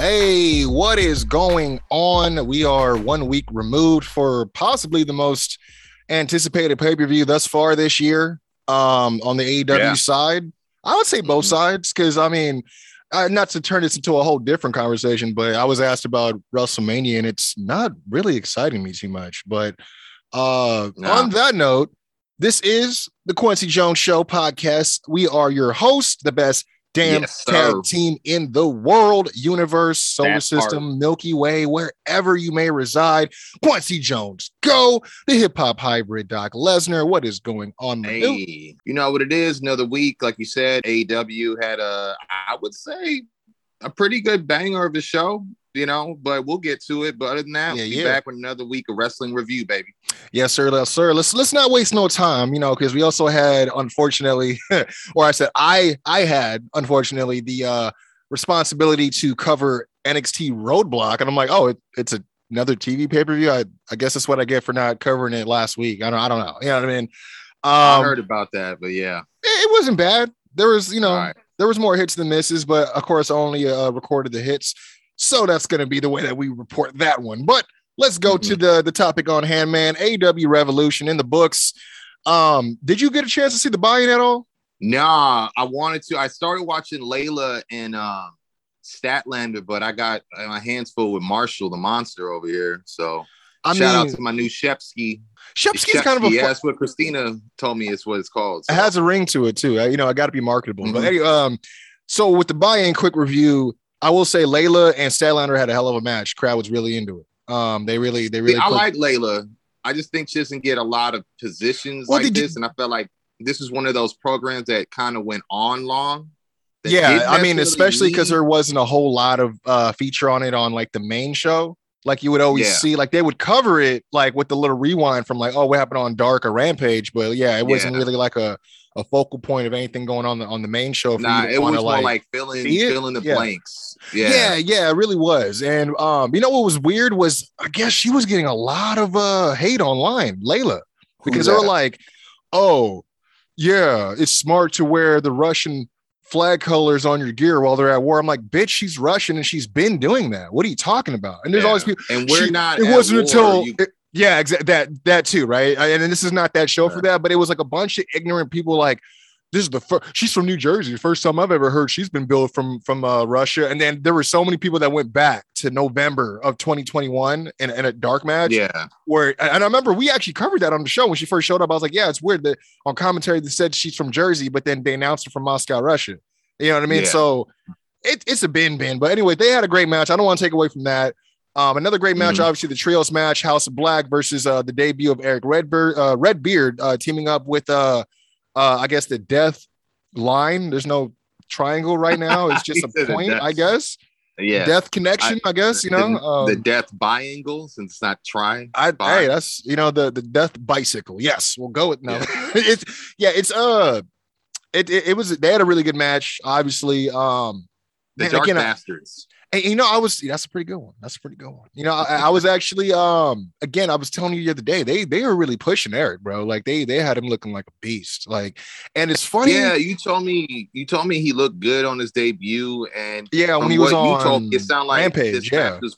Hey, what is going on? We are one week removed for possibly the most anticipated pay per view thus far this year. Um, on the AEW Yeah. side, I would say both sides because I mean, uh, not to turn this into a whole different conversation, but I was asked about WrestleMania and it's not really exciting me too much. But uh, No. on that note, this is the Quincy Jones Show podcast. We are your host, the best damn Yes, tag team in the world, universe, solar That system, Milky Way, wherever you may reside. Quincy Jones, go the hip hop hybrid. Doc Lesnar, what is going on? Hey, you know what it is? Another week, like you said, AEW had a, I would say, a pretty good banger of a show. You know, but we'll get to it. But other than that, Yeah, we'll be yeah. back with another week of wrestling review, baby. Yes, sir. Yes, sir. Let's let's not waste no time, you know, because we also had, unfortunately, or I said I I had, unfortunately, the uh responsibility to cover NXT Roadblock, and I'm like, oh, it, it's a, another TV pay per view. I I guess that's what I get for not covering it last week. I don't I don't know. You know what I mean? I Um, heard about that, but yeah, it, it wasn't bad. There was, you know, right. there was more hits than misses, but of course, only uh, recorded the hits, so that's going to be the way that we report that one. But let's go to the the topic on hand, man. AEW Revolution in the books. Um, did you get a chance to see the buy-in at all? nah. I wanted to. I started watching Leyla and um, Statlander, but I got uh, my hands full with Marshall, the monster over here. So I shout out to my new Shepsky. Shepsky's kind of a yeah, that's what Christina told me. Is what it's called. it has a ring to it too. Uh, You know, I got to be marketable. But Mhm. anyway, um, so with the buy-in, quick review. I will say Leyla and Statlander had a hell of a match. Crowd was really into it. Um, they really, they really. See, I like Leyla. I just think she doesn't get a lot of positions Well, like this, and I felt like this is one of those programs that kind of went on long. yeah i mean especially because there wasn't a whole lot of uh feature on it on like the main show like you would always Yeah. see like they would cover it like with the little rewind from like oh what happened on dark or rampage but yeah it wasn't Yeah. really like a a focal point of anything going on the, on the main show for Nah, it was more like, filling filling the Yeah. blanks. yeah. Yeah, yeah it really was and um you know what was weird was i guess she was getting a lot of uh hate online leyla because they were like oh yeah it's smart to wear the russian flag colors on your gear while they're at war i'm like bitch she's russian and she's been doing that what are you talking about and there's Yeah. always people and we're she- not. it wasn't war. until You- it- yeah exactly that that too right I- and this is not that show for that but it was like a bunch of ignorant people like this is the first she's from new jersey the first time i've ever heard she's been billed from from uh, russia and then there were so many people that went back to november of 2021 and, in a dark match yeah, where and I remember we actually covered that on the show when she first showed up. I was like, yeah, it's weird that on commentary they said she's from Jersey, but then they announced her from Moscow, Russia. You know what I mean? Yeah. So it, it's a bin bin. But anyway, they had a great match. I don't want to take away from that. Um, another great match, Mhm. obviously the trios match, House of Black versus uh, the debut of Erick Redbeard, uh, Redbeard, uh, teaming up with uh, uh, I guess the Death Line. There's no triangle right now. It's just a point, I guess. yeah. Death connection, I, guess. You know, the, um, the death biangle since it's not tri. I hey, that's you know the the death bicycle. Yes, we'll go with no. it's yeah, it's uh, it, it it was they had a really good match. Obviously, um, the man, dark again, I- bastards. And, you know I was that's a pretty good one. That's a pretty good one. You know, I, I was actually um again I was telling you the other day they they were really pushing Erick, bro. Like they they had him looking like a beast. Like, and it's funny. Yeah, you told me you told me he looked good on his debut, and yeah, when he was on you told it sounded like Rampage, this yeah. match was,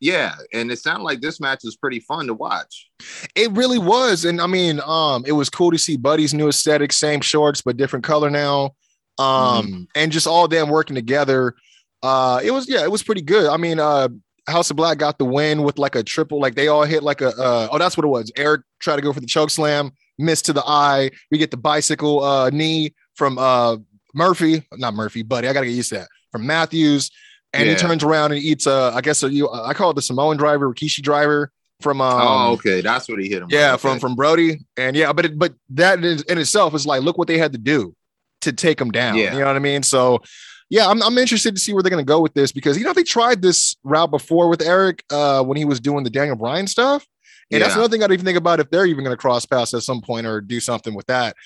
yeah, and it sounded like this match was pretty fun to watch. It really was, and I mean, um, it was cool to see Buddy's new aesthetic, same shorts but different color now, um, and just all them working together. Uh, it was yeah, it was pretty good. I mean, uh, House of Black got the win with like a triple, like they all hit like a uh, oh, that's what it was. Erick tried to go for the choke slam, missed to the eye. We get the bicycle uh knee from uh Murphy, not Murphy, Buddy. I gotta get used to that from Matthews. And he turns around and eats uh I guess a, you I call it the Samoan driver, Rikishi driver from um, oh, okay, that's what he hit him. yeah, with. from from Brody, and yeah, but it, but that is, in itself is like, look what they had to do to take him down. Yeah. You know what I mean? So, yeah, I'm, I'm interested to see where they're going to go with this because you know they tried this route before with Erick uh, when he was doing the Daniel Bryan stuff, and that's Yeah. another thing I don't even think about if they're even going to cross paths at some point or do something with that.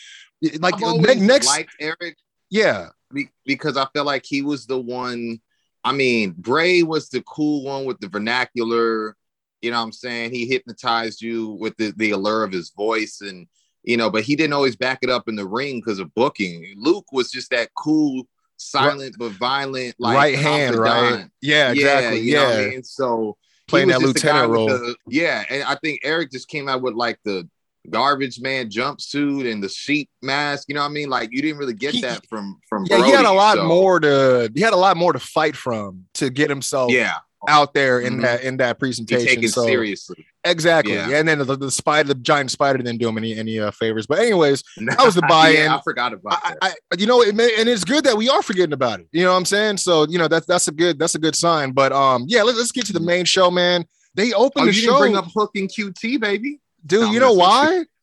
Like ne- next, like Erick yeah, be- because I felt like he was the one. I mean, Bray was the cool one with the vernacular. You know what I'm saying? He hypnotized you with the, the allure of his voice and you know, but he didn't always back it up in the ring because of booking. Luke was just that cool, silent but violent, like right hand, right? Yeah, exactly. you Yeah, know what I mean? So playing that just the guy lieutenant role. the- yeah, and I think Erick just came out with like the garbage man jumpsuit and the sheep mask. You know what I mean? Like you didn't really get He- that from from. yeah, he had a lot so- more to he had a lot more to fight from to get himself Yeah, out there in Mhm. that in that be presentation. taken So seriously. exactly, Yeah. And then the, the spider, the giant spider, didn't do him any any uh, favors. But anyways, That was the buy-in. yeah, I forgot about I, that. I, I- you know, it may, and it's good that we are forgetting about it. You know what I'm saying? So, you know, that's that's a good that's a good sign. But um, yeah, let's, let's get to the main show, man. They opened oh, the show, bring up Hook and QT, baby. dude. No, you know why?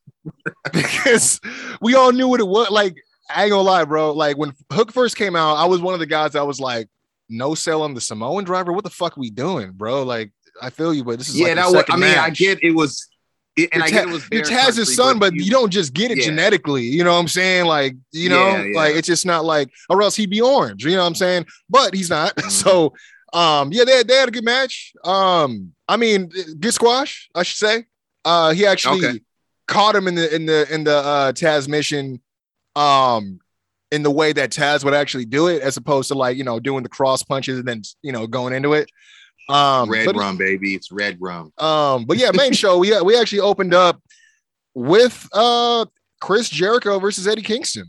because we all knew what it was. Like, I ain't gonna lie, bro. Like when Hook first came out, I was one of the guys that was like, no sell on the Samoan driver. What the fuck we doing, bro? Like, I feel you, but this is Yeah, like that was. I mean, I get it was, it, and You're I get it was. Bear Taz's country, son, but you, don't just get it Yeah. genetically. You know what I'm saying? Like, you know, Yeah, yeah. like it's just not like, or else he'd be orange. You know what I'm saying? But he's not. Mhm. So, um, yeah, they, they had a good match. Um, I mean, good squash, I should say. Uh, he actually Okay. caught him in the in the in the uh Tazmission, um, in the way that Taz would actually do it, as opposed to like you know doing the cross punches and then you know going into it. Um, red but- rum, baby. It's red rum. um, but yeah, main show. We we actually opened up with uh Chris Jericho versus Eddie Kingston.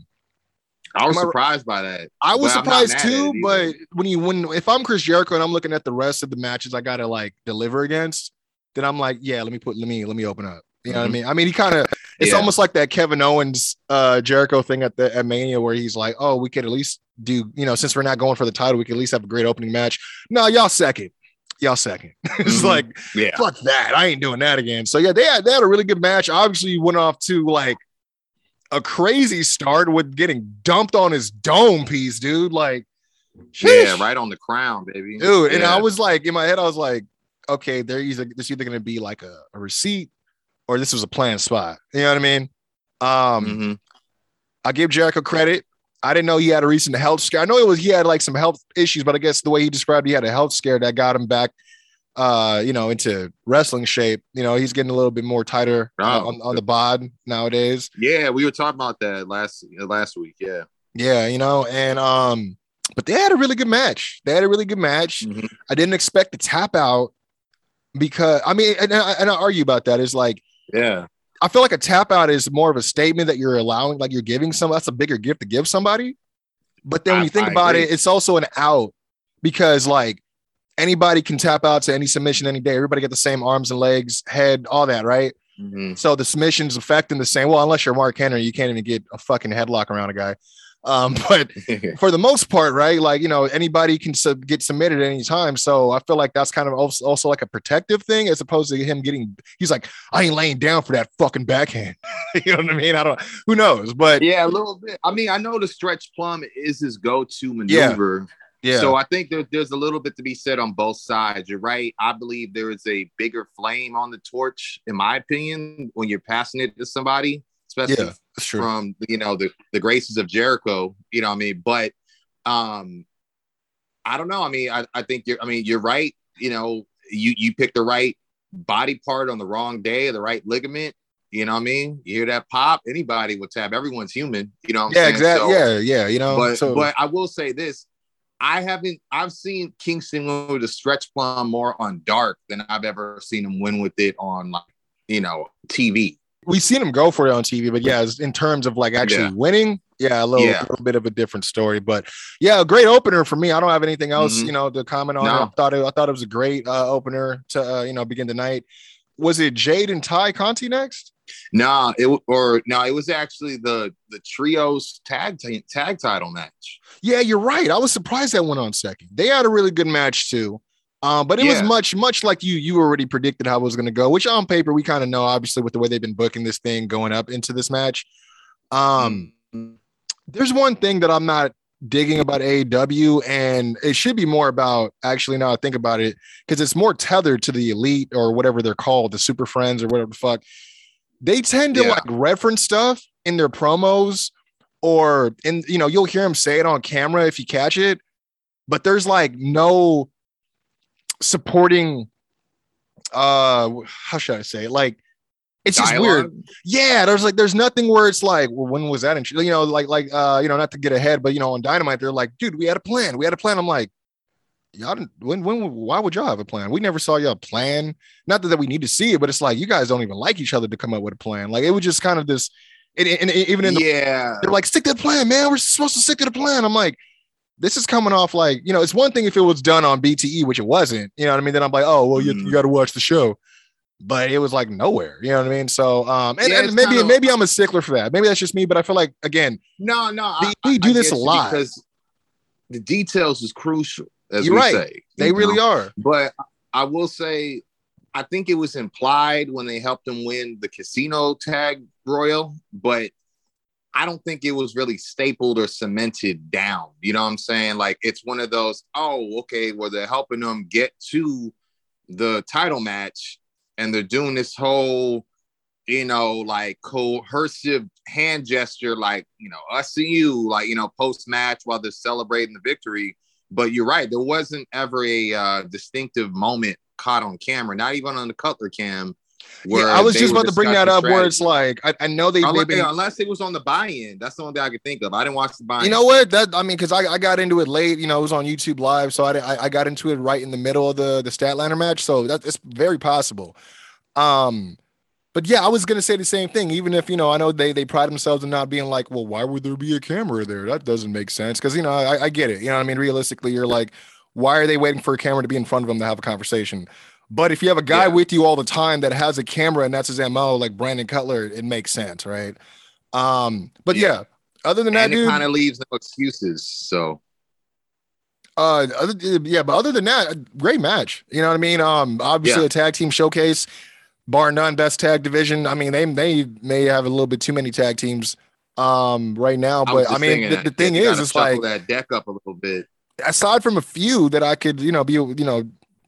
I was I- surprised by that. I was But I'm not surprised too, but when you when if I'm Chris Jericho and I'm looking at the rest of the matches I gotta like deliver against, then I'm like, yeah, let me put let me let me open up. You know what I Mhm. mean? I mean, he kind of it's Yeah. almost like that Kevin Owens uh Jericho thing at the at Mania where he's like, oh, we could at least do, you know, since we're not going for the title, we could at least have a great opening match. No, y'all second. Y'all second. it's Mhm. like Yeah. fuck that. I ain't doing that again. So yeah, they had they had a really good match. Obviously, went off to like a crazy start with getting dumped on his dome piece, dude. Like, Yeah, right on the crown, baby. dude. And I was like, in my head, I was like, okay, they're either either gonna be like a, a receipt or this was a planned spot. You know what I mean? Um, Mhm. I give Jericho credit. I didn't know he had a recent health scare. I know it was he had like some health issues, but I guess the way he described, it, he had a health scare that got him back, uh, you know, into wrestling shape. You know, he's getting a little bit more tighter uh, Oh. on, on the bod nowadays. Yeah, we were talking about that last uh, last week. Yeah. Yeah, you know, and um, but they had a really good match. They had a really good match. Mhm. I didn't expect the tap out because I mean, and, I- and I argue about that. Is like Yeah. I feel like a tap out is more of a statement that you're allowing, like you're giving some. That's a bigger gift to give somebody. But then when I- you think I about agree. it, it's also an out because like anybody can tap out to any submission any day. Everybody get the same arms and legs, head, all that, right? Mhm. So the submissions affecting the same. Well, unless you're Mark Henry, you can't even get a fucking headlock around a guy. Um, but for the most part, right? Like, you know, anybody can sub- get submitted at any time. So I feel like that's kind of also, also like a protective thing as opposed to him getting, he's like, I ain't laying down for that fucking backhand. you know what I mean? I don't, who knows? But yeah, yeah, a little bit. I mean, I know the stretch plum is his go-to maneuver. yeah, So I think there, there's a little bit to be said on both sides. You're right. I believe there is a bigger flame on the torch, in my opinion, when you're passing it to somebody, especially yeah, from you know the the graces of Jericho. You know, what I mean, but um, I don't know. I mean, I, I think you're. I mean, you're right. You know, you you picked the right body part on the wrong day, the right ligament. You know what I mean? You hear that pop? Anybody would tap. Everyone's human. You know yeah, saying? exactly. So- yeah, yeah, you know, but so but I will say this. I haven't I've seen Kingston win with a stretch plum more on dark than I've ever seen him win with it on like you know TV. We've seen him go for it on TV, but yeah, in terms of like actually Yeah. winning, yeah, a little, Yeah. little bit of a different story. But yeah, a great opener for me. I don't have anything else, Mhm. you know, to comment on. No. I thought it, I thought it was a great uh, opener to uh, you know begin the night. Was it Jade and Tay Conti next? Nah, it or no, it was actually the the trios tag t- tag title match. Yeah, you're right. I was surprised that went on second. They had a really good match too. Um, but it was much, much like you you already predicted how it was going to go, which on paper we kind of know, obviously, with the way they've been booking this thing going up into this match. Um, Mm. there's one thing that I'm not digging about AEW, and it should be more about actually now I think about it, because it's more tethered to the elite or whatever they're called, the super friends or whatever the fuck. They tend to Yeah. like reference stuff in their promos, or in you know, you'll hear them say it on camera if you catch it, but there's like no supporting uh how should I say it? Like it's just weird. Yeah, there's like there's nothing where it's like, well, when was that? And you know, like like uh, you know, not to get ahead, but you know, on Dynamite, they're like, dude, we had a plan. We had a plan. I'm like, y'all didn't. When when why would y'all have a plan? We never saw y'all plan. Not that, that we need to see it, but it's like you guys don't even like each other to come up with a plan. Like it was just kind of this. And, and even in the yeah, they're like, stick to the plan, man. We're supposed to stick to the plan. I'm like, this is coming off like, you know, it's one thing if it was done on BTE, which it wasn't, you know what I mean? Then I'm like, oh, well, you, Mhm. you got to watch the show. But it was like nowhere, you know what I mean? So, um, and, Yeah, and maybe kinda- maybe I'm a stickler for that. Maybe that's just me, but I feel like again, no, no. I- we do I this a lot. because the details is crucial, as You're we right. say. they you really know? are. But I will say, I think it was implied when they helped him win the casino tag royal, but I don't think it was really stapled or cemented down. You know what I'm saying? Like it's one of those, oh, okay, well, they're helping them get to the title match and they're doing this whole, you know, like coercive hand gesture, like, you know, us and you, like, you know, post match while they're celebrating the victory. But you're right, there wasn't ever a uh, distinctive moment caught on camera, not even on the Cutler cam. Yeah, I was just about to bring that up where it's like, I, I know they, Unless, they've unless it was on the buy-in. That's the only thing I could think of. I didn't watch the buy-in. You know what? That I mean, because I, I got into it late. You know, it was on YouTube Live, so I, I I got into it right in the middle of the the Statlander match. So that it's very possible. Um, but yeah, I was gonna say the same thing. Even if you know, I know they they pride themselves in not being like, well, why would there be a camera there? That doesn't make sense. Because you know, I, I get it. You know, what I mean, realistically, you're like, why are they waiting for a camera to be in front of them to have a conversation? But if you have a guy Yeah. with you all the time that has a camera and that's his mo, like Brandon Cutler, it makes sense, right? Um, but yeah, Yeah. other than that, and it dude, kind of leaves no excuses. So Uh, other, yeah, but other than that, great match. You know what I mean? Um, obviously Yeah. a tag team showcase, bar none, best tag division. I mean, they they may have a little bit too many tag teams um right now, but I just mean, the, the thing is, it's like that deck up a little bit. aside from a few that I could, you know, be you know,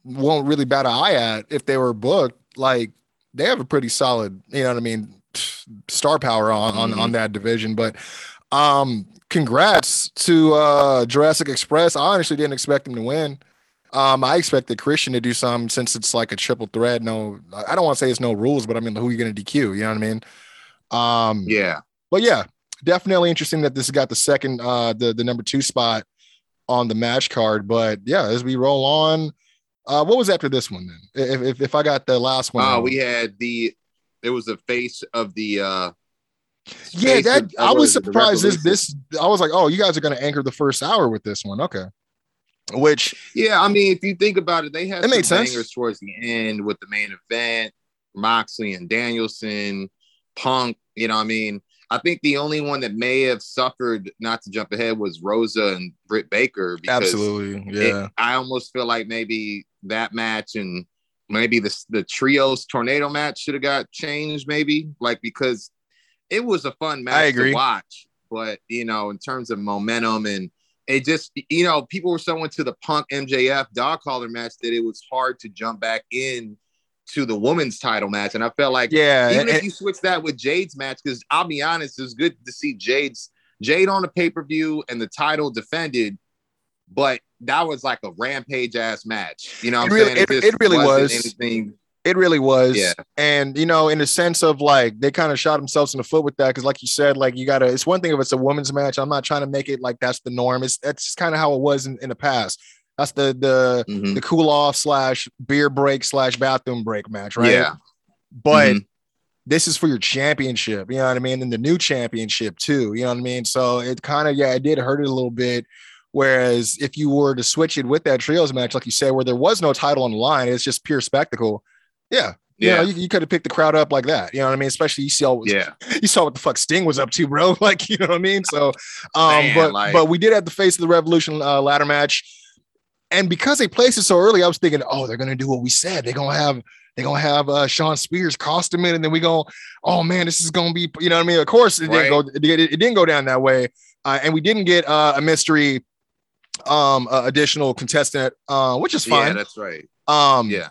won't really bat an eye at if they were booked, like they have a pretty solid, you know what I mean, star power on on, Mhm. on that division. But um congrats to uh Jurassic Express. I honestly didn't expect them to win. Um, I expected Christian to do something since it's like a triple threat. No, I don't want to say it's no rules, but I mean, who are you going to DQ? You know what I mean? Um, Yeah. but yeah, definitely interesting that this got the second, uh, the the number two spot on the match card. But yeah, as we roll on, uh, what was after this one then? If if, if I got the last one, Uh, we had the there was a face of the uh yeah, that of- I was is it, the surprised. This this I was like, oh, you guys are going to anchor the first hour with this one, okay? Which Yeah, I mean, if you think about it, they had It made sense. towards the end with the main event, Moxley and Danielson, Punk. You know, what I mean, I think the only one that may have suffered, not to jump ahead, was Rosa and Britt Baker. Because absolutely, it- yeah, I almost feel like maybe that match and maybe the the trios tornado match should have got changed, maybe like because it was a fun match to watch, but you know, in terms of momentum and it just you know, people were so into the Punk MJF dog collar match that it was hard to jump back in to the women's title match, and I felt like yeah. even and- if you switch that with Jade's match, because I'll be honest, it's good to see Jade's Jade on the pay per view and the title defended, but that was like a rampage ass match. You know, what It I'm really- saying it- just it really wasn't anything. It really was. Yeah. And you know, in the sense of like they kind of shot themselves in the foot with that because, like you said, like you gotta. It's one thing if it's a women's match. I'm not trying to make it like that's the norm. It's that's kind of how it was in, in the past. That's the the Mhm. the cool off slash beer break slash bathroom break match, right? Yeah, But Mhm. this is for your championship. You know what I mean? And the new championship too. You know what I mean? So it kind of yeah, it did hurt it a little bit. Whereas if you were to switch it with that trios match, like you said, where there was no title on the line, it's just pure spectacle. Yeah. You Yeah. know, you, you could have picked the crowd up like that. You know what I mean? Especially you saw yeah, you saw what the fuck Sting was up to, bro. Like, you know what I mean? So um, Man, but like- but we did have the face of the revolution uh, ladder match. And because they placed it so early, I was thinking, oh, they're gonna do what we said. They're gonna have they're gonna have uh Shawn Spears cost him in, and then we go, oh man, this is gonna be, you know what I mean? Of course, it didn't go it, it didn't go down that way. uh, and we didn't get uh, a mystery um uh, additional contestant, uh, which is Yeah, fine. that's right. um, Yeah.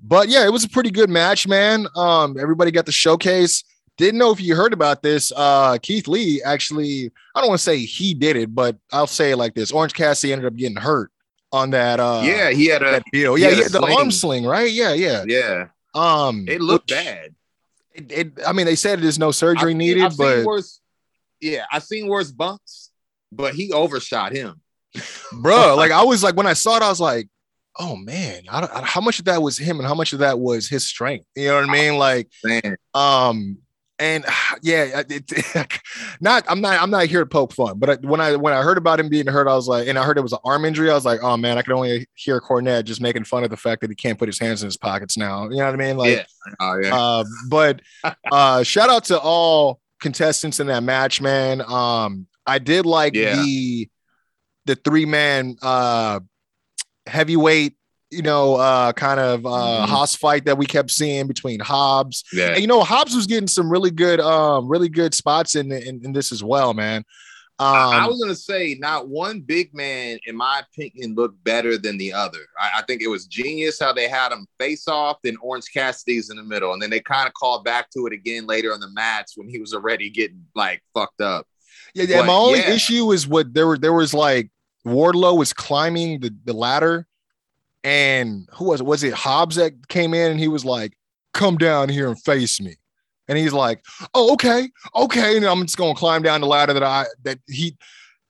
but yeah, it was a pretty good match, man. Um, everybody got the showcase. Didn't know if you heard about this. Uh, Keith Lee actually, I don't want to say he did it, but I'll say it like this: Orange Cassidy ended up getting hurt on that. Uh, yeah, he had a deal. he Yeah, had he had the sling. arm sling, right? Yeah, yeah. yeah. Um, It looked which- bad. It, it, I mean, they said there's no surgery I've needed, I've but worse. Yeah, I've seen worse bumps, but he overshot him. Bro, like I was like when I saw it, I was like, oh man, I don't, I- how much of that was him and how much of that was his strength? You know what I mean? Like, Man, um, and yeah, it, not I'm not I'm not here to poke fun, but I, when I when I heard about him being hurt, I was like, and I heard it was an arm injury, I was like, oh man, I can only hear Cornette just making fun of the fact that he can't put his hands in his pockets now. You know what I mean? Like, yeah. Oh, yeah. uh, but uh, shout out to all contestants in that match, man. Um, I did like Yeah. the the three man uh, heavyweight, you know, uh, kind of uh, Mhm. hoss fight that we kept seeing between Hobbs. yeah. And you know, Hobbs was getting some really good, um, really good spots in in, in this as well, man. Um, I, I was gonna say not one big man, in my opinion, looked better than the other. I, I think it was genius how they had them face off, then Orange Cassidy's in the middle, and then they kind of called back to it again later in the match when he was already getting like fucked up. yeah, yeah. but My only yeah. issue is what there were. There was like Wardlow was climbing the the ladder, and who was it? Was it Hobbs that came in and he was like, "Come down here and face me," and he's like, "Oh, okay, okay," and I'm just gonna climb down the ladder that I that he.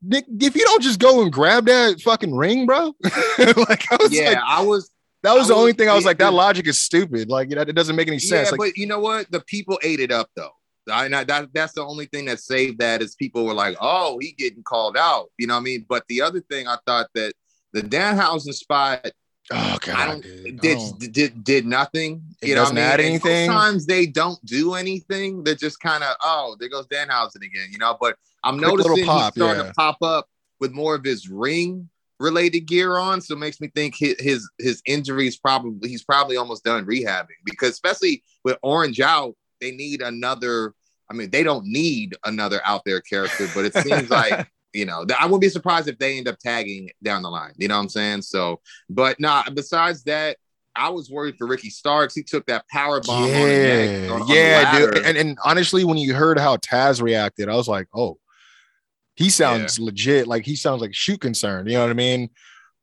Nick, if you don't just go and grab that fucking ring, bro, like I was Yeah, like, I was. that was I the only was- thing I was like, that logic is stupid. Like, you know, it doesn't make any sense. Yeah, like, but you know what? The people ate it up though. I know that that's the only thing that saved that is people were like, "Oh, he getting called out," you know what I mean? But the other thing I thought that the Danhausen spot oh god, I don't dude. did, Oh. did did nothing. It You know, what I doesn't mean? add anything? Sometimes they don't do anything. They're just kind of oh, there goes Danhausen again. You know, but I'm Quick noticing pop, he's starting yeah. to pop up with more of his ring related gear on. So it makes me think his his, his injuries probably he's probably almost done rehabbing because especially with Orange out, they need another. I mean, they don't need another out there character, but it seems like you know, I wouldn't be surprised if they end up tagging down the line. You know what I'm saying? So, but nah, besides that, I was worried for Ricky Starks. He took that power bomb on the neck. yeah, on- yeah, dude. And, and honestly, when you heard how Taz reacted, I was like, oh, he sounds legit. Like he sounds like shoot concerned. You know what I mean?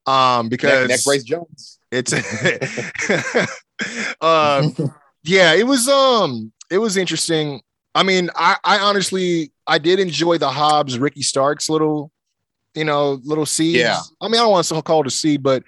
Um, because neck, neck brace Jones. it's um yeah it was um it was interesting i mean i i honestly i did enjoy the hobbs ricky starks little you know little seeds. Yeah. i mean i don't want to call it a seed but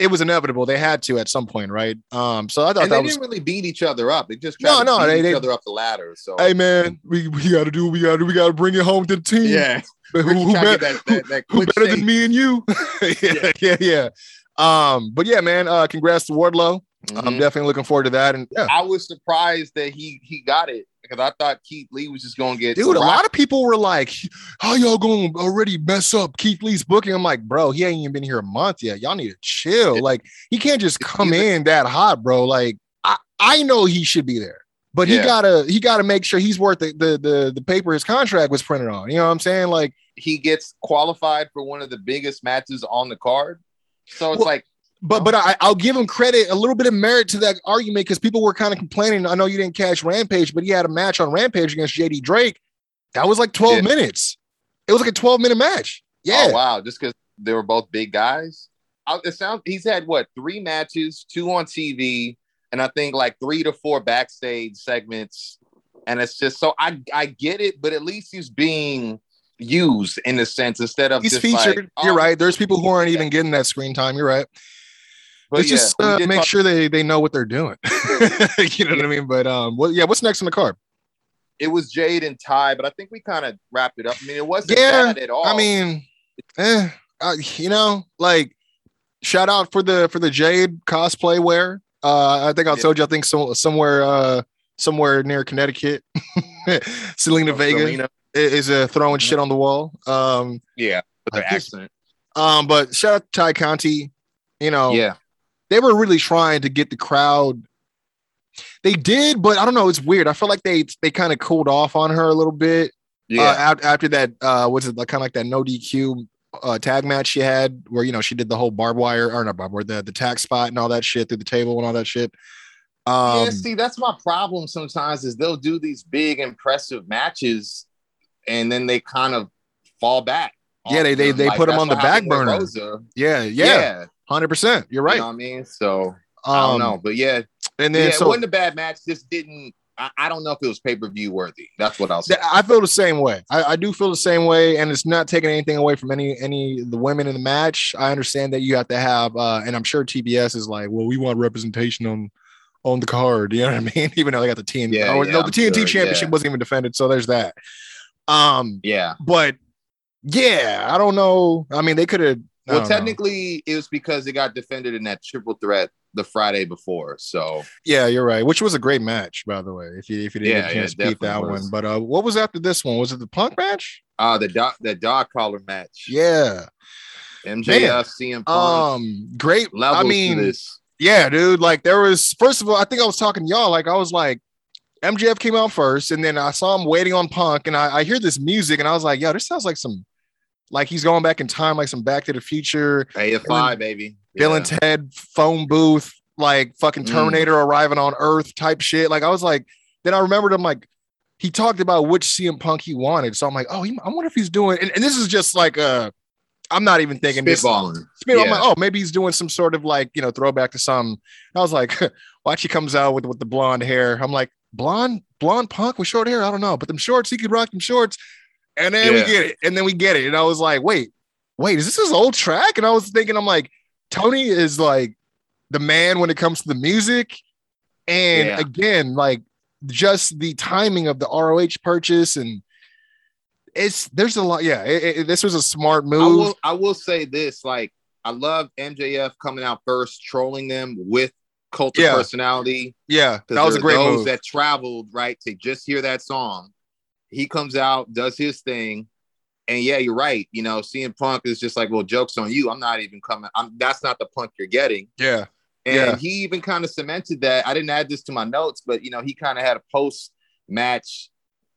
it was inevitable. They had to at some point right? Um so i thought And they that was didn't really beat each other up. They just No, tried no, to beat they- each they- other up the ladder. So. Hey man we, we gotta do what we gotta do. We gotta bring it home to the team. Yeah, but who, who, tried to bet- get that, that, that who better than me and you? Yeah, yeah yeah. Um but yeah man uh congrats to wardlow i'm Mhm. definitely looking forward to that and yeah I was surprised that he he got it because I thought Keith Lee was just going to get Dude, a lot of people were like, "How y'all going to already mess up Keith Lee's booking?" I'm like, "Bro, he ain't even been here a month yet. Y'all need to chill. Yeah. Like, he can't just come in that hot, bro. Like, I, I know he should be there, but he gotta he gotta make sure he's worth the, the the the paper his contract was printed on. You know what I'm saying? Like, he gets qualified for one of the biggest matches on the card. So it's Well, like but but I, I'll give him credit, a little bit of merit to that argument because people were kind of complaining. I know you didn't catch Rampage, but he had a match on Rampage against JD Drake. That was like 12 Yeah. minutes. It was like a 12 minute match. Yeah. Oh wow! Just because they were both big guys. I- It sounds he's had what three matches, two on TV, and I think like three to four backstage segments. And it's just so I I get it, but at least he's being used in a sense instead of He's just like, featured. You're oh, right. There's people who aren't even getting that screen time. You're right. But Let's yeah, just uh, make talk- sure they they know what they're doing. you know what I mean? But um, well, yeah. What's next on the card? it was Jade and Tay, but I think we kind of wrapped it up. I mean, it wasn't Yeah, bad at all. I mean, eh, uh, you know, like shout out for the for the Jade cosplay wear. Uh, I think I Yeah. told you. I think so, somewhere uh somewhere near Connecticut, Zelina Oh, Vega Zelina. is uh, throwing shit on the wall. Um, yeah, with just- accent. um, but shout out to Tay Conti. You know, Yeah, they were really trying to get the crowd. They did, but I don't know. It's weird. I feel like they they kind of cooled off on her a little bit. Yeah. Uh, after, that, uh, was it like kind of like that no DQ uh, tag match she had, where you know she did the whole barbed wire or not barbed wire, the the tag spot and all that shit through the table and all that shit. Um, yeah, see, that's my problem sometimes is they'll do these big impressive matches and then they kind of fall back. Yeah, they- they- them. they put 'em that's on the back burner. Yeah, yeah, Yeah. Hundred percent. You're You right. know what I mean? So I Um, don't know. But yeah, And yeah, then it so wasn't a bad match. Just didn't I, I don't know if it was pay-per-view worthy. That's what I'll say. I feel the same way. I, I do feel the same way, and it's not taking anything away from any any the women in the match. I understand that you have to have, uh, and I'm sure TBS is like, well, we want representation on on the card. You know what I mean? Even though they got the TNT, Yeah, or yeah, no, the I'm TNT sure, championship yeah. wasn't even defended, so there's that. Um, yeah. but yeah, I don't know. I mean, they could have. Well, technically, it was because it got defended in that triple threat the Friday before. So yeah, you're right. Which was a great match, by the way. If you if you didn't Yeah, get a yeah, chance it to beat that definitely one, but uh, what was after this one? Was it the Punk match? uh the dog the dog collar match. Yeah. MJF, CM Punk. Um, great. I mean, this. Yeah, dude. Like there was first of all, I think I was talking to y'all. Like I was like, MJF came out first, and then I saw him waiting on Punk, and I, I hear this music, and I was like, yo, this sounds like some like he's going back in time, like some Back to the Future, AFI, baby. Bill Yeah. and Ted phone booth, like fucking Mm. Terminator arriving on Earth type shit. Like I was like, then I remembered him like he talked about which CM Punk he wanted, so I'm like, oh, he, I wonder if he's doing, and, and this is just like uh I'm not even thinking this. Spitballing. Spit- I'm like, oh, maybe he's doing some sort of like, you know, throwback to some. I was like, watch he comes out with with the blonde hair. I'm like, blonde, blonde punk with short hair. I don't know, but them shorts, he could rock them shorts. And then Yeah. we get it, and then we get it, and I was like, wait, wait, is this his old track? And I was thinking, I'm like, Tony is like the man when it comes to the music, and Yeah. again, like just the timing of the ROH purchase and. It's there's a lot, yeah. it- it- this was a smart I move. will I will say this: like I love MJF coming out first, trolling them with cult of Yeah. personality. yeah, that was a great those move. that traveled right to just hear that song. He comes out, does his thing, and yeah, you're right. You know, CM Punk is just like, well, jokes on you. I'm not even coming. I'm that's not the Punk you're getting. yeah, And Yeah. he even kind of cemented that. I didn't add this to my notes, but you know, he kind of had a post match.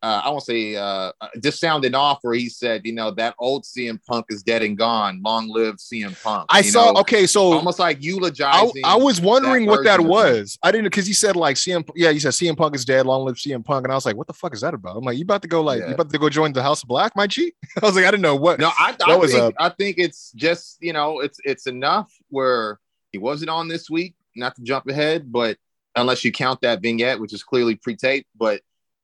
Uh, I won't say uh, just sounding off where he said, you know, that old CM Punk is dead and gone. Long live CM Punk. I You saw. know, okay, so almost like I, eulogizing. I was wondering what that version him. was. I didn't because he said like CM. Yeah, he said CM Punk is dead. Long live CM Punk. And I was like, what the fuck is that about? I'm like, you about to go like Yeah. you about to go join the House of Black, my G? I was like, I didn't know what. No, I, I was think I think it's just you know it's it's enough where he wasn't on this week. Not to jump ahead, but unless you count that vignette, which is clearly pre-taped, but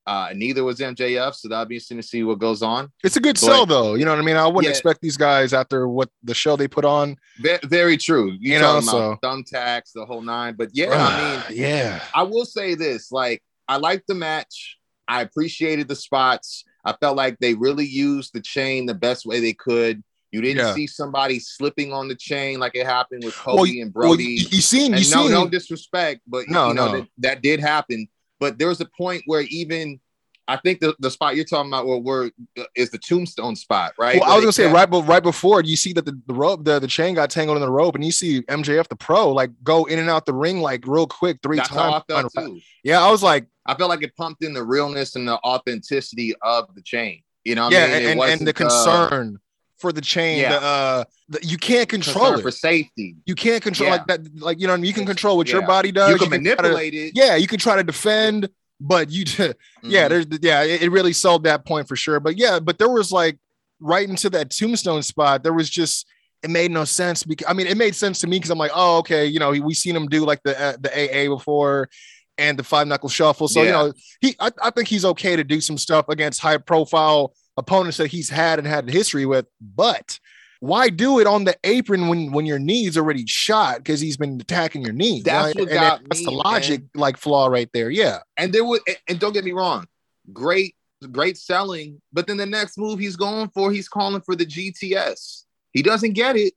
uh, neither was MJF, so that'll be interesting to see what goes on. It's a good But- sell though. You know what I mean? I wouldn't Yeah. expect these guys after what the show they put on. Ve- very true. You, You know, about thumbtacks, the whole nine. But yeah, I mean, yeah, I will say this: like, I liked the match. I appreciated the spots. I felt like they really used the chain the best way they could. You didn't Yeah. see somebody slipping on the chain like it happened with Well, Cody and Well, Brodie. you, you seen, you and no, seen, no disrespect, but No, you know no. that, that did happen. But there was a point where even I think the, the spot you're talking about where, where is the tombstone spot, right? Well, I was gonna say right, but right before you see that the, the rope, the, the chain got tangled in the rope, and you see MJF the pro like go in and out the ring like real quick three That's I times. too. Yeah, I was like, I felt like it pumped in the realness and the authenticity of the chain. You know, what yeah, I mean? It and, and, the uh, concern for the chain, yeah. the, uh, the, you can't control concern it. for safety. you can't control Yeah. like that. Like you know, what I mean? you can control what your body does. you can try to- manipulate it. yeah, you can try to defend, but you, yeah, Mhm. there's yeah, it, it really sold that point for sure. But yeah, but there was like right into that tombstone spot, there was just it made no sense because I mean it made sense to me because I'm like, oh, okay, you know, we seen him do like the uh, the AA before and the five knuckle shuffle. So you know, he I, I think he's okay to do some stuff against high profile opponents that he's had and had history with, but why do it on the apron when when your knee's already shot because he's been attacking your knee? That's what And got that's the me, logic like flaw right there. Yeah. and there was, and don't get me wrong, great, great selling. But then the next move he's going for, he's calling for the GTS. He doesn't get it,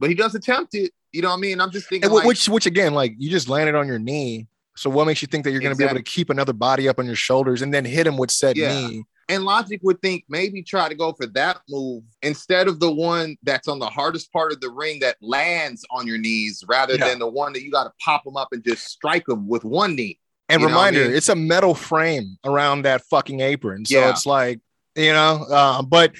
but he does attempt it. You know what I mean? I'm just thinking, And wh- like, which, which again, like you just landed on your knee. So what makes you think that you're going to be able to keep another body up on your shoulders and then hit him with said Yeah. knee? And logic would think maybe try to go for that move instead of the one that's on the hardest part of the ring that lands on your knees, rather Yeah. than the one that you got to pop them up and just strike them with one knee. And You what I reminder, mean? it's a metal frame around that fucking apron. So Yeah. it's like you know. Uh, but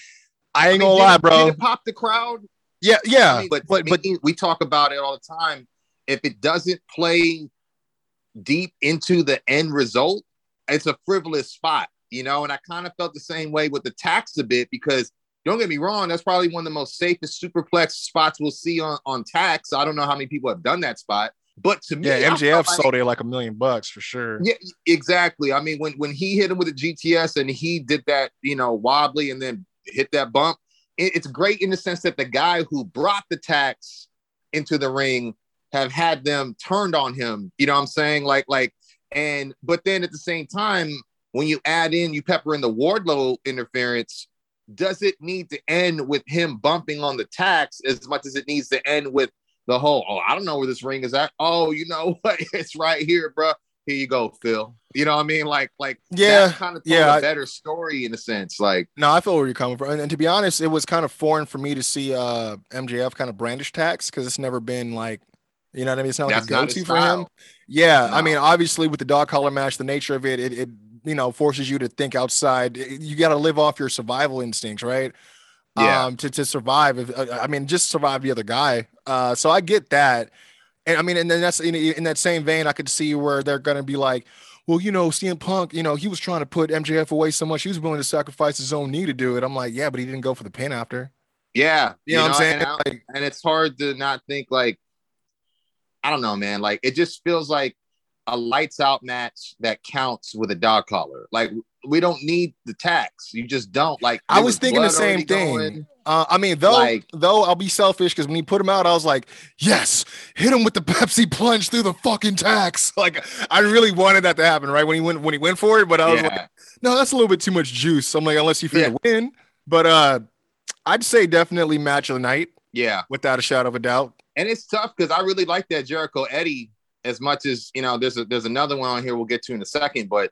I ain't I mean, gonna did lie, bro. Pop the crowd? Yeah, yeah. I mean, but but but we talk about it all the time. If it doesn't play deep into the end result, it's a frivolous spot, you know. And I kind of felt the same way with the tacks a bit because don't get me wrong, that's probably one of the most safest superplex spots we'll see on on tacks. I don't know how many people have done that spot, but to me, yeah, MJF like- sold it like a million bucks for sure. yeah, exactly. I mean, when when he hit him with a GTS and he did that, you know, wobbly and then hit that bump, it- it's great in the sense that the guy who brought the tacks into the ring have had them turned on him. You know what I'm saying? Like, like, and but then at the same time, when you add in, you pepper in the Wardlow interference. Does it need to end with him bumping on the tacks as much as it needs to end with the whole? Oh, I don't know where this ring is at. Oh, you know what? It's right here, bro here you go, Phil. You know what I mean? Like, like Yeah, kind of yeah, yeah, better story in a sense. Like, No, I feel where you're coming from. And, and to be honest, it was kind of foreign for me to see uh MJF kind of brandish tacks because it's never been like, you know what I mean? It's not like that's a go-to for him. Yeah, I mean, obviously with the dog collar match, the nature of it, it, it you know forces you to think outside. You got to live off your survival instincts, right? Yeah. Um, to to survive. If, uh, I mean, just survive the other guy. Uh, so I get that, and I mean, and then that's in, in that same vein, I could see where they're gonna be like. Well, you know, CM Punk, you know, he was trying to put MJF away so much, he was willing to sacrifice his own knee to do it. I'm like, yeah, but he didn't go for the pin after. Yeah, You know, what I'm saying? And, I- Like, and it's hard to not think like, I don't know, man. Like, it just feels like a lights out match that counts with a dog collar. Like, we don't need the tacks. You just don't. Like, I was thinking the same thing. going. Uh, I mean, though, Like- though I'll be selfish because when he put him out, I was like, yes, hit him with the Pepsi plunge through the fucking tacks. Like, I really wanted that to happen, right? When he went, when he went for it, but I was Yeah. like, no, that's a little bit too much juice. I'm like, unless you feel Yeah. win, but uh, I'd say definitely match of the night yeah. without a shadow of a doubt. and it's tough because I really like that Jericho Eddie as much as you know. There's a, there's another one on here we'll get to in a second, but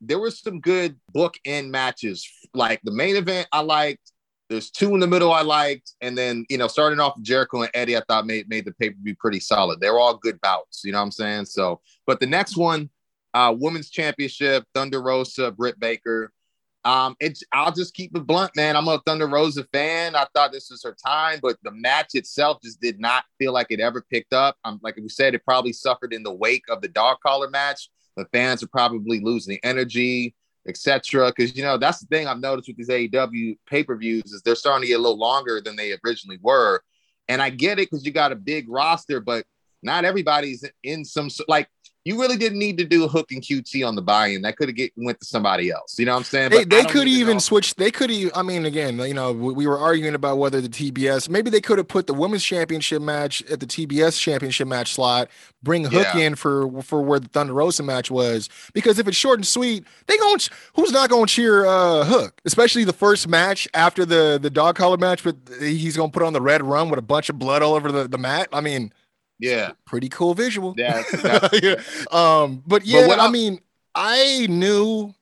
there were some good book end matches. Like the main event, I liked. There's two in the middle I liked, and then you know starting off Jericho and Eddie, I thought made made the paper be pretty solid. They're all good bouts, you know what I'm saying? So, but the next one, uh, women's championship, Thunder Rosa, Britt Baker. Um, it's I'll just keep it blunt, man. I'm a Thunder Rosa fan. I thought this was her time, but the match itself just did not feel like it ever picked up. I'm like we said, it probably suffered in the wake of the dog collar match. The fans are probably losing energy, etc. Because you know that's the thing I've noticed with these AEW pay-per-views is they're starting to get a little longer than they originally were. And I get it because you got a big roster, but not everybody's in some like you really didn't need to do a hook and QT on the buy-in. That could have get went to somebody else. You know what I'm saying? They, But they could even know. switch. They could even. I mean, again, you know, we, we were arguing about whether the TBS. Maybe they could have put the women's championship match at the TBS championship match slot. Bring Hook Yeah. in for for where the Thunder Rosa match was. Because if it's short and sweet, they going who's not going to cheer uh, Hook? Especially the first match after the the dog collar match. But he's going to put on the red run with a bunch of blood all over the, the mat. I mean, Yeah, pretty cool visual. that's, that's Yeah. Um, but yeah, what I I- mean, I knew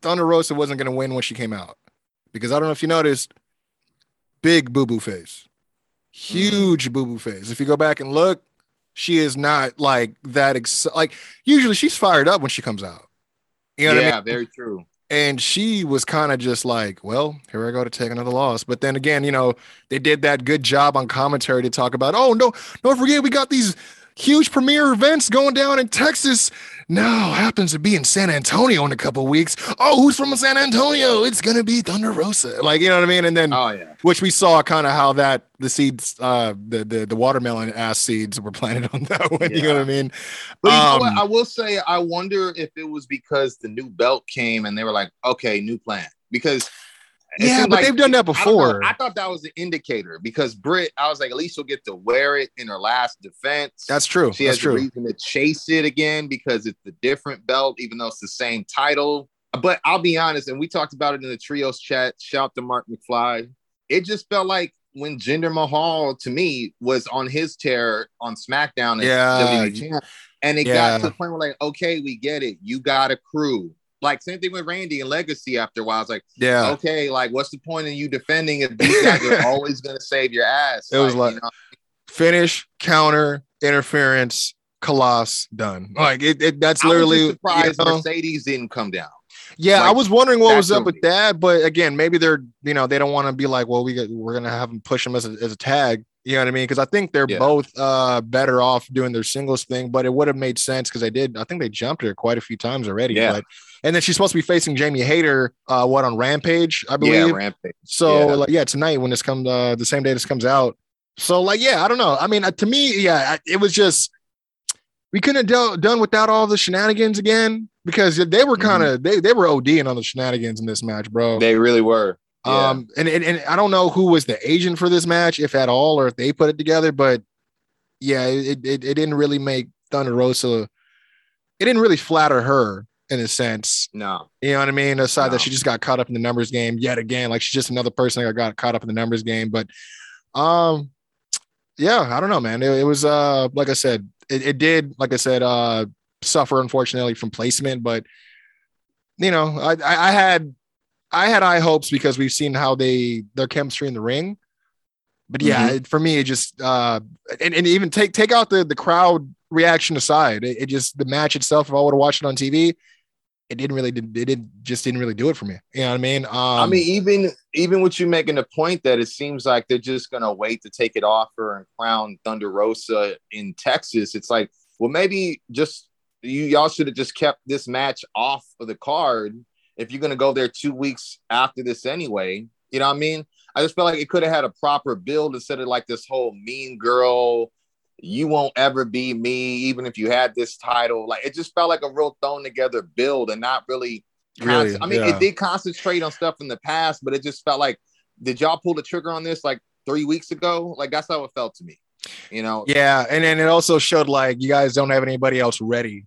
Thunder Rosa wasn't going to win when she came out because I don't know if you noticed, big boo boo face, huge boo boo face. If you go back and look, she is not like that. Ex- like usually, she's fired up when she comes out. You know what yeah, I mean? very true. And she was kind of just like, well, here I go to take another loss. But then again, you know, they did that good job on commentary to talk about, oh, no, don't forget, we got these huge premiere events going down in Texas. Now happens to be in San Antonio in a couple weeks. Oh, who's from San Antonio? It's gonna be Thunder Rosa. Like, you know what I mean? And then Oh yeah, which we saw kind of how that the seeds, uh, the the the watermelon ass seeds were planted on that one. You know what I mean? but you know Um, what? I will say, I wonder if it was because the new belt came and they were like, okay, new plan. Because Yeah, but they've done that I before. I, thought that was an indicator because Britt, I was like, at least she'll get to wear it in her last defense. That's true. She That's has a reason to chase it again because it's the different belt, even though it's the same title. But I'll be honest, and we talked about it in the trios chat. Shout to Mark McFly. It just felt like when Jinder Mahal to me was on his tear on SmackDown as Yeah. WWE and it Yeah. got to the point where like, okay, we get it. You got a crew. Like same thing with Randy and Legacy. After a while, I was like, Yeah. okay, like what's the point in you defending if these guys are always gonna save your ass? It was you like- know? finish, counter, interference, Colossus, done. Like it, it that's was literally surprised you know? Mercedes didn't come down. Yeah, I was wondering what was up with that, but again, maybe they're you know they don't want to be like, well, we we're gonna have them push them as a, as a tag. You know what I mean? Because I think they're Yeah. both uh better off doing their singles thing, but it would have made sense because they did. I think they jumped her quite a few times already. Yeah. But, and then she's supposed to be facing Jamie Hayter, uh, what on Rampage, I believe. Yeah, rampage. So Yeah. like yeah, tonight when this comes uh the same day this comes out. So like yeah, I don't know. I mean, uh, to me, yeah, I- it was just we couldn't have done without all the shenanigans again because they were kind of they they were ODing on the shenanigans in this match, bro. Mm-hmm. They really were. Yeah. Um and, and and I don't know who was the agent for this match, if at all, or if they put it together, but yeah, it it, it didn't really make Thunder Rosa. It didn't really flatter her in a sense. no. You know what I mean? Aside No. that she just got caught up in the numbers game yet again. Like she's just another person that got caught up in the numbers game. But um yeah, I don't know, man. It, it was uh like I said, it, it did, like I said, uh suffer unfortunately from placement, but you know, I, I I had I had high hopes because we've seen how they their chemistry in the ring. But yeah, Mm-hmm. it, for me, it just uh and, and even take take out the the crowd reaction aside, it, it just the match itself, if I would have watched it on TV, it didn't really it did just didn't really do it for me. You know what I mean? Um I mean, even even with you making the point that it seems like they're just gonna wait to take it off her and crown Thunder Rosa in Texas. It's like, well, maybe just you y'all should have just kept this match off of the card if you're gonna go there two weeks after this anyway. You know what I mean? I just felt like it could have had a proper build instead of like this whole mean girl. You won't ever be me, even if you had this title. Like it just felt like a real thrown together build and not really Really, I mean, yeah. it did concentrate on stuff in the past, but it just felt like, did y'all pull the trigger on this like three weeks ago? Like that's how it felt to me. You know? yeah, and then it also showed like you guys don't have anybody else ready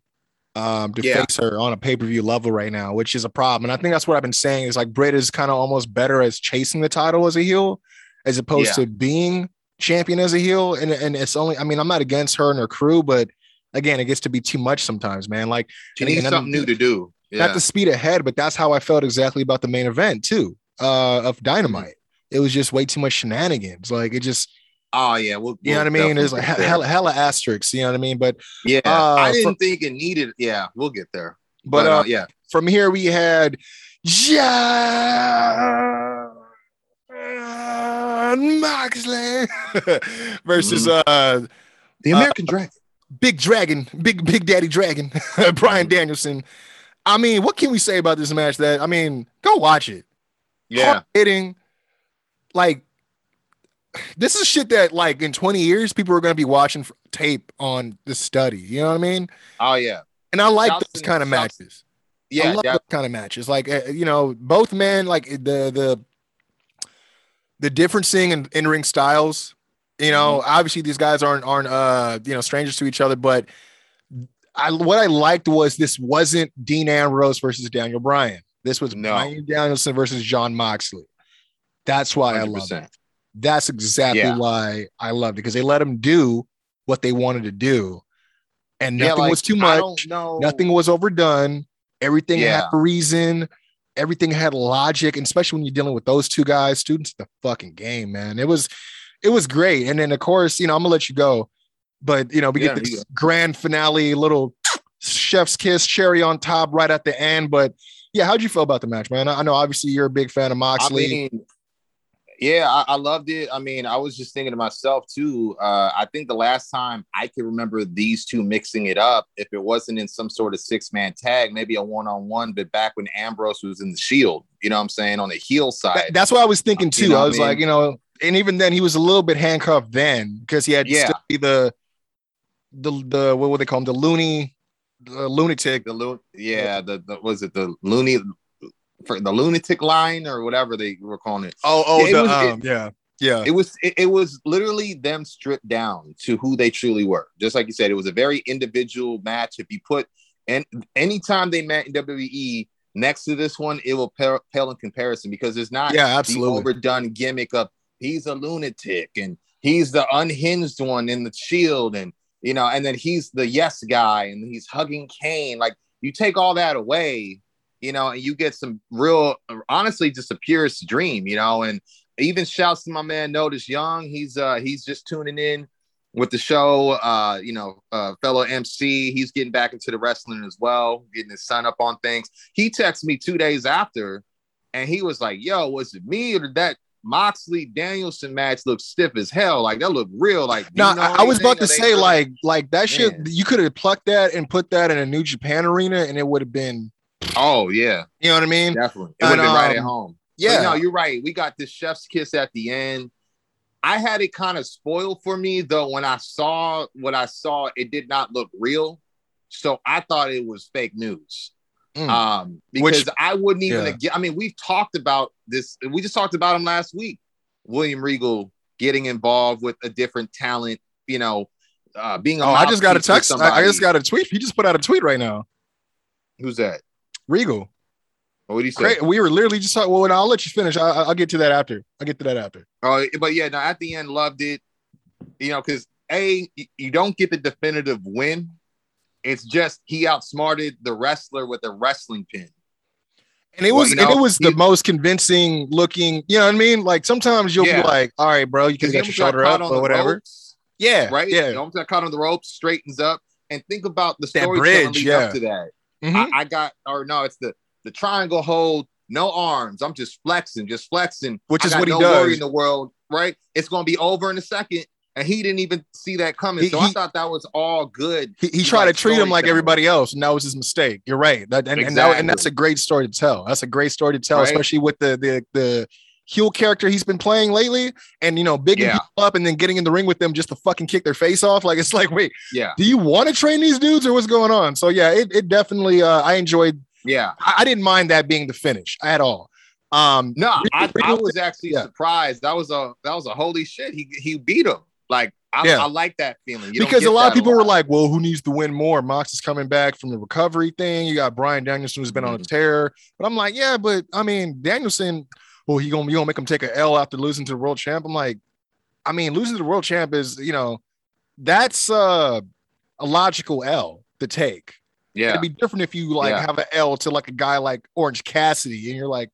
um to Yeah. face her on a pay-per-view level right now, which is a problem. And I think that's what I've been saying is like Britt is kind of almost better as chasing the title as a heel as opposed Yeah. to being champion as a heel. And and it's only I mean, I'm not against her and her crew, but again, it gets to be too much sometimes, man. Like She needs something new to do. not Yeah. to speed ahead, but that's how I felt exactly about the main event too. Uh of Dynamite. It was just way too much shenanigans. Like it just, oh yeah. We'll, you know what I mean? There's like definitely he- get hella, hella asterisks, you know what I mean? But yeah. uh, I didn't for- think it needed. Yeah, we'll get there. but, But, uh, uh, yeah, from here we had Jon Moxley versus Mm-hmm. uh the American Dragon. Big Dragon, Big Big Daddy Dragon, Bryan Danielson. I mean, what can we say about this match? That I mean, go watch it. Yeah, Hard hitting, like this is shit that like in 20 years people are going to be watching tape on the study. You know what I mean? oh yeah, And I like Shouts those kind of shouts- matches. I yeah. love yeah. those kind of matches. Like uh, you know, both men like the the the differencing in in ring styles. You know, Mm-hmm. obviously these guys aren't aren't uh you know strangers to each other, but I what I liked was this wasn't Dean Ambrose versus Daniel Bryan. This was No. Bryan Danielson versus Jon Moxley. That's why I love 100%. it. That's exactly Yeah. why I loved it because they let them do what they wanted to do, and Yeah, nothing like, was too much. Nothing was overdone. Everything had a reason. Everything had logic, and especially when you're dealing with those two guys, students the fucking game, man. It was, it was great. And then of course, you know, I'm gonna let you go, but you know, we Yeah, get this grand finale, little chef's kiss, cherry on top, right at the end. But yeah, how'd you feel about the match, man? I I know obviously you're a big fan of Moxley. I mean, yeah, I, I loved it. I mean, I was just thinking to myself too. Uh, I think the last time I can remember these two mixing it up, if it wasn't in some sort of six man tag, maybe a one on one, but back when Ambrose was in the Shield, you know what I'm saying, on the heel side. That- that's what I was thinking You too. know I what I was like, you know, and even then he was a little bit handcuffed then because he had to Yeah. still be the the the what would they call him? The loony the lunatic. the lu- yeah, the, the was it the loony for the lunatic line or whatever they were calling it. Oh, oh, Yeah, it the, was- um, yeah, yeah. It was it, it was literally them stripped down to who they truly were. Just like you said, it was a very individual match. If you put and anytime they met in WWE next to this one, it will pale, pale in comparison because it's not Yeah, absolutely. overdone gimmick of he's a lunatic and he's the unhinged one in the shield and you know, and then he's the yes guy and he's hugging Kane. Like you take all that away, you know, and you get some real, honestly, just a purest dream, you know, and even shouts to my man Notice Young. He's uh he's just tuning in. with the show. Uh, you know, uh, fellow MC, he's getting back into the wrestling as well, getting his son up on things. He texted me two days after, and he was like, "Yo, was it me or that Moxley Danielson match looked stiff as hell? Like that looked real. Like, No, you know I, I was about to say like like that shit. Man. You could have plucked that and put that in a New Japan arena, and it would have been. Oh yeah, You know what I mean? definitely. It would have And, right at um, home. Yeah. But no, you're right. We got this chef's kiss at the end. I had it kind of spoiled for me though. When I saw what I saw, it did not look real. So I thought it was fake news. Mm. Um, Which- because I wouldn't even yeah. get. I mean, we've talked about this. We just talked about him last week. William Regal getting involved with a different talent. You know, uh, being. A oh, I just got a text. I, I just got a tweet. He just put out a tweet right now. Who's that? Regal. What did he say? We were literally just talking. Well, I'll let you finish. I, I- I'll get to that after. I'll get to that after. Oh, but yeah, no, at the end, loved it. You know, because a you don't get the definitive win. It's just he outsmarted the wrestler with a wrestling pin. And it Well, was you and it was the he- most convincing looking. You know what I mean? Like sometimes you'll Yeah. be like, "All right, bro, you can get your shoulder up or whatever." Yeah, right? Yeah, You almost got caught on the rope, straightens up, and think about the That story bridge, yeah. up to that. Mhm. I, I got, or no, it's the the triangle hold, no arms. I'm just flexing, just flexing. Which I is what he no does. worry in the world, right? It's gonna be over in a second, and he didn't even see that coming. He- so I thought that was all good. he, he tried like to treat him like everybody else, and that was his mistake. You're right. That, and, and, that- and that's a great story to tell. That's a great story to tell, Right. especially with the the the heel character he's been playing lately, and you know, bigging Yeah. people up and then getting in the ring with them just to fucking kick their face off. Like it's like, wait, Yeah, do you want to train these dudes or what's going on? So yeah, it, it definitely. Uh, I enjoyed. yeah. I, I didn't mind that being the finish at all. Um, No, I, I was actually yeah. surprised. That was a that was a holy shit. He he beat him. Like I, Yeah. I like that feeling. You because a lot of people were like, "Well, who needs to win more?" Mox is coming back from the recovery thing. You got Bryan Danielson who's been on a Mhm. tear, but I'm like, yeah, but I mean, Danielson, well, he gonna you gonna make him take a L after losing to the world champ. I'm like, I mean, losing to the world champ is you know, that's uh, a logical L to take. yeah, It'd be different if you like Yeah. have an L to like a guy like Orange Cassidy, and you're like,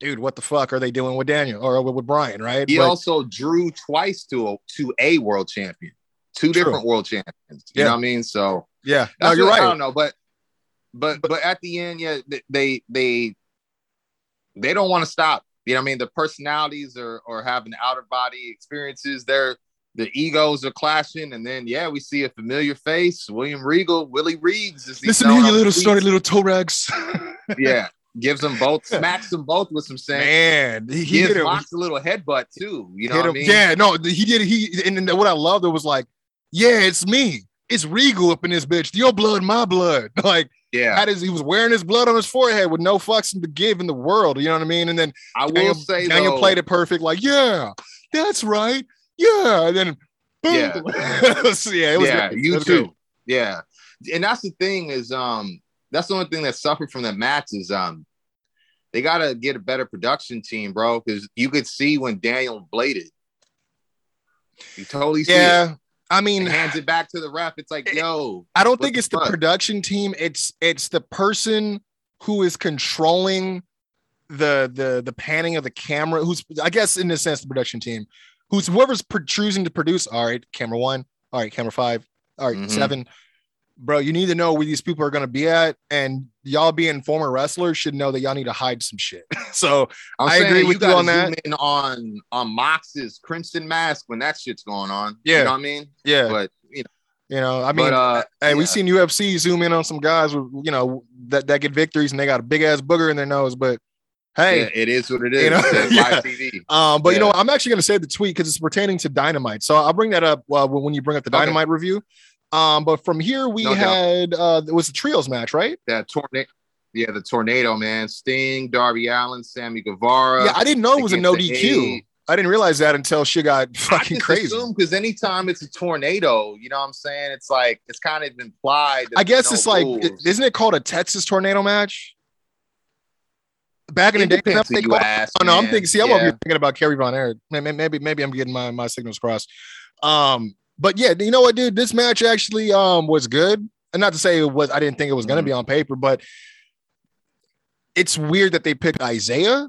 dude, what the fuck are they doing with Daniel or with, Bryan, right? he But- also drew twice to a to a world champion, two True. different world champions. You Yeah. know what I mean? So yeah, no, you're what- I don't know, but but but at the end, yeah, they they they don't want to stop. You know what I mean? The personalities are are having out of body experiences. They're the egos are clashing, and then yeah, we see a familiar face, William Regal, Willie Reeves. Is Listen to you, little snotty little toe rags. Yeah, gives them both, smacks them both with some sand. Man, he, he Gives did it. Mox a little headbutt too. You know hit what I him- mean? Yeah, no, he did. He and then what I loved it was like, yeah, it's me. It's Regal up in this bitch. Your blood, my blood. Like yeah. had his, he was wearing his blood on his forehead with no fucks to give in the world. You know what I mean? And then I will Daniel, say Daniel though, played it perfect. Like, yeah, that's right. Yeah, and then boom. Yeah. So, yeah, it was yeah, great. You too. great. Yeah, and that's the thing is, um, that's the only thing that suffered from that match is, um, they gotta get a better production team, bro, because you could see when Daniel bladed, you totally see Yeah, it. I mean, And hands it back to the ref. It's like, It- yo, I don't think the it's the fuck? production team. It's it's the person who is controlling the the the panning of the camera. Who's I guess in a sense the production team, who's whoever's pro- choosing to produce. All right, camera one. All right, camera five. All right, Mhm. seven. Bro, you need to know where these people are going to be at, and y'all being former wrestlers should know that y'all need to hide some shit. so I'm I agree with you gotta on that. zoom In on on Mox's crimson mask when that shit's going on. Yeah. you know what I mean. yeah, But you know, you know, I mean, but uh, Hey, we yeah. seen UFC zoom in on some guys with you know that, that get victories and they got a big ass booger in their nose. But hey, Yeah, it is what it is. You know? Yeah. um, but you know. I'm actually gonna save the tweet because it's pertaining to dynamite. So I'll bring that up uh, when you bring up the Okay. dynamite review. Um, but from here we No had uh it was a trios match, right? that tornado. Yeah, the tornado man. Sting, Darby Allin, Sammy Guevara. yeah, I didn't know it was a no DQ. I didn't realize that until she got fucking crazy. because anytime it's a tornado, you know what I'm saying? It's like it's kind of implied. I guess there's it's no like, rules. isn't it called a Texas tornado match? Back in It the day, I who think you about- ask, Oh no, I'm thinking. See, I'm Yeah. here thinking about Kerry Von Erich. Maybe, maybe, maybe I'm getting my my signals crossed. Um, but yeah, you know what, dude? This match actually um was good, and not to say it was. I didn't think it was going to Mhm. be on paper, but it's weird that they picked Isiah.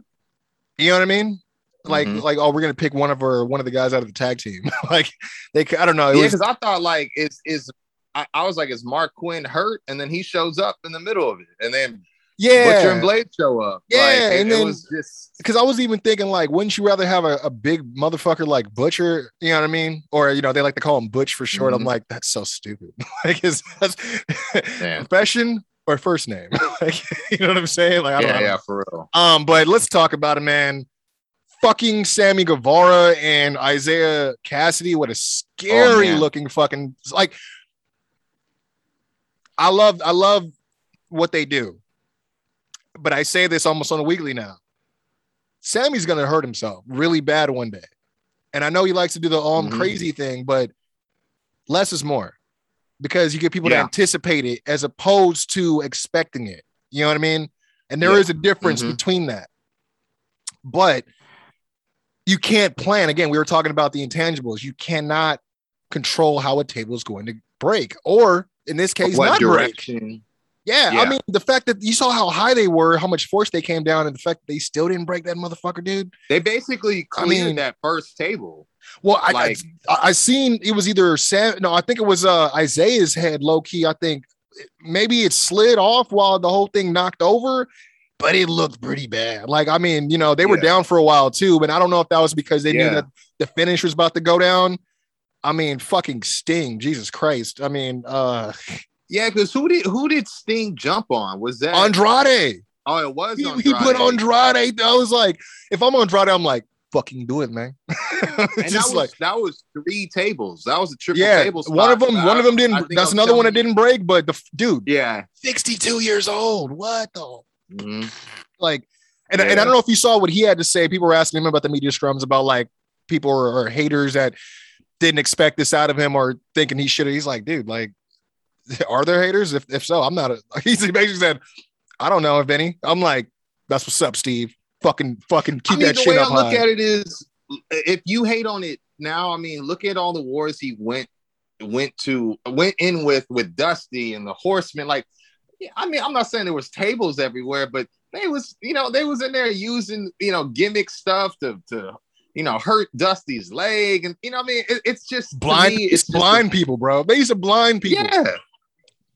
You know what I mean? like Mhm. like oh we're gonna pick one of our one of the guys out of the tag team. like they I don't know. Yeah, because I thought like is is I, I was like, is Marq Quen hurt? And then he shows up in the middle of it, and then yeah. Butcher and Blade show up. Yeah, like, and it then- was just because I was even thinking like, wouldn't you rather have a, a big motherfucker like Butcher? You know what I mean? Or you know, they like to call him Butch for short. I'm Mhm. like, that's so stupid. like, is that's Yeah. profession or first name? like, you know what I'm saying? Like, I don't yeah, know. yeah, for real. Um, but let's talk about it, man. Fucking Sammy Guevara and Isiah Kassidy. What a scary man. looking fucking like. I love, I love what they do, but I say this almost on a weekly now. Sammy's gonna hurt himself really bad one day, and I know he likes to do the all Mhm. crazy thing, but less is more because you get people to anticipate it as opposed to expecting it. You know what I mean? And there is Yeah. a difference Mhm. between that. But you can't plan. Again, we were talking about the intangibles. You cannot control how a table is going to break, or in this case, what not break. Direction? Yeah, I mean, the fact that you saw how high they were, how much force they came down, and the fact that they still didn't break that motherfucker, dude. They basically I mean- that first table. Well, I, Like- I I seen it was either Sam. No, I think it was uh Isiah's head, low key. I think maybe it slid off while the whole thing knocked over, but it looked pretty bad. Like I mean, you know, they were Yeah. down for a while too, but I don't know if that was because they knew that the finish was about to go down. I mean, fucking Sting, Jesus Christ. I mean, uh Yeah, because who did who did Sting jump on? Was that Andrade. Oh, it was He, Andrade. he put Andrade. I was like, if I'm Andrade, I'm like, fucking do it, man. And Just that was like that was three tables. That was a triple yeah, table. one of spot. them, one of them didn't. That's I'm another one that didn't break. But the dude. Yeah. 62 years old. What the Mhm. like? And, and I don't know if you saw what he had to say. People were asking him about the media scrums about like people are, are haters that didn't expect this out of him or thinking he should have. He's like, dude, like, are there haters? If if so, I'm not. A, he basically said, I don't know if any. I'm like, that's what's up, Steve. Fucking fucking keep I mean, that the way I look high. at it is, if you hate on it now, I mean, look at all the wars he went went to went in with with Dusty and the Horsemen. Like, I mean, I'm not saying there was tables everywhere, but they was you know they was in there using you know gimmick stuff to to you know hurt Dusty's leg and you know I mean it, it's just blind. me, it's a- blind people, bro. They used to blind people. Yeah,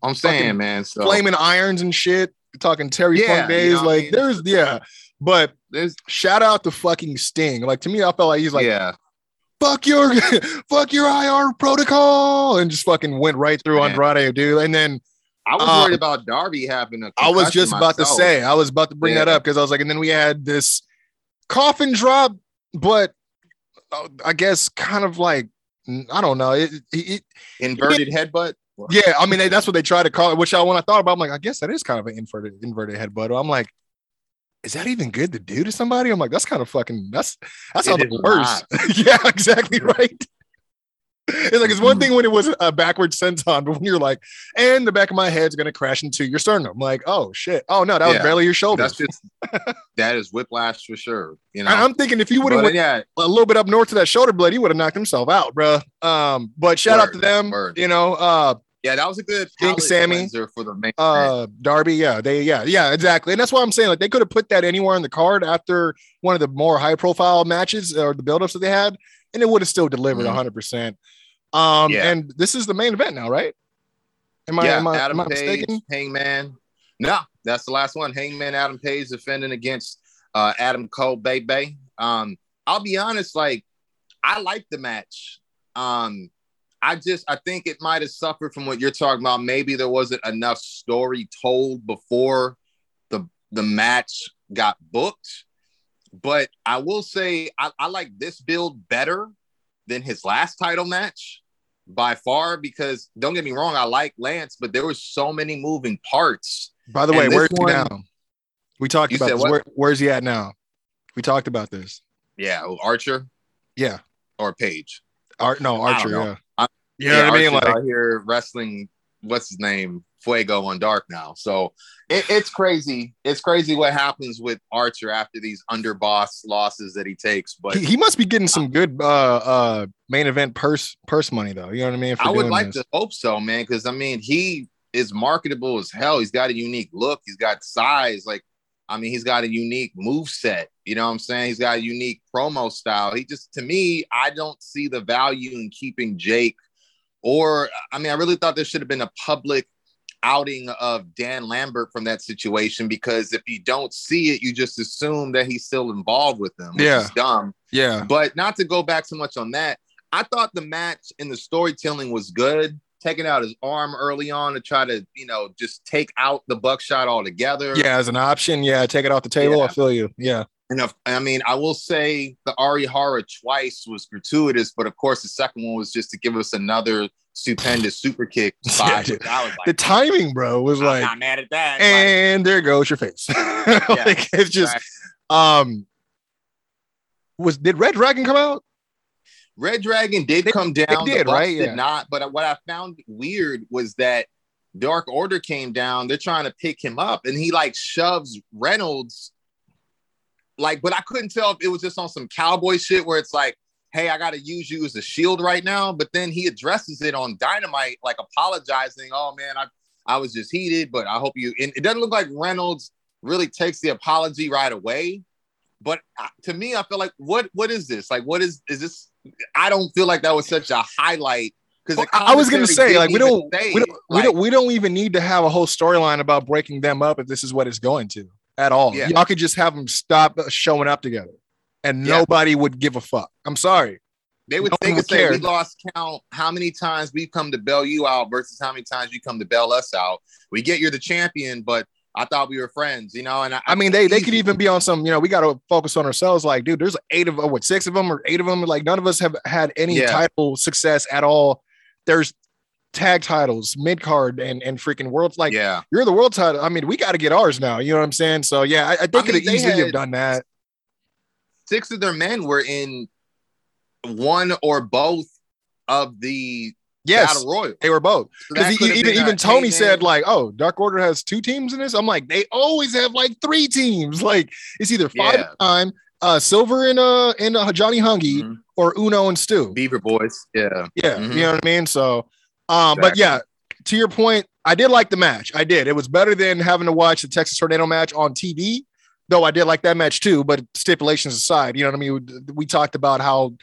I'm saying, man. So flaming irons and shit. Talking Terry Yeah, Funk you days. know what I like mean? there's yeah. But there's shout out to fucking Sting. Like to me, I felt like he's like yeah, fuck your fuck your IR protocol and just fucking went right through Man. Andrade, dude. And then I was Um, worried about Darby having a. I was just about to say, I was about to bring that up because I was like, and then we had this coffin drop, but uh, I guess kind of like I don't know. It, it, inverted headbutt. Yeah, I mean that's what they try to call it. Which I when I thought about, I'm like, I guess that is kind of an inverted inverted headbutt. I'm like, is that even good to do to somebody? I'm like, that's kind of fucking that's that's like is worse. yeah, exactly right. It's like it's one thing when it was a backward senton, but when you're like, and the back of my head's gonna crash into your sternum. I'm like, oh shit. Oh no, that was barely your shoulder. That's just that is whiplash for sure. You know, I'm thinking if you would have went yeah, a little bit up north to that shoulder blade, he would have knocked himself out, bro. Um, but shout out to them. word. You know, uh, yeah, that was a good King Sammy, for the main. uh Darby, yeah, they yeah, yeah, exactly. And that's why I'm saying like they could have put that anywhere on the card after one of the more high profile matches or the buildups that they had, and it would have still delivered Mhm. 100 percent Um Yeah. and this is the main event now, right? Am I yeah, am I, Adam am I Page, mistaken? Hangman. No, that's the last one. Hangman Adam Page defending against uh, Adam Cole, baby. Um, I'll be honest, like I like the match. Um, I just I think it might have suffered from what you're talking about. Maybe there wasn't enough story told before the the match got booked. But I will say I, I like this build better than his last title match by far because don't get me wrong, I like Lance, but there was so many moving parts. By the way, where's he now? We talked about this. Where, where's he at now? We talked about this. Yeah, oh, Archer Yeah. or Page. Art no Archer, yeah. You know what I mean? Like out here wrestling. What's his name? Fuego on Dark now. So it, it's crazy. It's crazy what happens with Archer after these underboss losses that he takes. But he, he must be getting some good uh uh main event purse purse money though. You know what I mean? I would like this. to hope so, man. Because I mean, he is marketable as hell. He's got a unique look. He's got size. Like I mean, he's got a unique move set. You know what I'm saying? He's got a unique promo style. He just, to me, I don't see the value in keeping Jake. Or, I mean, I really thought there should have been a public outing of Dan Lambert from that situation because if you don't see it, you just assume that he's still involved with them. Which Yeah. is dumb. Yeah. But not to go back so much on that, I thought the match and the storytelling was good. Taking out his arm early on to try to, you know, just take out the buckshot altogether. Yeah, as an option. Yeah, take it off the table. I Yeah. feel you. Yeah. And if, I mean, I will say the Arihara twice was gratuitous, but of course the second one was just to give us another stupendous super kick spot. I was The timing, bro, was I'm like, not mad at that. Like, and there goes your face. like it's just um was did Red Dragon come out? Red Dragon did They- come down. they the did, right? Did Yeah. not. But what I found weird was that Dark Order came down. They're trying to pick him up, and he like shoves Reynolds. Like, but I couldn't tell if it was just on some cowboy shit where it's like, "Hey, I got to use you as a shield right now." But then he addresses it on Dynamite, like apologizing. Oh man, I I was just heated, but I hope you. And it doesn't look like Reynolds really takes the apology right away. But to me, I feel like what what is this? Like, what is is this? I don't feel like that was such a highlight because Well, I was gonna say, like, we don't, we don't, we don't, we don't even need to have a whole storyline about breaking them up if this is what it's going to at all. Yeah. Y'all could just have them stop showing up together, and Yeah. nobody would give a fuck. I'm sorry. They would no they one would would say we lost count how many times we've come to bail you out versus how many times you come to bail us out. We get you're the champion, but I thought we were friends, you know. And I, I mean, they they could even be on some, you know, we got to focus on ourselves. Like, dude, there's eight of what six of them or eight of them. Like, none of us have had any Yeah. title success at all. There's tag titles, mid card, and and freaking worlds. Like, yeah. you're the world title. I mean, we got to get ours now. You know what I'm saying? So yeah, I, I think I could mean, have they easily have done that. Six of their men were in one or both of the Yes, battle royal. they were both. Because could have even even Tony said like, "Oh, Dark Order has two teams in this." I'm like, they always have like three teams. Like it's either five Yeah. time, uh, Silver and uh and uh, Johnny Hungie, Mhm. or Uno and Stu. Beaver Boys. Yeah. Yeah, Mhm. you know what I mean. So, um, but yeah, to your point, I did like the match. I did. It was better than having to watch the Texas Tornado match on TV. Though I did like that match too, but stipulations aside, you know what I mean. We, talked about how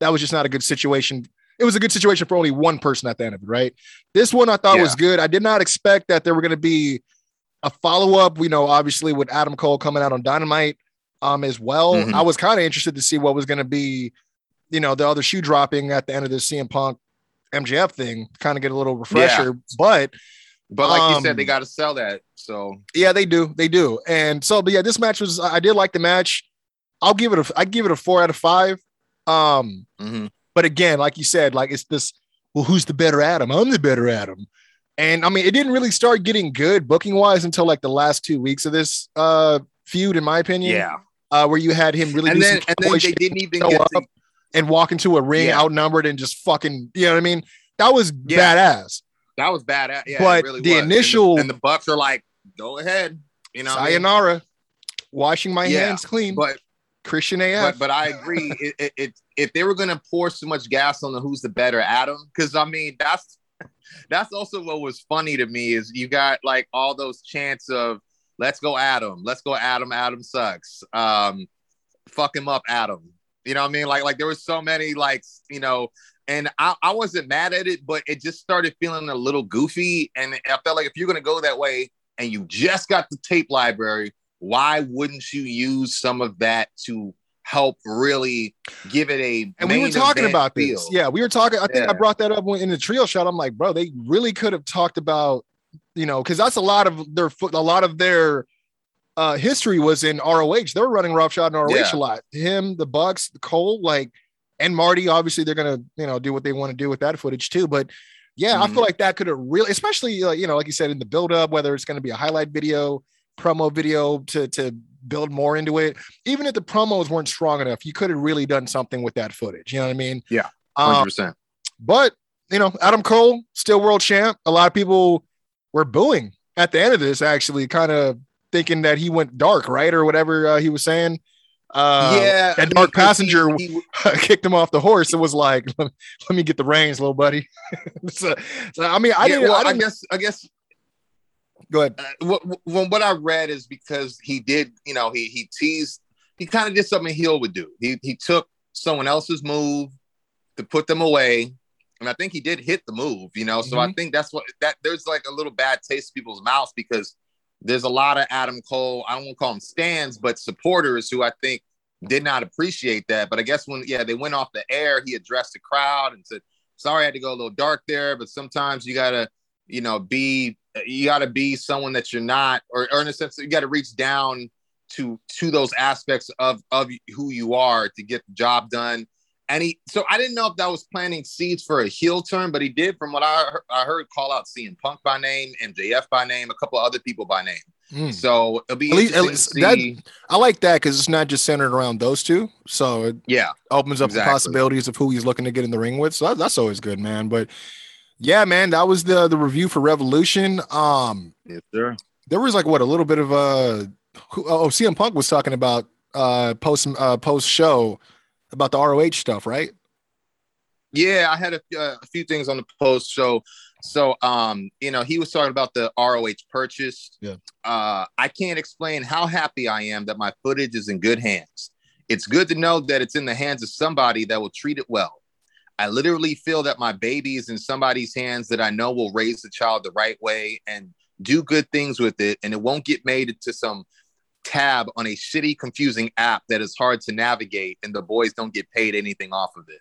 that was just not a good situation. It was a good situation for only one person at the end of it, right? This one I thought was good. I did not expect that there were going to be a follow up. you know obviously with Adam Cole coming out on Dynamite, um, as well. Mhm. I was kind of interested to see what was going to be, you know, the other shoe dropping at the end of the CM Punk MJF thing, kind of get a little refresher. But But like you Um, said, they got to sell that. So yeah, they do, they do. And so, but yeah, this match was I did like the match. I'll give it a I give it a four out of five. Um, mhm. but again, like you said, like it's this. Well, who's the better Adam? I'm the better Adam. And I mean, it didn't really start getting good booking wise until like the last two weeks of this uh feud, in my opinion. yeah. uh, where you had him really And then and then they didn't even get up to, and walk into a ring Yeah. outnumbered and just fucking, you know what I mean? That was Yeah. badass. that was bad. Yeah, But really the was. And initial- and the, Bucks are like, go ahead. You know, what I mean? Sayonara, washing my Yeah, hands clean. but Christian AF. but but I agree. it, it, it if they were gonna pour so much gas on the who's the better Adam, because I mean that's that's also what was funny to me is you got like all those chants of let's go Adam, let's go Adam, Adam sucks. Um fuck him up, Adam. You know what I mean? Like like there was so many like you know, and I, I wasn't mad at it, but it just started feeling a little goofy. And I felt like if you're gonna go that way and you just got the tape library, why wouldn't you use some of that to help really give it a and we were talking about feel? this. Yeah, we were talking. I think I brought that up when- in the trio shot. I'm like, bro, they really could have talked about, you know, because that's a lot of their foot, a lot of their uh history was in ROH. They were running roughshod in ROH Yeah. a lot. Him, the Bucks, Cole, like, and Marty. Obviously, they're gonna, you know, do what they want to do with that footage too. But yeah, I Mhm. feel like that could have really, especially like you know, like you said in the build up, whether it's going to be a highlight video, promo video to to build more into it. Even if the promos weren't strong enough, you could have really done something with that footage. You know what I mean? Yeah, Um, 100%. but you know, Adam Cole still world champ. A lot of people were booing at the end of this, actually, kind of thinking that he went dark, right, or whatever uh, he was saying. Uh, yeah, and I mean, Dark 'cause he- Passenger he- kicked him off the horse. It was like, let me get the reins, little buddy. so, so, I mean, I yeah, didn't. well, I I, didn't guess I guess Go ahead. uh, what, what I read is because he did, you know, he he teased, he kind of did something heel would do. He he took someone else's move to put them away, and I think he did hit the move, you know. So I think that's what that there's like a little bad taste in people's mouths because there's a lot of Adam Cole. I to call them stands, but supporters who I think did not appreciate that. But I guess when yeah they went off the air, he addressed the crowd and said, "Sorry, I had to go a little dark there, but sometimes you gotta." you know, be you got to be someone that you're not, or, or in a sense, you got to reach down to to those aspects of of who you are to get the job done. And he, so I didn't know if that was planting seeds for a heel turn, but he did, from what I heard, I heard call out CM Punk by name, MJF by name, a couple of other people by name. Mm. So it'll be At least- at least see. I like that because it's not just centered around those two. So it yeah, opens up Exactly. the possibilities of who he's looking to get in the ring with. So that- that's always good, man. But yeah, man, that was the the review for Revolution. Um, yes, sir. there was like what a little bit of a oh CM Punk was talking about uh post uh post show about the ROH stuff, right? Yeah, I had a, uh, a few things on the post show. So, um, you know, he was talking about the ROH purchase. Yeah. Uh, I can't explain how happy I am that my footage is in good hands. It's good to know that it's in the hands of somebody that will treat it well. I literally feel that my baby is in somebody's hands that I know will raise the child the right way and do good things with it, and it won't get made into some tab on a shitty, confusing app that is hard to navigate, and the boys don't get paid anything off of it.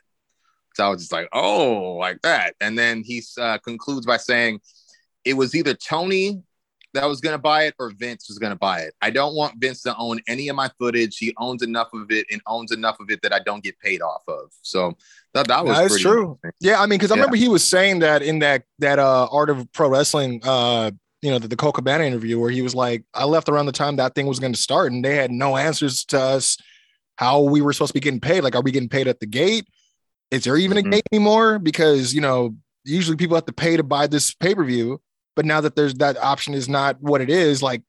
So I was just like, oh, like that. And then he uh, concludes by saying it was either Tony that was going to buy it or Vince was going to buy it. I don't want Vince to own any of my footage. He owns enough of it and owns enough of it that I don't get paid off of. So that, that was That's true. Yeah, I mean, because I Yeah. remember he was saying that in that that uh art of pro wrestling, uh, you know, the, the Colt Cabana interview where he was like, I left around the time that thing was going to start, and they had no answers to us how we were supposed to be getting paid. Like, are we getting paid at the gate? Is there even Mhm. a gate anymore? Because you know, usually people have to pay to buy this pay per view, but now that there's that option is not what it is. Like,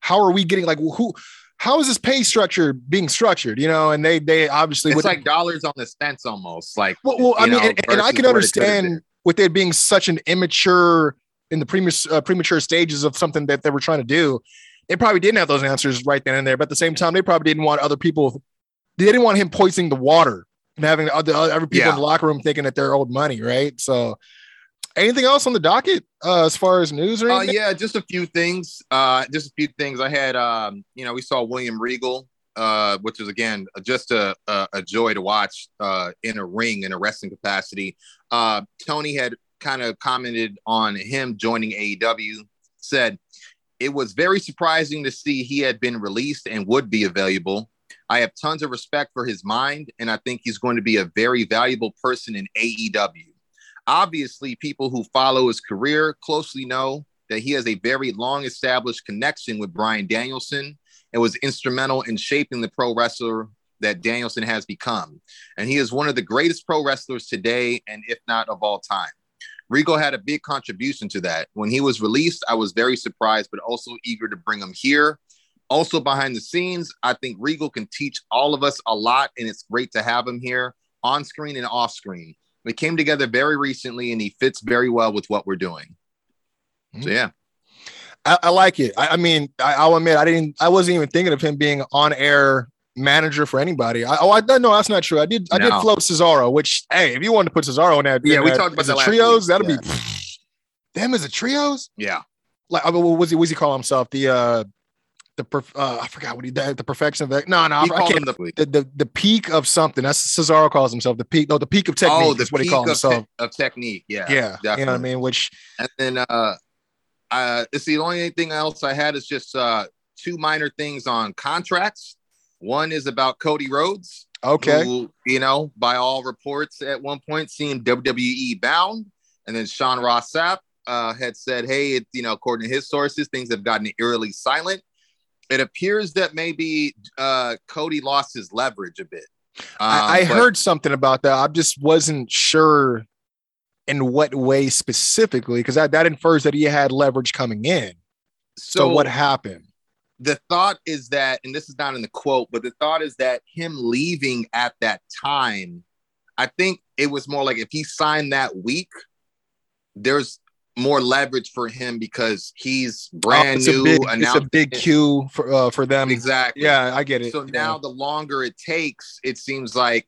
how are we getting like who? How is this pay structure being structured? You know, and they they obviously It's like dollars on the cents almost. Like, well, well I mean, know, and, and I can what it could've understand with it being such an immature in the premature uh, premature stages of something that they were trying to do. They probably didn't have those answers right then and there, but at the same time, they probably didn't want other people. They didn't want him poisoning the water and having other other people Yeah. in the locker room thinking that they're owed money, right? So, anything else on the docket uh, as far as news or Uh, anything? yeah, just a few things. Uh, just a few things. I had, um, you know, we saw William Regal, uh, which was again just a, a, a joy to watch uh, in a ring in a wrestling capacity. Uh, Tony had kind of commented on him joining AEW. Said it was very surprising to see he had been released and would be available. I have tons of respect for his mind, and I think he's going to be a very valuable person in AEW. Obviously, people who follow his career closely know that he has a very long established connection with Bryan Danielson and was instrumental in shaping the pro wrestler that Danielson has become. And he is one of the greatest pro wrestlers today, and if not of all time. Regal had a big contribution to that. When he was released, I was very surprised, but also eager to bring him here. Also, behind the scenes, I think Regal can teach all of us a lot, and it's great to have him here on screen and off screen. We came together very recently, and he fits very well with what we're doing. So, mm-hmm. yeah. I, I like it. I, I mean, I, I'll admit, I didn't. I wasn't even thinking of him being on air manager for anybody. I, oh, I no, that's not true. I did. I did float Cesaro, which hey, if you wanted to put Cesaro in that, Yeah, in we that- talked about the that trios. That'll Yeah. be them as a trios. Yeah. Like, I mean, what was he? What does he call himself? The uh, the perf- uh, I forgot what he the, the perfection of that. No, no, I, He I called can't. the, The, the the peak of something. That's Cesaro calls himself. The peak. No, the peak of technique. oh, the is what he calls himself. te- of technique. Yeah. yeah, you know what I mean. Which And then uh uh it's the only thing else I had is just uh two minor things on contracts. One is about Cody Rhodes. okay, Who, you know, by all reports at one point seemed WWE bound. And then Sean Ross Sapp uh, had said, hey, it, you know, according to his sources, things have gotten eerily silent. It appears that maybe uh, Cody lost his leverage a bit. I, I Um, but- heard something about that. I just wasn't sure in what way specifically because that, that infers that he had leverage coming in. So, what happened? The thought is that, and this is not in the quote, but the thought is that him leaving at that time, I think it was more like if he signed that week, there's more leverage for him because he's Oh, brand a new. big, it's a big cue for uh, for them. Exactly. Yeah, I get it. So Yeah. now the longer it takes, it seems like,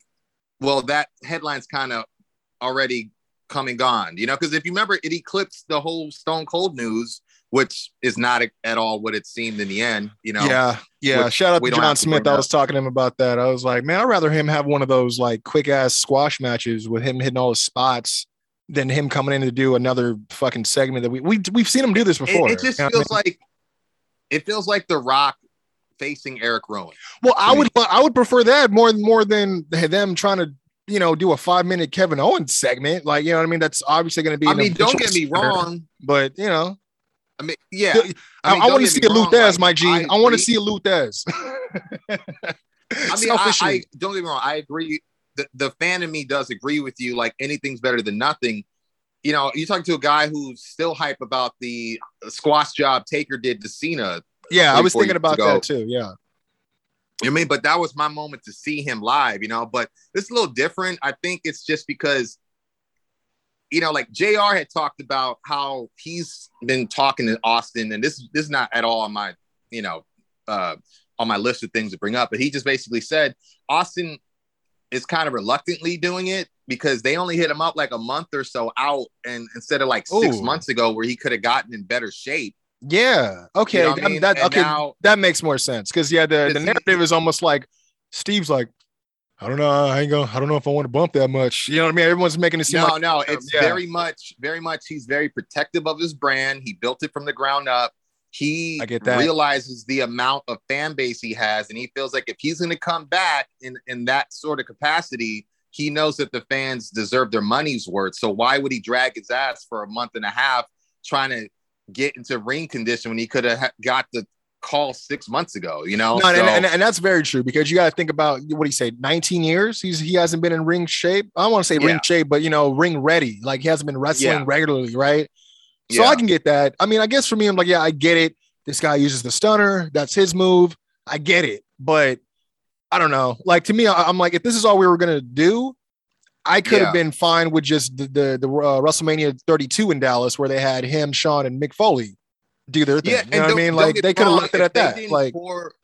well, that headline's kind of already come and gone, you know, because if you remember, it eclipsed the whole Stone Cold news, which is not at all what it seemed in the end, you know. Yeah, yeah. Shout out to John Smith. I was talking to him about that. I was like, man, I'd rather him have one of those like quick ass squash matches with him hitting all his spots than him coming in to do another fucking segment that we, we we've seen him do this before. it just you know what I feels like it feels like The Rock facing Eric Rowan. Well, I would I would prefer that more more than them trying to you know do a five minute Kevin Owens segment. Like you know what I mean? That's obviously going to be. I mean, don't get me wrong. but you know, I mean, yeah. I, I, mean, want to see a Luthez, like, Mike G. I I, want to see a Luthez. I mean, I, I don't get me wrong. I agree. The, the fan in me does agree with you. Like anything's better than nothing. You know, you're talking to a guy who's still hype about the squash job Taker did to Cena. yeah, I was thinking about ago. that too. Yeah, I mean, but that was my moment to see him live, you know. But it's a little different. I think it's just because, you know, like JR had talked about how he's been talking to Austin, and this this is not at all on my, you know, uh on my list of things to bring up, but he just basically said Austin is kind of reluctantly doing it because they only hit him up like a month or so out, and instead of like six Ooh. months ago where he could have gotten in better shape. yeah. Okay, You know I mean, that okay. now- that makes more sense because yeah, the, the Because he- narrative is almost like Steve's like, I don't know, I ain't gonna, I don't know if I want to bump that much. You know what I mean? Everyone's making it seem no, like no, it's yeah. very much, very much. He's very protective of his brand. He built it from the ground up. He I get that. realizes the amount of fan base he has, and he feels like if he's going to come back in in that sort of capacity, he knows that the fans deserve their money's worth. So why would he drag his ass for a month and a half trying to get into ring condition when he could have got the call six months ago? You know, No, and, So- and, and that's very true because you got to think about what he said 19 years. He's he hasn't been in ring shape. I don't want to say ring shape, but you know, ring ready. Like he hasn't been wrestling Yeah. regularly, right? So Yeah. I can get that. I mean, I guess for me, I'm like, yeah, I get it. This guy uses the stunner. That's his move. I get it, but I don't know. Like to me, I, am like, if this is all we were gonna do, I could have been fine with just the the, the uh, WrestleMania 32 in Dallas, where they had him, Sean, and Mick Foley do their thing. Yeah, you know what I mean? Like they could have left it at that. Like, pour-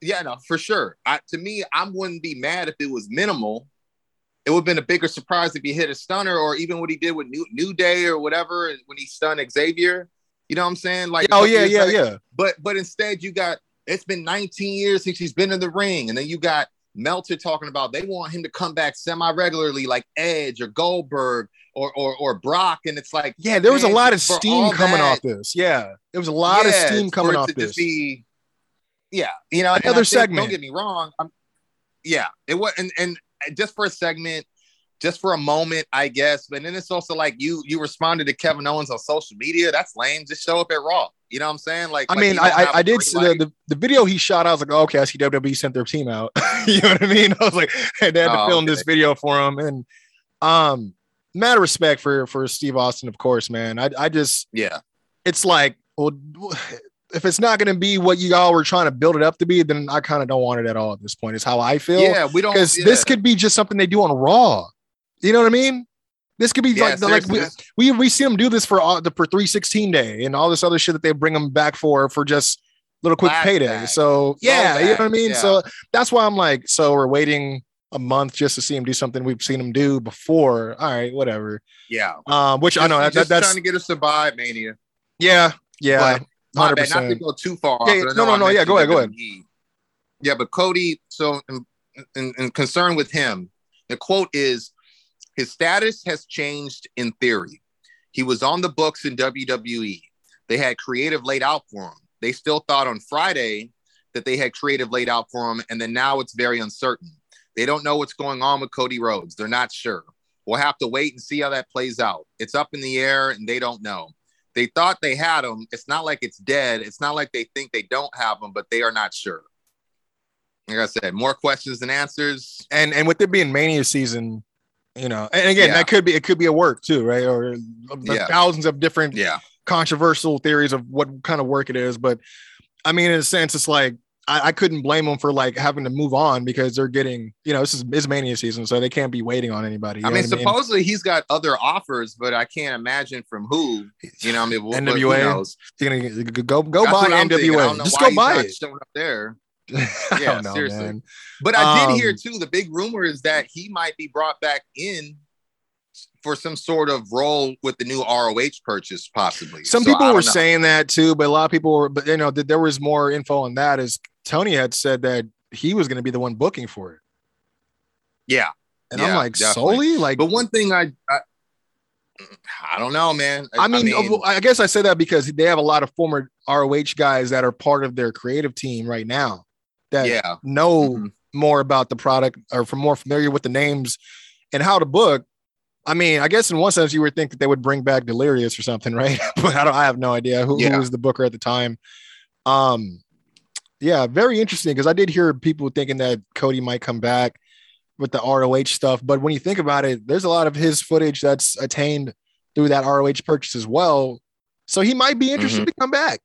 yeah, no, for sure. I, to me, I wouldn't be mad if it was minimal. It would have been a bigger surprise if he hit a stunner, or even what he did with New, New Day or whatever when he stunned Xavier. You know what I'm saying? Like, oh yeah, yeah, back. yeah. But but instead, you got it's been 19 years since he's been in the ring, and then you got Meltzer talking about they want him to come back semi regularly, like Edge or Goldberg or or or Brock, and it's like Yeah, there was a lot of steam coming that- off this. Yeah, there was a lot of steam coming off this. Be, yeah, you know, Another think- segment. Don't get me wrong. I'm, yeah, it was, and, and just for a segment, just for a moment, I guess. But then it's also like you you responded to Kevin Owens on social media. That's lame. Just show up at Raw. You know what I'm saying? Like, I like mean, I I, have I a did see the, the the video he shot. I was like, oh, okay, I see WWE sent their team out. you know what I mean? I was like, hey, they had to Oh, film this video for him, and um, matter of respect for for Steve Austin, of course, man. I I just yeah, it's like, well, if it's not going to be what you all were trying to build it up to be, then I kind of don't want it at all at this point. Is how I feel. yeah. We don't because yeah. this could be just something they do on Raw. You know what I mean? This could be Yeah, like the, like we, we we see them do this for all the for 316 day and all this other shit that they bring them back for for just little quick payday. So yeah, you know what I mean. yeah. So that's why I'm like, so we're waiting a month just to see him do something we've seen him do before. All right, whatever. yeah. Um, which I know that, just that, that's trying to get us to buy Mania. yeah, yeah, hundred bad, not to go too far. Yeah, off, yeah, but no, no, no, yeah, go ahead, go WWE. Yeah, but Cody. So, and concern with him, the quote is, "His status has changed in theory. He was on the books in WWE. They had creative laid out for him. They still thought on Friday that they had creative laid out for him, and then now it's very uncertain. They don't know what's going on with Cody Rhodes. They're not sure. We'll have to wait and see how that plays out. It's up in the air, and they don't know." They thought they had him. It's not like it's dead. It's not like they think they don't have him, but they are not sure. Like I said, more questions than answers. And and with it being Mania season, you know, and again, Yeah. that could be it could be a work too, right? Or uh, Yeah. thousands of different Yeah. controversial theories of what kind of work it is. But I mean, in a sense, it's like I, I couldn't blame them for like having to move on because they're getting, you know, this is mania season, so they can't be waiting on anybody. I mean, supposedly he's got other offers, but I can't imagine from who. You know, I mean, who NWA? knows? You're gonna go go That's buy thinking. NWA. Just go buy it. Up there. I Yeah, know, seriously. man. But I did hear Um, too. The big rumor is that he might be brought back in for some sort of role with the new ROH purchase, possibly. Some So people were know. saying that too, but a lot of people were, but you know, that there was more info on that. Is Tony had said that he was going to be the one booking for it, yeah. and I'm like, definitely. solely, like, But one thing I, I, I don't know, man. I mean, I, guess I say that because they have a lot of former ROH guys that are part of their creative team right now that yeah. know Mhm. more about the product or from more familiar with the names and how to book. I mean, I guess in one sense you would think that they would bring back Delirious or something, right? but I don't. I have no idea who, Yeah. who was the booker at the time. Um, yeah, very interesting because I did hear people thinking that Cody might come back with the ROH stuff, but when you think about it, there's a lot of his footage that's attained through that ROH purchase as well. So he might be interested to come back.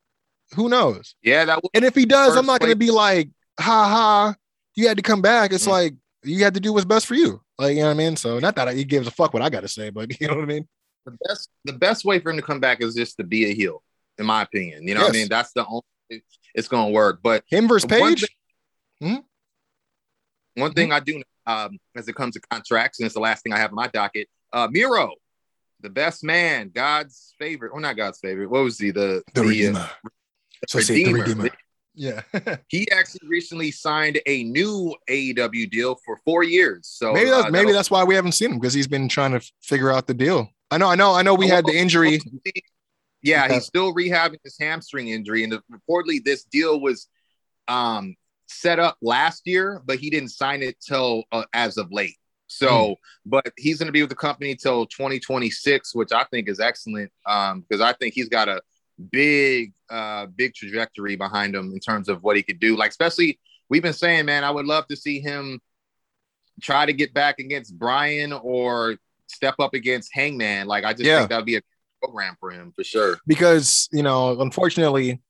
Who knows? Yeah, that And if he does, I'm not going to be like, ha ha, you had to come back. It's Mm. like you had to do what's best for you. Like, you know what I mean? So not that he gives a fuck what I got to say, but you know what I mean? the best. The best way for him to come back is just to be a heel, in my opinion. You know, what I mean, that's the only. It's to work, but Him versus One Page. One thing I do um, as it comes to contracts, and it's the last thing I have in my docket. Uh, Miro, the best man, God's favorite, or not God's favorite. What was he? The The uh, Redeemer. So say the Redeemer. Yeah. He actually recently signed a new AEW deal for four years. So maybe that's uh, maybe that's why we haven't seen him because he's been trying to f- figure out the deal. I know, I know, I know. We had the injury. Yeah, Okay. he's still rehabbing his hamstring injury, and reportedly this deal was um, set up last year, but he didn't sign it till uh, as of late. So, Hmm. but he's going to be with the company till 2026, which I think is excellent um, because I think he's got a big, uh, big trajectory behind him in terms of what he could do. Like, especially we've been saying, man, I would love to see him try to get back against Bryan or step up against Hangman. Like, I just Yeah. think that would be a program for him for sure. because you know, unfortunately,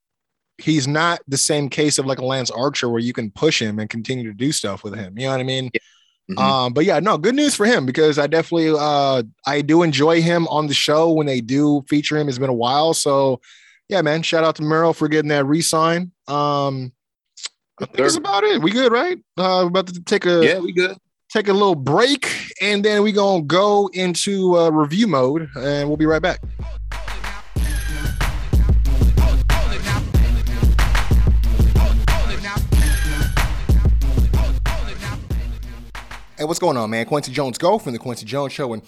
he's not the same case of like a Lance Archer where you can push him and continue to do stuff with him. You know what I mean? Mhm. Um, but yeah, no, good news for him because I definitely uh I do enjoy him on the show when they do feature him. It's been a while. So yeah, man, shout out to Miro for getting that re-sign. Um I think that's about it. We good, right? Uh we're about to take a yeah, we good. take a little break and then we gonna go into uh review mode and we'll be right back. Hey, what's going on, man? Quincy Jones Go from the Quincy Jones Show, and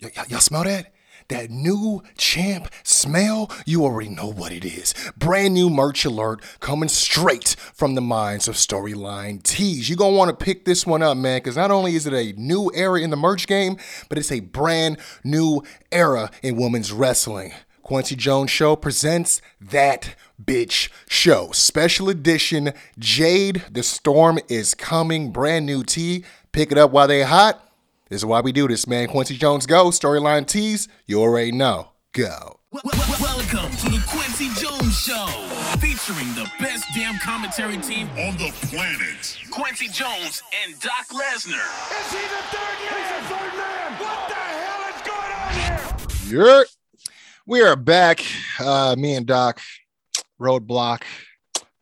y- y- y'all smell that? That new champ smell? You already know what it is. Brand new merch alert coming straight from the minds of Storyline Tees. You're gonna want to pick this one up, man, because not only is it a new era in the merch game, but it's a brand new era in women's wrestling. Quincy Jones Show presents that bitch show. Special edition Jade the Storm is coming. Brand new tee. Pick it up while they hot. This is why we do this, man. Quincy Jones Go. Storyline Tees. You already know. Go. Wel- wel- Welcome to the Quincy Jones Show, featuring the best damn commentary team on the planet. Quincy Jones and Doc Lesnar. Is he the third man? He's the third man. What the hell is going on here? Yep. We are back. Uh, me and Doc, Roadblock,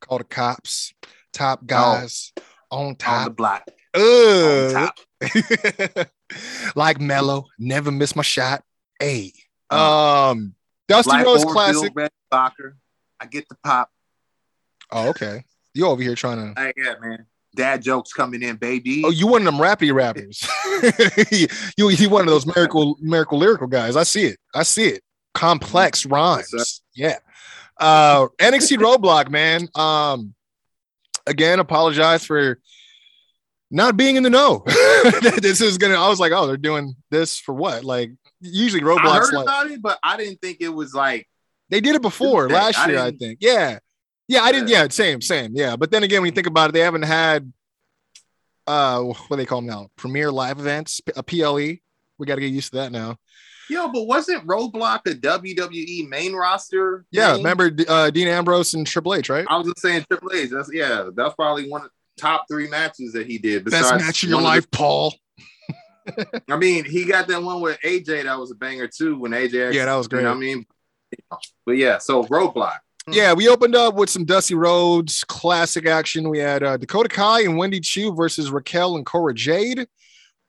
Call the Cops, Top Guys, on top. On the top. block. Ugh. like Mello, never miss my shot. Hey. Uh, Um, Dusty Black Rose Classic. Red Bocker. I get the pop. Oh, okay. You over here trying to Hey, yeah, man. Dad jokes coming in, baby. Oh, you one of them rappy rappers. you you one of those miracle miracle lyrical guys. I see it. I see it. Complex rhymes. Yes, yeah. Uh NXT Roadblock, man. Um again, apologize for not being in the know. this is gonna I was like, oh, they're doing this for what? Like usually Roadblock. I heard like about it, but I didn't think it was like they did it before last year, I think. Yeah. Yeah, I didn't. Yeah. Same, same. Yeah. But then again, when you think about it, they haven't had uh what do they call them now? Premier live events, a PLE. We got to get used to that now. Yo, but wasn't Roadblock a WWE main roster? Yeah, remember uh, Dean Ambrose and Triple H, right? I was just saying Triple H. That's yeah, that's probably one top three matches that he did. Best match of your life, Paul. I mean, he got that one with AJ that was a banger too. When AJ, actually- Yeah, that was You know great. I mean, but yeah. So Roadblock. Yeah, we opened up with some Dusty Rhodes classic action. We had uh, Dakota Kai and Wendy Choo versus Raquel and Cora Jade.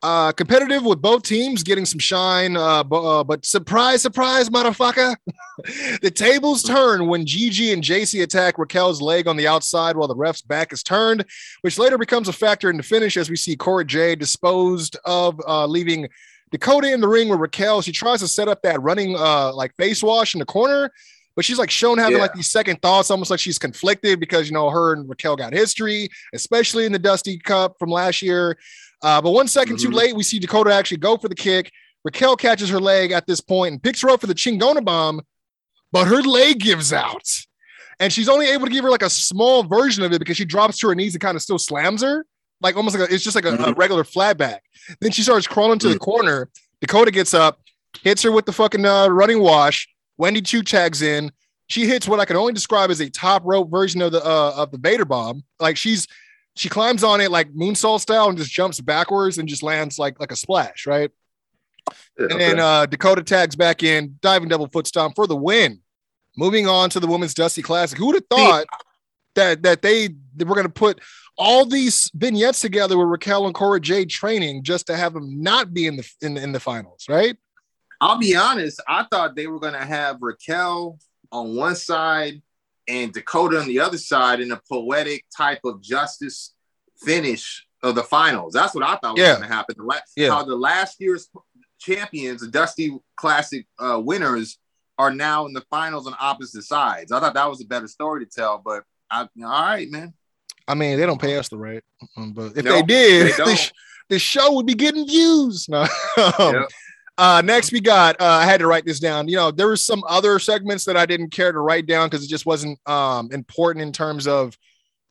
Uh, competitive with both teams getting some shine, uh, bu- uh, but surprise, surprise, motherfucker. the tables turn when Gigi and Jacy attack Raquel's leg on the outside while the ref's back is turned, which later becomes a factor in the finish as we see Cora Jade disposed of, uh, leaving Dakota in the ring with Raquel. She tries to set up that running uh, like face wash in the corner, but she's like shown having Yeah. like these second thoughts, almost like she's conflicted because you know her and Raquel got history, especially in the Dusty Cup from last year. Uh, but one second too Mhm. late, we see Dakota actually go for the kick. Raquel catches her leg at this point and picks her up for the Chingona bomb, but her leg gives out. And she's only able to give her like a small version of it because she drops to her knees and kind of still slams her, like almost like a, it's just like a, a Mhm. regular flat back. Then she starts crawling to the Mm. corner. Dakota gets up, hits her with the fucking uh, running wash. Wendy Choo tags in. She hits what I can only describe as a top rope version of the uh, of the Vader bomb. Like she's she climbs on it like moonsault style and just jumps backwards and just lands like like a splash, right? And then uh, Dakota tags back in, diving double foot stomp for the win. Moving on to the women's Dusty Classic. Who would have thought that that they, they were going to put all these vignettes together with Raquel and Cora Jade training just to have them not be in the in, the- in the finals, right? I'll be honest. I thought they were gonna have Raquel on one side and Dakota on the other side in a poetic type of justice finish of the finals. That's what I thought was Yeah. gonna happen. The la- Yeah. How the last year's champions, the Dusty Classic uh, winners, are now in the finals on opposite sides. I thought that was a better story to tell. But I, all right, man. I mean, they don't pay us the um, but if No, they did, they don't. this, this show would be getting views. No. Um, Yep. Uh, next, we got. Uh, I had to write this down. You know, there were some other segments that I didn't care to write down because it just wasn't um, important in terms of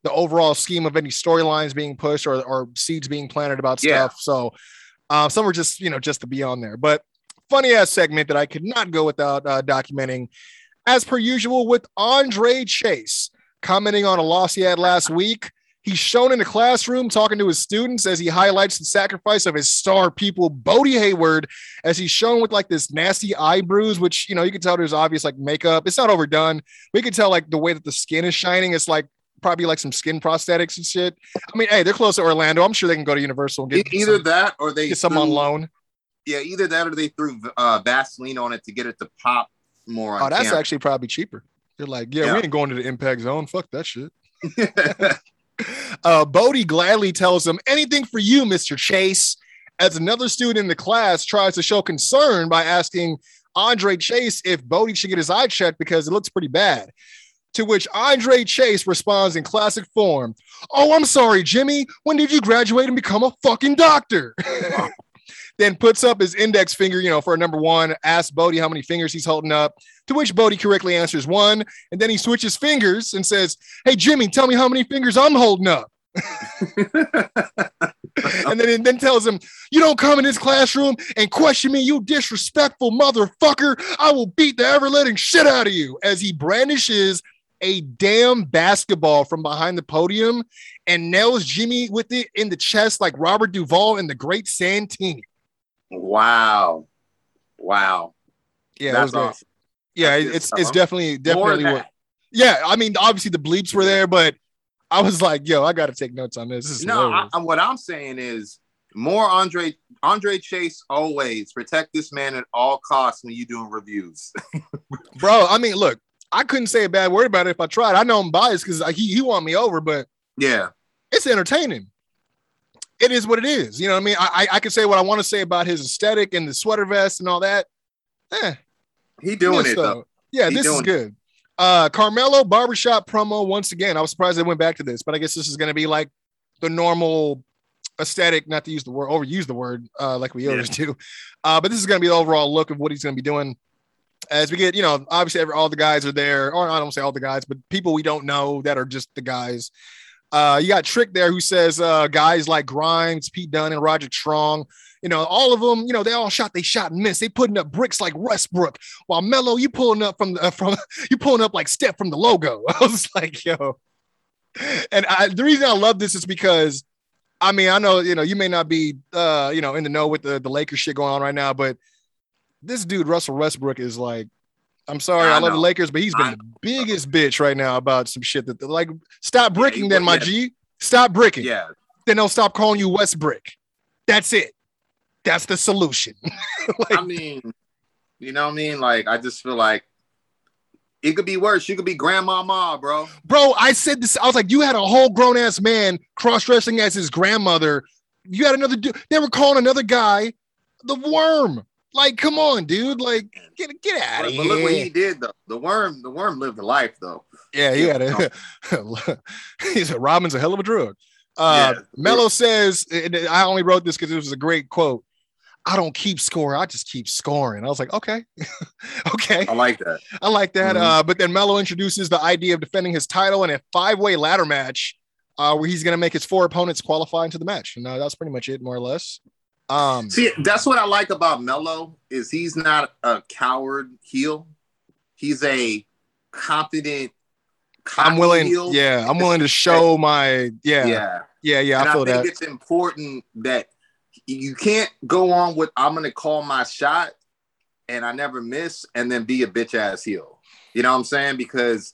the overall scheme of any storylines being pushed or, or seeds being planted about Yeah. stuff. So uh, some were just you know just to be on there. But funny ass segment that I could not go without uh, documenting, as per usual with Andre Chase commenting on a loss he had last week. He's shown in the classroom talking to his students as he highlights the sacrifice of his star pupil, Bodhi Hayward, as he's shown with like this nasty eye bruise, which you know you can tell there's obvious like makeup. It's not overdone, but you can tell like the way that the skin is shining. It's like probably like some skin prosthetics and shit. I mean, hey, they're close to Orlando. I'm sure they can go to Universal and get either some, that or they get some on loan. Yeah, either that or they threw uh, Vaseline on it to get it to pop more. Oh, that's camera. actually probably cheaper. They're like, yeah, Yeah. we ain't going to the impact zone. Fuck that shit. Uh, Bodhi gladly tells him anything for you, Mr. Chase. As another student in the class tries to show concern by asking Andre Chase if Bodhi should get his eye checked because it looks pretty bad. To which Andre Chase responds in classic form Oh, I'm sorry, Jimmy. When did you graduate and become a fucking doctor? then puts up his index finger, you know, for a number one, asks Bodhi how many fingers he's holding up, to which Bodhi correctly answers one. And then he switches fingers and says, Hey, Jimmy, tell me how many fingers I'm holding up. and then then tells him, "You don't come in this classroom and question me, you disrespectful motherfucker. I will beat the ever letting shit out of you." As he brandishes a damn basketball from behind the podium and nails Jimmy with it in the chest like Robert Duvall in the Great Santini. wow, wow. Yeah, that was that's awesome. Yeah, it's it's definitely definitely what. Yeah, I mean, obviously the bleeps were there, but I was like, "Yo, I got to take notes on this." This No, I, what I'm saying is more Andre Andre Chase always protect this man at all costs when you're doing reviews. bro. I mean, look, I couldn't say a bad word about it if I tried. I know I'm biased because he he won me over, but yeah, it's entertaining. It is what it is. You know what I mean? I I, I can say what I want to say about his aesthetic and the sweater vest and all that. Eh, he doing yeah, it so- though. Yeah, He this is doing it. good. Uh Carmelo barbershop promo once again. I was surprised they went back to this, but I guess this is gonna be like the normal aesthetic, not to use the word overuse the word uh like we Yeah. always do. Uh, but this is gonna be the overall look of what he's gonna be doing. As we get, you know, obviously every, all the guys are there, or I don't say all the guys, but people we don't know that are just the guys. Uh, you got Trick there who says uh, guys like Grimes, Pete Dunn, and Roderick Strong. You know, all of them. You know, they all shot. They shot and missed. They putting up bricks like Westbrook. While Mello, you pulling up from the uh, from you pulling up like Step from the logo. I was like, yo. And I, the reason I love this is because, I mean, I know you know you may not be uh you know in the know with the the Lakers shit going on right now, but this dude Russell Westbrook is like. I'm sorry, I, I love the. Lakers, but he's been the biggest bitch right now about some shit that like stop Yeah, bricking he then, my yeah. G. Stop bricking Yeah, then they'll stop calling you West Brick. That's it. That's the solution. like, I mean, you know what I mean? Like, I just feel like it could be worse. You could be grandmama, bro. bro, I said this. I was like, you had a whole grown ass man cross dressing as his grandmother. You had another dude. They were calling another guy the worm. Like, come on, dude. Like, get get out of but look what he did though. The worm, the worm lived a life though. Yeah, he had a. he said, "Robin's a hell of a drug." Uh, Yeah. Mello says, I only wrote this because it was a great quote. I don't keep score. I just keep scoring. I was like, okay, okay. I like that. I like that. Mhm. Uh, but then Mello introduces the idea of defending his title in a five-way ladder match, uh, where he's going to make his four opponents qualify into the match. And uh, that's pretty much it, more or less. Um, See, that's what I like about Mello is he's not a coward heel. He's a confident. I'm willing. heel. Yeah, I'm willing to show my. Yeah, yeah, yeah. yeah. and I I, feel think that. it's important that you can't go on with I'm gonna call my shot and I never miss and then be a bitch ass heel. You know what I'm saying? Because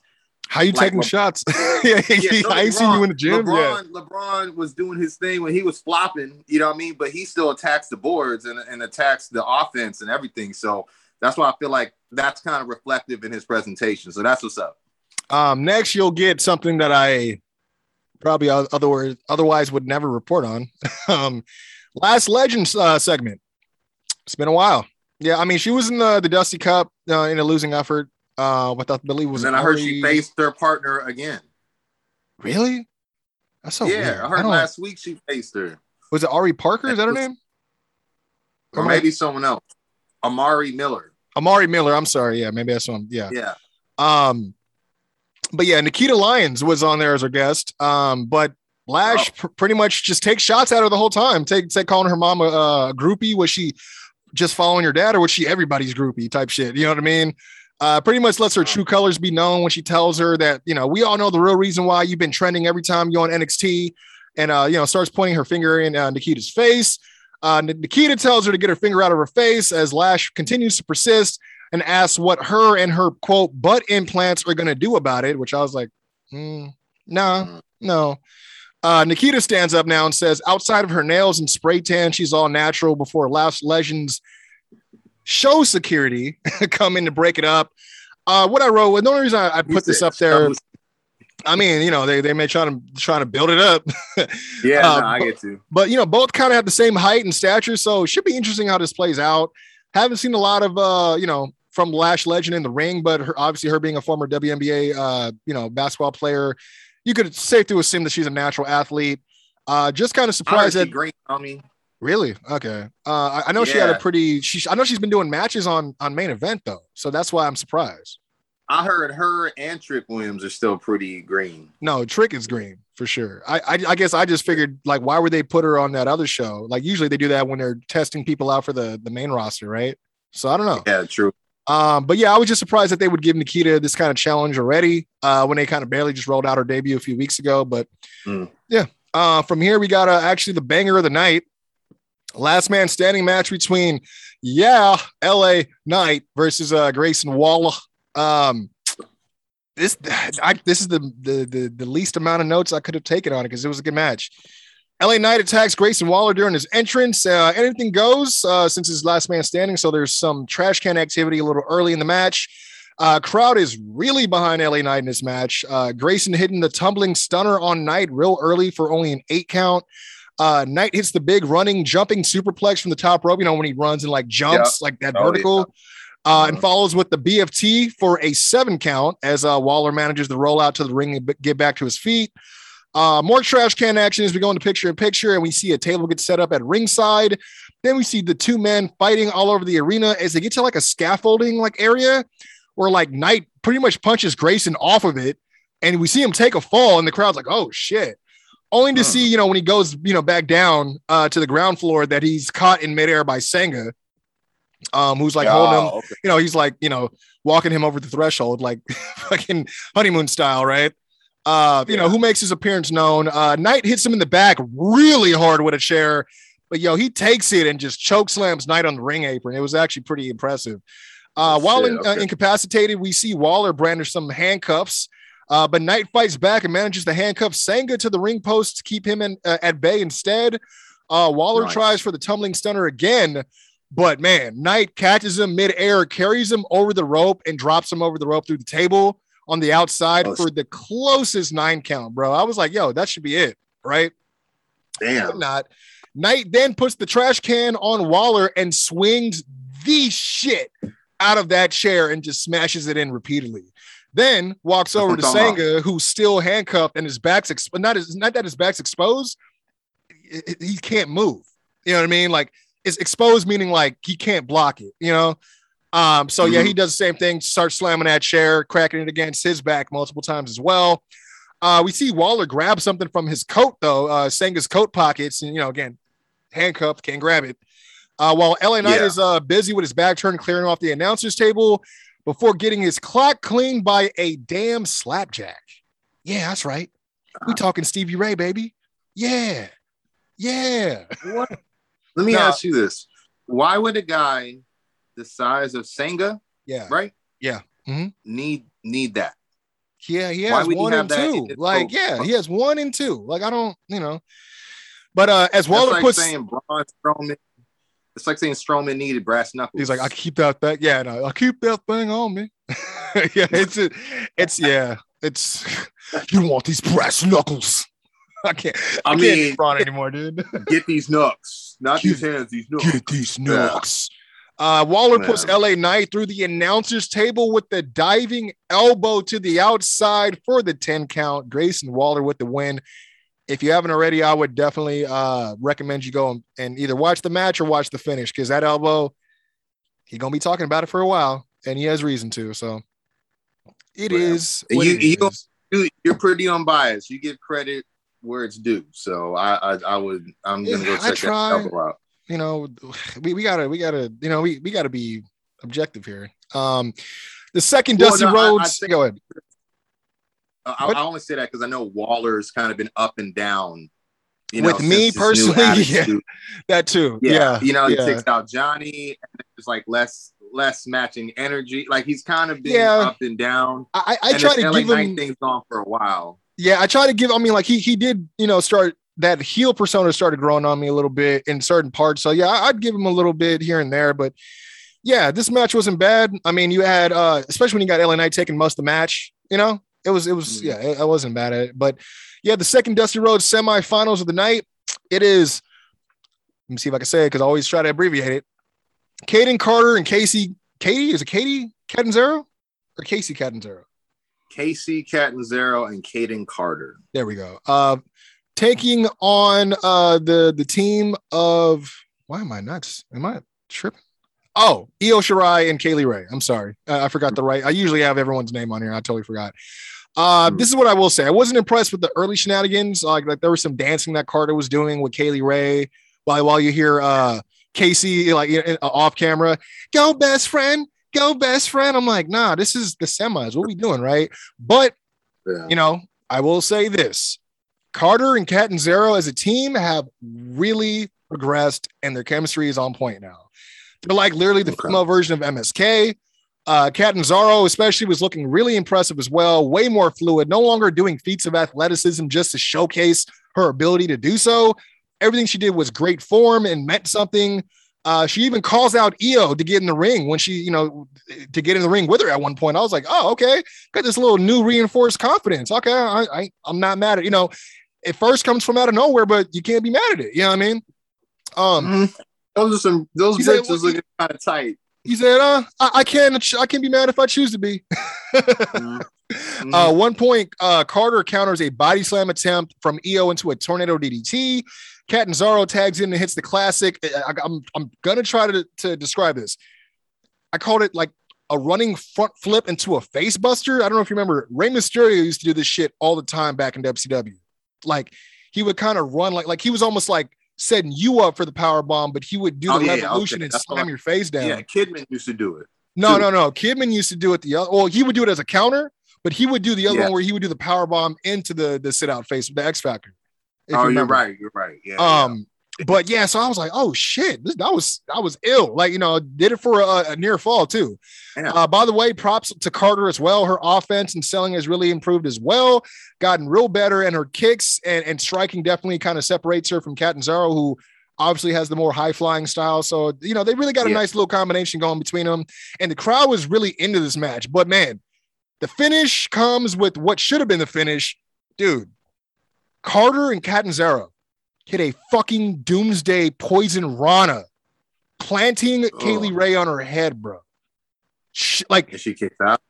How you like taking Le- shots? yeah, yeah, don't I seen you in the gym. Yeah, LeBron, LeBron was doing his thing when he was flopping, you know what I mean? But he still attacks the boards and, and attacks the offense and everything. So that's why I feel like that's kind of reflective in his presentation. So that's what's up. Um, next, you'll get something that I probably otherwise otherwise would never report on. um, Lash Legends uh, segment. It's been a while. Yeah, I mean, she was in the the Dusty Cup uh, in a losing effort. Uh, with I believe it And was. then I heard she faced her partner again. Really? That's so yeah, weird. I heard don't- last week she faced her. Was it Ari Parker? Is that her name? Or I- maybe someone else. Amari Miller. Amari Miller. I'm sorry. Yeah, maybe that's one. Yeah. Yeah. Um, but yeah, Nikita Lyons was on there as our guest. Um, but Lash Oh. pr- pretty much just takes shots at her the whole time. Take, take calling her mom a uh, groupie. Was she just following your dad, or was she everybody's groupie type shit? You know what I mean? Uh, pretty much lets her true colors be known when she tells her that you know we all know the real reason why you've been trending every time you're on NXT, and uh, you know starts pointing her finger in uh, Nikita's face. Uh, Nikita tells her to get her finger out of her face as Lash continues to persist and asks what her and her quote butt implants are going to do about it, which I was like, mm, nah, no. Uh, Nikita stands up now and says, outside of her nails and spray tan, she's all natural before Lash Legends show security come in to break it up. Uh, what I wrote, well, the only reason I, I put this up there, I mean, you know, they, they may try to try to build it up, Yeah, Uh, no, I get you. but you know, both kind of have the same height and stature, so it should be interesting how this plays out. Haven't seen a lot of uh, you know, from Lash Legend in the ring, but her, obviously her being a former WNBA uh, you know, basketball player, you could safe to assume that she's a natural athlete. Uh, just kind of surprised that green on me. Really okay. Uh, I, I know she had a pretty. She, I know she's been doing matches on on main event though, so that's why I'm surprised. I heard her and Trick Williams are still pretty green. No, Trick is green for sure. I, I I guess I just figured like why would they put her on that other show? Like usually they do that when they're testing people out for the the main roster, right? So I don't know. Yeah, true. Um, but yeah, I was just surprised that they would give Nikita this kind of challenge already. Uh, when they kind of barely just rolled out her debut a few weeks ago. But Mm. yeah, uh, from here we got uh, actually the banger of the night. Last man standing match between yeah, LA Knight versus uh Grayson Waller. Um this I this is the, the the the least amount of notes I could have taken on it because it was a good match. LA Knight attacks Grayson Waller during his entrance. Uh, anything goes uh, since his last man standing. So there's some trash can activity a little early in the match. Uh, crowd is really behind LA Knight in this match. Uh, Grayson hitting the tumbling stunner on Knight real early for only an eight count. Uh, Knight hits the big running, jumping superplex from the top rope. You know when he runs and like jumps like that Oh, yeah. vertical. Uh, and Mhm. follows with the BFT for a seven count as uh, Waller manages the rollout to the ring and get back to his feet. Uh, more trash can action as we go into picture in picture, and we see a table get set up at ringside. Then we see the two men fighting all over the arena as they get to like a scaffolding like area where like Knight pretty much punches Grayson off of it, and we see him take a fall, and the crowd's like, "Oh shit!" Only to Huh. see, you know, when he goes, you know, back down uh, to the ground floor that he's caught in midair by Sanga, um, who's like holding him, Oh, okay. you know, he's like, you know, walking him over the threshold, like fucking honeymoon style, right? Uh, you know, who makes his appearance known? Uh, Knight hits him in the back really hard with a chair, but yo, he takes it and just choke slams Knight on the ring apron. It was actually pretty impressive. Uh, Oh, while shit, in, uh, incapacitated, we see Waller brandish some handcuffs, uh, but Knight fights back and manages to handcuff Sanga to the ring post to keep him in, uh, at bay instead. Uh, Waller Nice. tries for the tumbling stunner again, but man, Knight catches him midair, carries him over the rope, and drops him over the rope through the table on the outside Oh, for the closest nine count, bro. I was like, yo, that should be it, right? But Damn. not. Knight then puts the trash can on Waller and swings the shit out of that chair and just smashes it in repeatedly. Then walks over to Sanga, who's still handcuffed and his back's exp- not his, not that his back's exposed. He can't move. You know what I mean? Like it's exposed, meaning like he can't block it. You know. Um, so yeah, Mhm. he does the same thing, starts slamming that chair, cracking it against his back multiple times as well. Uh, we see Waller grab something from his coat, though, uh, Sanga's coat pockets, and you know, again, handcuffed, can't grab it. Uh, while LA Knight Yeah. is uh, busy with his back turned, clearing off the announcer's table before getting his clock cleaned by a damn slapjack. Yeah, that's right. We talking Stevie Ray, baby. Yeah, yeah. What? Let me No. ask you this: Why would a guy the size of Sanga, Yeah, right? Yeah. Mhm. Need need that? Yeah, he has would he one and two. Like, coat? yeah, he has one and two. Like, I don't, you know. But uh as That's Waller like puts saying Braun Strowman. It's like saying Strowman needed brass knuckles. He's like, I keep that that yeah, no, I keep that thing on me. yeah, it's a, it's yeah, it's you want these brass knuckles. I can't I, I can't mean- do Braun anymore, dude. get these knucks, not these hands, these knucks. Get these Yeah. Uh, Waller Yeah. puts LA Knight through the announcer's table with the diving elbow to the outside for the 10 count. Grayson Waller with the win. If you haven't already, I would definitely uh, recommend you go and, and either watch the match or watch the finish because that elbow, he's gonna be talking about it for a while, and he has reason to. So it Well, is. You, it you is. you're pretty unbiased. You give credit where it's due. So I I, I would I'm gonna Yeah, go check try. that elbow out. you know, we, we gotta we gotta you know we we gotta be objective here. Um, the second Well, Dusty no, I- I Rhodes. think- go ahead. I, I only say that because I know Waller's kind of been up and down. You know, With me since his new personally, yeah. That too. yeah, Yeah. you know, he yeah. takes out Johnny, and it's like less less matching energy. Like he's kind of been Yeah. up and down. I, I try to LA give him. thing's gone for a while. Yeah, I try to give. I mean, like he he did, you know, start that heel persona started growing on me a little bit in certain parts. So yeah, I'd give him a little bit here and there, but yeah, this match wasn't bad. I mean, you had uh, especially when you got LA Knight taking most of the match. You know, it was it was Mhm. yeah, it, I wasn't bad at it. But yeah, the second Dusty Road semifinals of the night. It is. Let me see if I can say it because I always try to abbreviate it. Kayden Carter and Kacy. Katie is it Katie Catanzaro or Kacy Catanzaro? Kacy Catanzaro and Kayden Carter. There we go. Uh, taking on uh the the team of why am I nuts? Am I tripping? Oh, Io Shirai and Kay Lee Ray. I'm sorry, uh, I forgot the right. I usually have everyone's name on here. I totally forgot. Uh, this is what I will say. I wasn't impressed with the early shenanigans. Like, like there was some dancing that Carter was doing with Kay Lee Ray. While while you hear uh Kacy like you know, off camera, go best friend, go best friend. I'm like, nah, this is the semis. What we doing, right? But Yeah. you know, I will say this Carter and Catanzaro as a team have really progressed and their chemistry is on point now. They're like literally the Okay. female version of MSK. Uh, Catanzaro, especially, was looking really impressive as well, way more fluid, no longer doing feats of athleticism just to showcase her ability to do so. Everything she did was great form and meant something. Uh, she even calls out Io to get in the ring when she, you know, to get in the ring with her at one point. I was like, oh, okay, got this little new reinforced confidence. Okay, I, I I'm not mad at you know. It first comes from out of nowhere, but you can't be mad at it. You know what I mean? Um, Mhm. Those are some those He said, looking kind of tight. He said, uh, I, I can I can be mad if I choose to be. Mhm. Uh, one point, uh, Carter counters a body slam attempt from Io into a tornado DDT. Catanzaro tags in and hits the classic. I, am I'm gonna try to, to describe this. I called it like a running front flip into a face buster. I don't know if you remember. Rey Mysterio used to do this shit all the time back in WCW. Like he would kind of run like like he was almost like setting you up for the power bomb, but he would do Oh, the yeah, revolution okay. and That's slam your face down. Yeah, Kidman used to do it. no, too. no, no. Kidman used to do it the other. Well, he would do it as a counter, but he would do the other Yeah. one where he would do the power bomb into the the sit out face, the X Factor. if oh, you're remember. right. You're right. Yeah. yeah. Um, but yeah, so I was like, oh shit, this, that was that was ill. Like you know, did it for a, a near fall too. Yeah. Uh, by the way, props to Carter as well. Her offense and selling has really improved as well. Gotten real better, and her kicks and, and striking definitely kind of separates her from Catanzaro, who obviously has the more high flying style. So you know, they really got a Yeah. nice little combination going between them, and the crowd was really into this match. But man, the finish comes with what should have been the finish, dude. Carter and Catanzaro hit a fucking doomsday poison Rana, planting Kay Lee Ray on her head, bro. Sh- like, and she kicked out.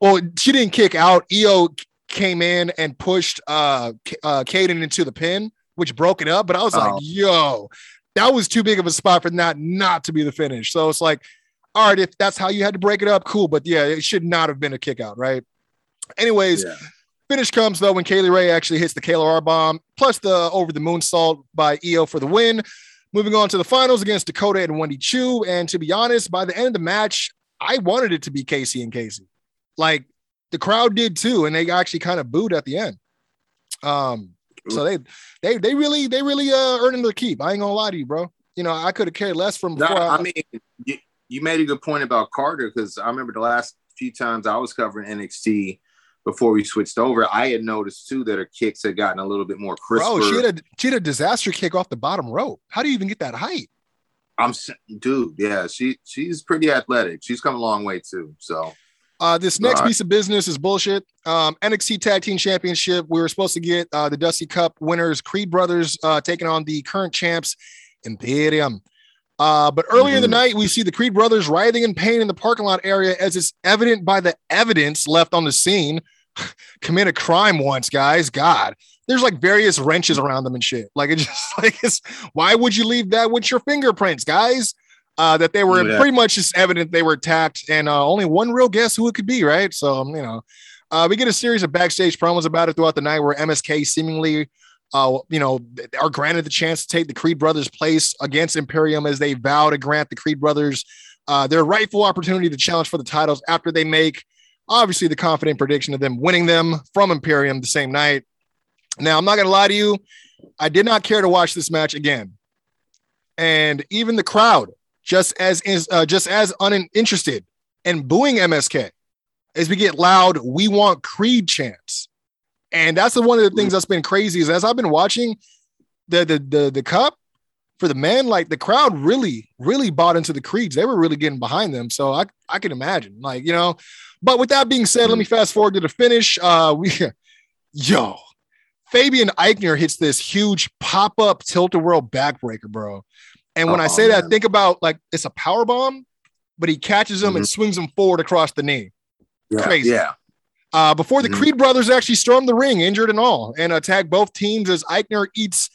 well, she didn't kick out. Io came in and pushed uh, uh Kayden into the pin, which broke it up. But I was Oh. like, yo, that was too big of a spot for not not to be the finish. So it's like, all right, if that's how you had to break it up, cool. But yeah, it should not have been a kick out, right? Anyways, Yeah. Finish comes though when Kay Lee Ray actually hits the KLR bomb, plus the over the moon salt by Io for the win. Moving on to the finals against Dakota and Wendy Choo. And to be honest, by the end of the match, I wanted it to be Casey and Casey. Like the crowd did too, and they actually kind of booed at the end. Um, so they they they really they really uh earning their keep. I ain't gonna lie to you, bro. You know, I could have cared less from No, before. I, I mean, you, you made a good point about Carter because I remember the last few times I was covering NXT before we switched over, I had noticed too that her kicks had gotten a little bit more crisp. bro, she had a she had a disaster kick off the bottom rope. How do you even get that height? I'm dude, yeah, she she's pretty athletic. She's come a long way too. So Uh, this next Right. piece of business is bullshit. Um, NXT Tag Team Championship. We were supposed to get uh, the Dusty Cup winners, Creed Brothers, uh, taking on the current champs, Imperium. Uh, but earlier in the Mhm. night, we see the Creed Brothers writhing in pain in the parking lot area, as it's evident by the evidence left on the scene. Commit a crime once, guys. God, there's like various wrenches around them and shit. Like it just like it's why would you leave that with your fingerprints, guys? Uh, that they were Yeah. pretty much just evident they were attacked, and uh, only one real guess who it could be, right? So um, you know, uh, we get a series of backstage promos about it throughout the night, where MSK seemingly, uh, you know, are granted the chance to take the Creed brothers' place against Imperium as they vow to grant the Creed brothers uh, their rightful opportunity to challenge for the titles after they make obviously the confident prediction of them winning them from Imperium the same night. Now, I'm not going to lie to you. I did not care to watch this match again. And even the crowd, just as is uh, just as uninterested and booing MSK as we get loud, we want Creed chants. And that's the one of the things mm. that's been crazy is as I've been watching the the the, the cup for the men, like the crowd really, really bought into the creeds. They were really getting behind them. So I I can imagine, like, you know. But with that being said, let me mm-hmm. fast forward to the finish. Uh we yo, Fabian Aichner hits this huge pop-up tilt a world backbreaker, bro. And when I Oh, say that, think about like it's a power bomb, but he catches him and mm-hmm. swings him forward across the knee. yeah, Crazy. yeah, Uh, before the Mhm. Creed brothers actually storm the ring, injured and all, and attack both teams as Aichner eats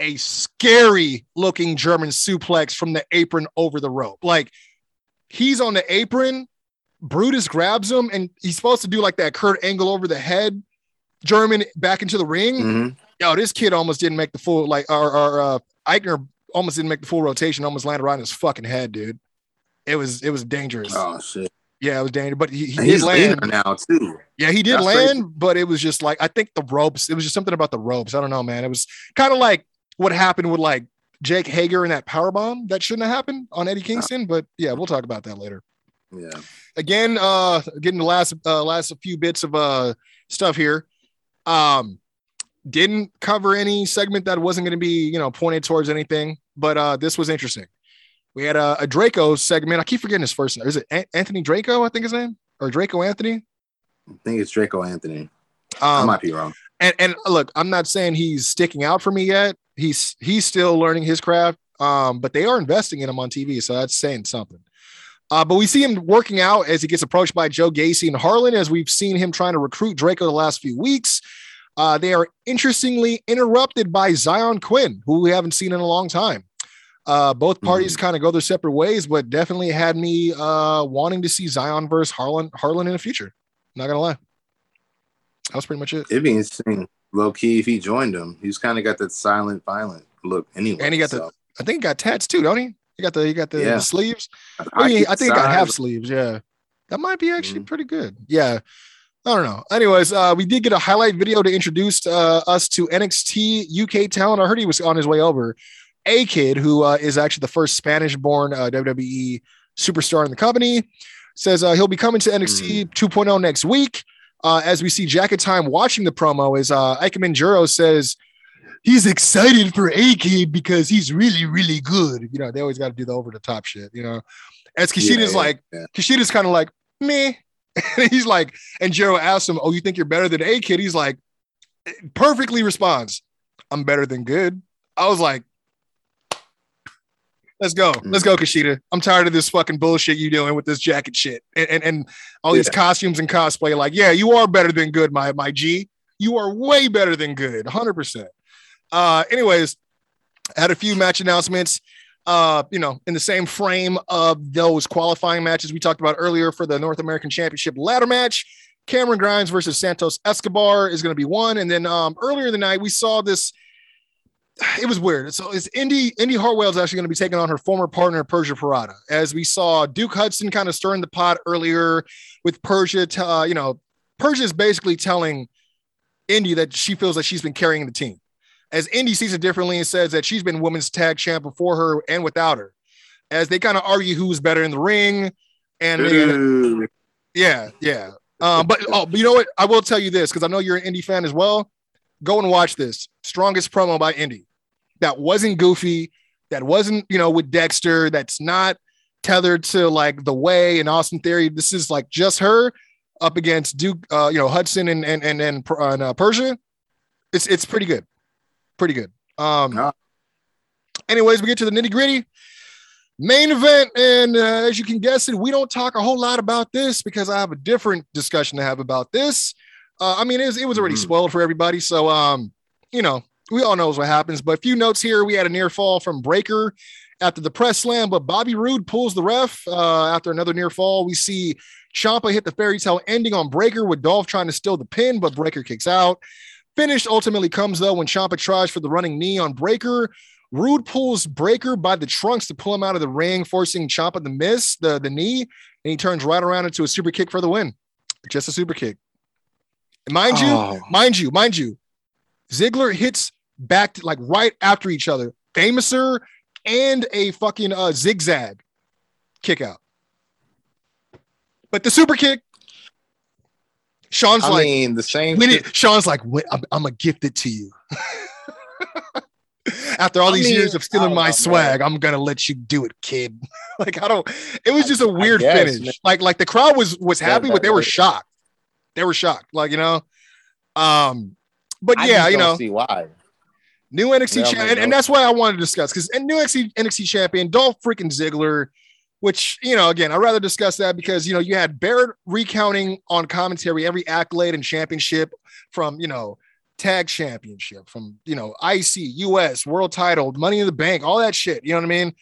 a scary looking German suplex from the apron over the rope. Like he's on the apron, Brutus grabs him, and he's supposed to do like that Kurt Angle over the head, German back into the ring. Mhm. Yo, this kid almost didn't make the full like or, or uh, Aichner almost didn't make the full rotation, almost landed right on his fucking head, dude. It was it was dangerous. Oh shit, Yeah, it was dangerous, but he, he he's land. now too. Yeah, he did That's land, crazy. but it was just like I think the ropes. It was just something about the ropes. I don't know, man. It was kind of like what happened with like Jake Hager and that power bomb that shouldn't have happened on Eddie Kingston. But yeah, we'll talk about that later. Yeah, Again, uh, getting the last uh last few bits of uh stuff here. Um, didn't cover any segment that wasn't going to be you know pointed towards anything, but uh, this was interesting. We had a, a Draco segment. I keep forgetting his first name. Is it An- Anthony Draco? I think his name or Draco Anthony. I think it's Draco Anthony. I Um, might be wrong. and and look, I'm not saying he's sticking out for me yet. He's he's still learning his craft. Um, but they are investing in him on TV, so that's saying something. Uh, but we see him working out as he gets approached by Joe Gacy and Harland, as we've seen him trying to recruit Draco the last few weeks. Uh, they are interestingly interrupted by Xyon Quinn, who we haven't seen in a long time. Uh, both parties kind of go their separate ways, but definitely had me uh, wanting to see Xyon versus Harland Harland in the future. Not gonna lie, that was pretty much it. It'd be interesting. low key, if he joined him, he's kind of got that silent, violent look anyway. And he got the- I think he got tats too, don't he? He got the he got the, Yeah. the sleeves. I, mean, I think he got half sleeves. Yeah, that might be actually Mhm. pretty good. Yeah, I don't know. Anyways, uh, we did get a highlight video to introduce uh, us to NXT UK talent. I heard he was on his way over. A kid who uh, is actually the first Spanish-born uh, WWE superstar in the company says uh, he'll be coming to NXT 2.0 next week. Uh, as we see Jacket Time watching the promo, is uh, Ikemen Jiro says he's excited for A Kid because he's really, really good. You know, they always got to do the over the top shit. You know, as Kushida's Yeah, like, yeah. Kushida's kind of like me. And he's like, and Jiro asks him, "Oh, you think you're better than A Kid?" He's like, perfectly responds, "I'm better than good." I was like, "Let's go, let's go, Kushida. I'm tired of this fucking bullshit you doing with this jacket shit and and, and all these costumes and cosplay. Like, yeah, you are better than good, my my G. You are way better than good, hundred percent." Uh, anyways, I had a few match announcements. Uh, you know, in the same frame of those qualifying matches we talked about earlier for the North American Championship ladder match. Cameron Grimes versus Santos Escobar is going to be one, and then um, earlier in the night we saw this. It was weird. So it's Indi Indi Hartwell is actually going to be taking on her former partner Persia Pirotta, as we saw Duke Hudson kind of stirring the pot earlier with Persia. t- uh, you know, Persia is basically telling Indi that she feels like she's been carrying the team as Indi sees it differently and says that she's been women's tag champ before her and without her. As they kind of argue who's better in the ring, and Ooh. yeah, yeah. Um, but oh, but you know what? I will tell you this because I know you're an indie fan as well. Go and watch this strongest promo by Indi. That wasn't goofy. That wasn't you know with Dexter. That's not tethered to like the way and Austin Theory. This is like just her up against Duke, uh, you know Hudson and and and and, and uh, Persia. It's it's pretty good, pretty good. Um. Yeah. Anyways, we get to the nitty gritty main event and uh, as you can guess it we don't talk a whole lot about this because i have a different discussion to have about this uh, i mean it was, it was already Mhm. spoiled for everybody so um you know we all knows what happens but a few notes here we had a near fall from Breakker after the press slam but bobby Roode pulls the ref uh, after another near fall we see Ciampa hit the fairy tale ending on Breakker with dolph trying to steal the pin but Breakker kicks out finish ultimately comes though when Ciampa tries for the running knee on Breakker Roode pulls Breakker by the trunks to pull him out of the ring, forcing Ciampa to miss the, the knee, and he turns right around into a super kick for the win. Just a super kick. And mind you, Oh. mind you, mind you, Ziggler hits back to, like right after each other, Famouser and a fucking uh, zigzag kick out. But the super kick, Sean's I like, mean, the same. when it, Sean's like, "Wait, I'm, I'm gonna gift it to you. After all I these mean, years of stealing my know, swag, I'm gonna let you do it, kid. like I don't. It was just a weird guess, finish. man. Like like the crowd was was happy, that- but they were shocked. They were shocked. Like you know. Um, but I yeah, you know, see why. New NXT Yeah, champion, and, and that's why I wanted to discuss because and new NXT NXT champion Dolph freaking Ziggler, which you know, again, I'd rather discuss that because you know you had Barrett recounting on commentary every accolade and championship from you know tag championship from you know IC, US, world title, Money in the Bank, all that shit. You know what I mean?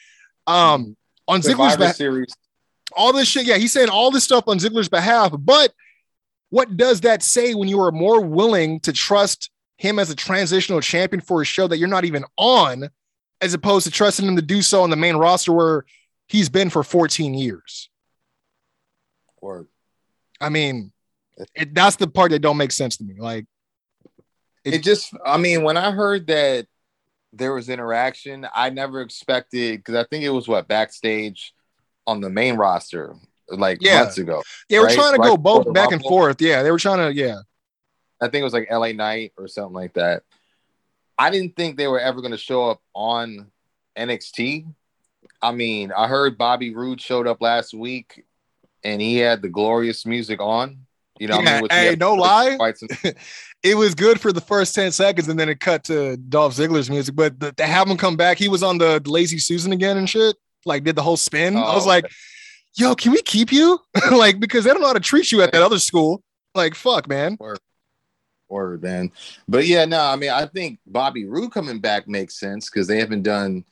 Um, on Ziggler's Series. all this shit. Yeah, he's saying all this stuff on Ziggler's behalf, but what does that say when you are more willing to trust him as a transitional champion for a show that you're not even on, as opposed to trusting him to do so on the main roster where he's been for 14 years? Or I mean, it, that's the part that don't make sense to me. Like, it just I mean, when I heard that there was interaction, I never expected because I think it was what backstage on the main roster like Yeah. months ago. they were Right, trying to right go both back and forth. Yeah, they were trying to. Yeah, I think it was like LA Knight or something like that. I didn't think they were ever going to show up on NXT. I mean, I heard Bobby Roode showed up last week and he had the glorious music on. You know, what I Yeah, mean, hey, no lie. it was good for the first 10 seconds and then it cut to Dolph Ziggler's music. But the, to have him come back, he was on the Lazy Susan again and shit. Like, did the whole spin. I was Oh, like, yo, can we keep you? like, because they don't know how to treat you at that other school. Like, fuck, man. Word, man. But yeah, no, I mean, I think Bobby Roode coming back makes sense because they haven't done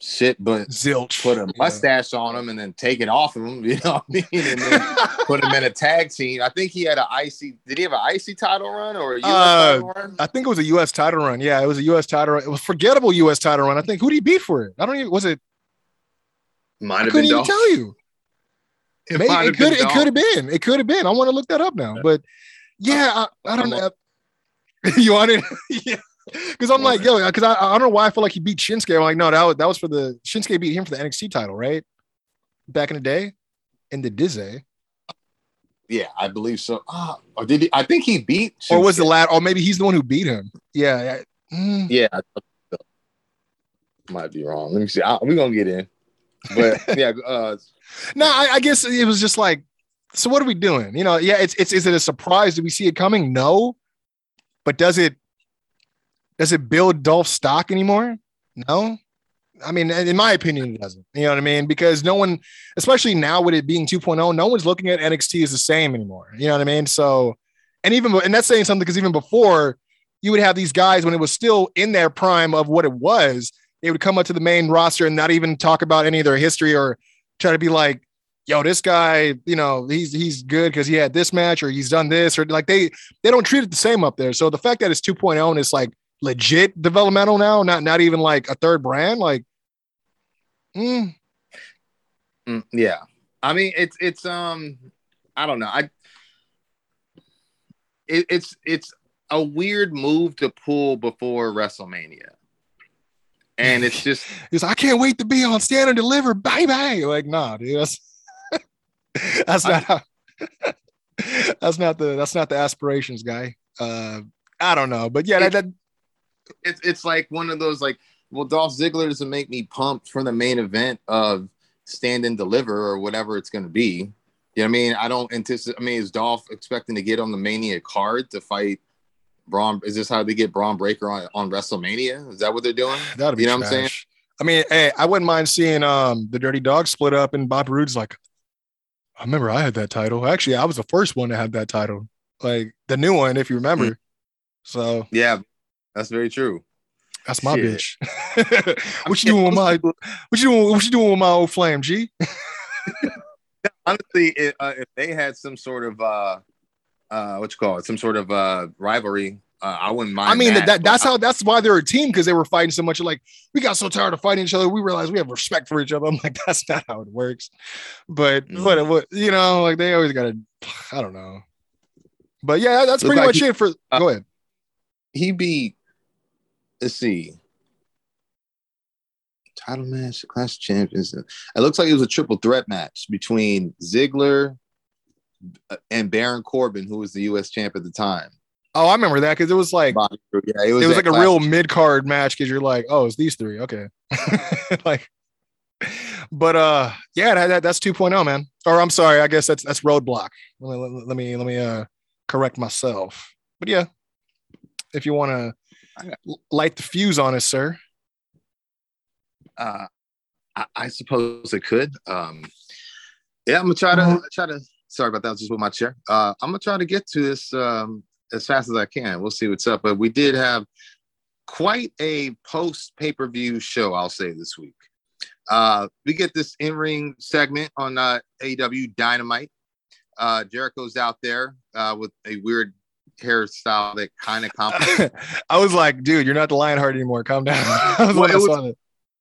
shit, but Zilch. put a Yeah. mustache on him and then take it off of him. You know what I mean? And then put him in a tag team. I think he had an IC. Did he have an IC title run or a US Uh, title run? I think it was a U.S. title run. Yeah, it was a U.S. title run. It was forgettable U.S. title run. I think who did he beat for it? I don't even. Was it? Might have couldn't even Dolph. tell you. It, Maybe it could. It could have been. It could have been. I want to look that up now. But yeah, I, I don't know. you want it? yeah. Because I'm like, yo, because I, I don't know why I feel like he beat Shinsuke. I'm like, no, that was that was for the Shinsuke beat him for the NXT title, right? Back in the day, in the Dizzy, Yeah, I believe so. Ah, or did he? I think he beat. or was the lad? Or maybe he's the one who beat him. Yeah, yeah. Mm. Yeah, so. might be wrong. Let me see. I, we're gonna get in, but yeah. Uh, No, I, I guess it was just like, so what are we doing? You know, yeah, it's it's is it a surprise? Do we see it coming? No, but does it does it build Dolph stock anymore? No. I mean, in my opinion, it doesn't. You know what I mean? Because no one, especially now with it being 2.0, no one's looking at NXT as the same anymore. You know what I mean? So, and even and that's saying something because even before you would have these guys when it was still in their prime of what it was, they would come up to the main roster and not even talk about any of their history or try to be like, yo, this guy, you know, he's he's good because he had this match or he's done this or like they they don't treat it the same up there. So the fact that it's 2.0 and it's like legit developmental now, not not even like a third brand, like mm, mm, yeah, I mean, it's it's um, I don't know. I it, it's it's a weird move to pull before WrestleMania, and it's just it's, I can't wait to be on stand and deliver, bye bye. Like, nah, dude, that's that's not how that's not the that's not the aspirations guy. Uh I don't know, but yeah, that, that it's it's like one of those like well Dolph Ziggler doesn't make me pumped for the main event of stand and deliver or whatever it's going to be. You know what I mean? I don't anticipate. I mean, is Dolph expecting to get on the Mania card to fight Bron? Is this how they get Bron Breakker on, on WrestleMania? Is that what they're doing? That'd be You know what I'm saying? trash. I mean, hey, I wouldn't mind seeing um the Dirty Dawg split up and Bob Roode's like, I remember I had that title. Actually, I was the first one to have that title, like the new one, if you remember. Mm. So Yeah, that's very true. that's my Shit. bitch. what you doing with my what you doing? What you doing with my old flame, G? Honestly, it, uh, if they had some sort of uh, uh, what you call it, some sort of uh rivalry, uh, I wouldn't mind. I mean, that, that that's but how that's why they're a team because they were fighting so much. Like we got so tired of fighting each other, we realized we have respect for each other. I'm like, that's not how it works. But Mm. what, what you know, like they always gotta. I don't know. But yeah, that's Look pretty like much he- it for. uh, go ahead. he beat let's see title match class champions it looks like it was a triple threat match between ziggler uh, and baron corbin who was the u.s champ at the time Oh, I remember that because it was like yeah it was, it was, like a real mid card match because you're like, oh, it's these three, okay. like, but uh, yeah, that, that, that's 2.0, man. Or I'm sorry, I guess that's that's roadblock. Let, let- let me let me uh correct myself. But yeah, if you want to light the fuse on us, sir. uh I, I suppose it could um yeah i'm gonna try to Uh-huh. try to sorry about that I was just with my chair uh i'm gonna try to get to this um as fast as i can we'll see what's up but we did have quite a post pay-per-view show i'll say this week uh we get this in-ring segment on uh AEW dynamite uh jericho's out there uh with a weird hairstyle that kind of complements I was like, dude, you're not the Lionheart anymore. Calm down. I was Well, I was-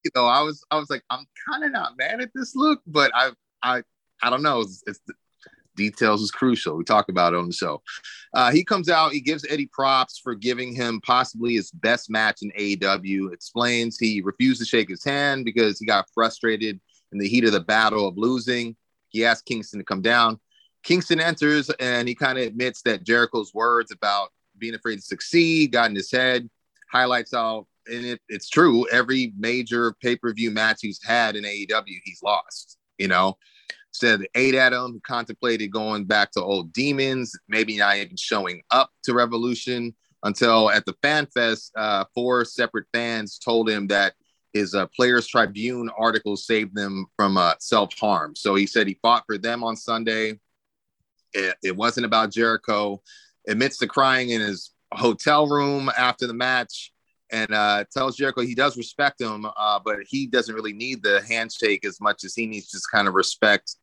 you know, I was I was like, I'm kind of not mad at this look, but I I I don't know. It's, it's details is crucial. We talk about it on the show. Uh, he comes out, he gives Eddie props for giving him possibly his best match in AEW. Explains he refused to shake his hand because he got frustrated in the heat of the battle of losing. He asked Kingston to come down. Kingston enters and he kind of admits that Jericho's words about being afraid to succeed got in his head. Highlights how and it, it's true. Every major pay per view match he's had in AEW, he's lost. You know, said eight at him, contemplated going back to old demons, maybe not even showing up to Revolution until at the Fan Fest, uh, four separate fans told him that his uh, Players Tribune article saved them from uh, self harm. So he said he fought for them on Sunday. It, it wasn't about Jericho. Admits to crying in his hotel room after the match and uh, tells Jericho he does respect him, uh, but he doesn't really need the handshake as much as he needs just kind of respect,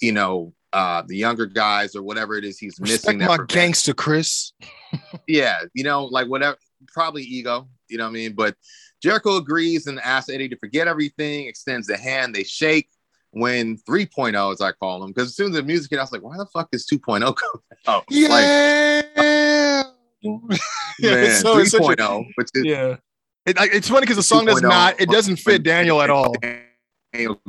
you know, uh, the younger guys or whatever it is he's Respect missing. that my prevents- gangster, Chris. yeah, you know, like whatever, probably ego, you know what I mean? But Jericho agrees and asks Eddie to forget everything, extends the hand, they shake. When 3.0, as I call him, because as soon as the music hit, I was like, why the fuck is 2.0 coming out? Like, Yeah. Yeah, man, so it's a- 3.0, which is yeah. It, it's funny because the song does not, it doesn't fit Daniel at all. Daniel.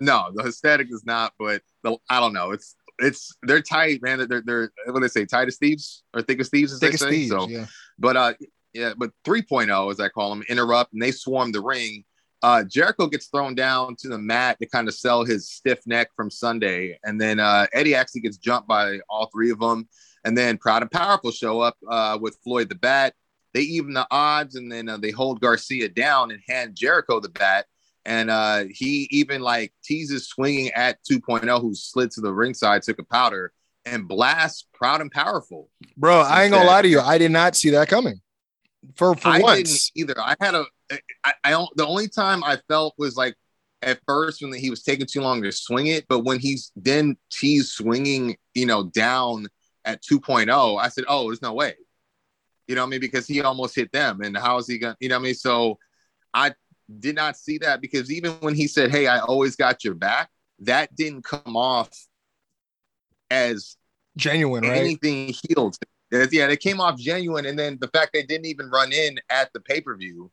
No, the aesthetic is not, but the, I don't know. It's it's they're tight, man. They're they're what they say, tight as thieves or thick as thieves, as Thick they as say. thieves, So, yeah. but uh, yeah, but 3.0, as I call them, interrupt and they swarm the ring. Uh, Jericho gets thrown down to the mat to kind of sell his stiff neck from Sunday, and then uh, Eddie actually gets jumped by all three of them. And then Proud and Powerful show up uh, with Floyd the Bat. They even the odds, and then uh, they hold Garcia down and hand Jericho the bat. And uh, he even like teases swinging at 2.0, who slid to the ringside, took a powder, and blasts Proud and Powerful. Bro, I ain't gonna lie to you. I did not see that coming. For for I once. didn't either. I had a, I, I don't, the only time I felt was like at first when he was taking too long to swing it, but when he's then teased swinging, you know, down at 2.0, I said, oh, there's no way. You know what I mean? Because he almost hit them. And how is he to, you know what I mean? So I did not see that because even when he said, hey, I always got your back, that didn't come off as Genuine, right? anything healed. Yeah, they came off genuine, and then the fact they didn't even run in at the pay per view,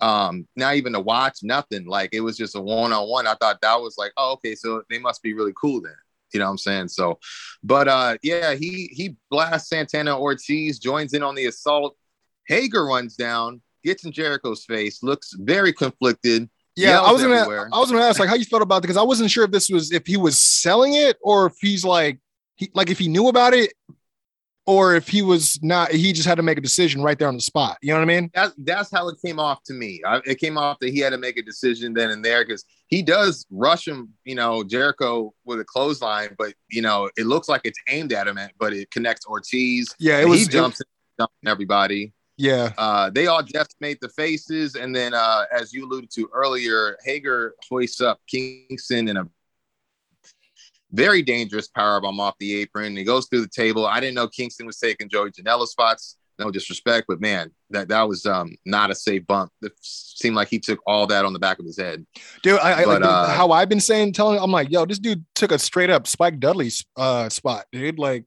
um, not even to watch, nothing. Like it was just a one on one. I thought that was like, oh, okay, so they must be really cool then. You know what I'm saying? So, but uh, yeah, he he blasts Santana Ortiz, joins in on the assault. Hager runs down, gets in Jericho's face, looks very conflicted. Yeah, I was gonna everywhere. I was gonna ask like how you felt about it because I wasn't sure if this was if he was selling it or if he's like he like if he knew about it or if he was not he just had to make a decision right there on the spot. You know what I mean? That's that's how it came off to me. I, it came off that he had to make a decision then and there because he does rush him, you know, Jericho with a clothesline, but you know it looks like it's aimed at him, but it connects Ortiz. Yeah, it was he it- jumps in, jumping everybody. Yeah. Uh, they all just made the faces, and then uh, as you alluded to earlier, Hager hoists up Kingston in a very dangerous powerbomb off the apron. He goes through the table. I didn't know Kingston was taking Joey Janela spots. No disrespect, but man, that that was um, not a safe bump. It seemed like he took all that on the back of his head. Dude, I, I like uh, how I've been saying, telling I'm like, yo, this dude took a straight up Spike Dudley uh spot, dude. Like,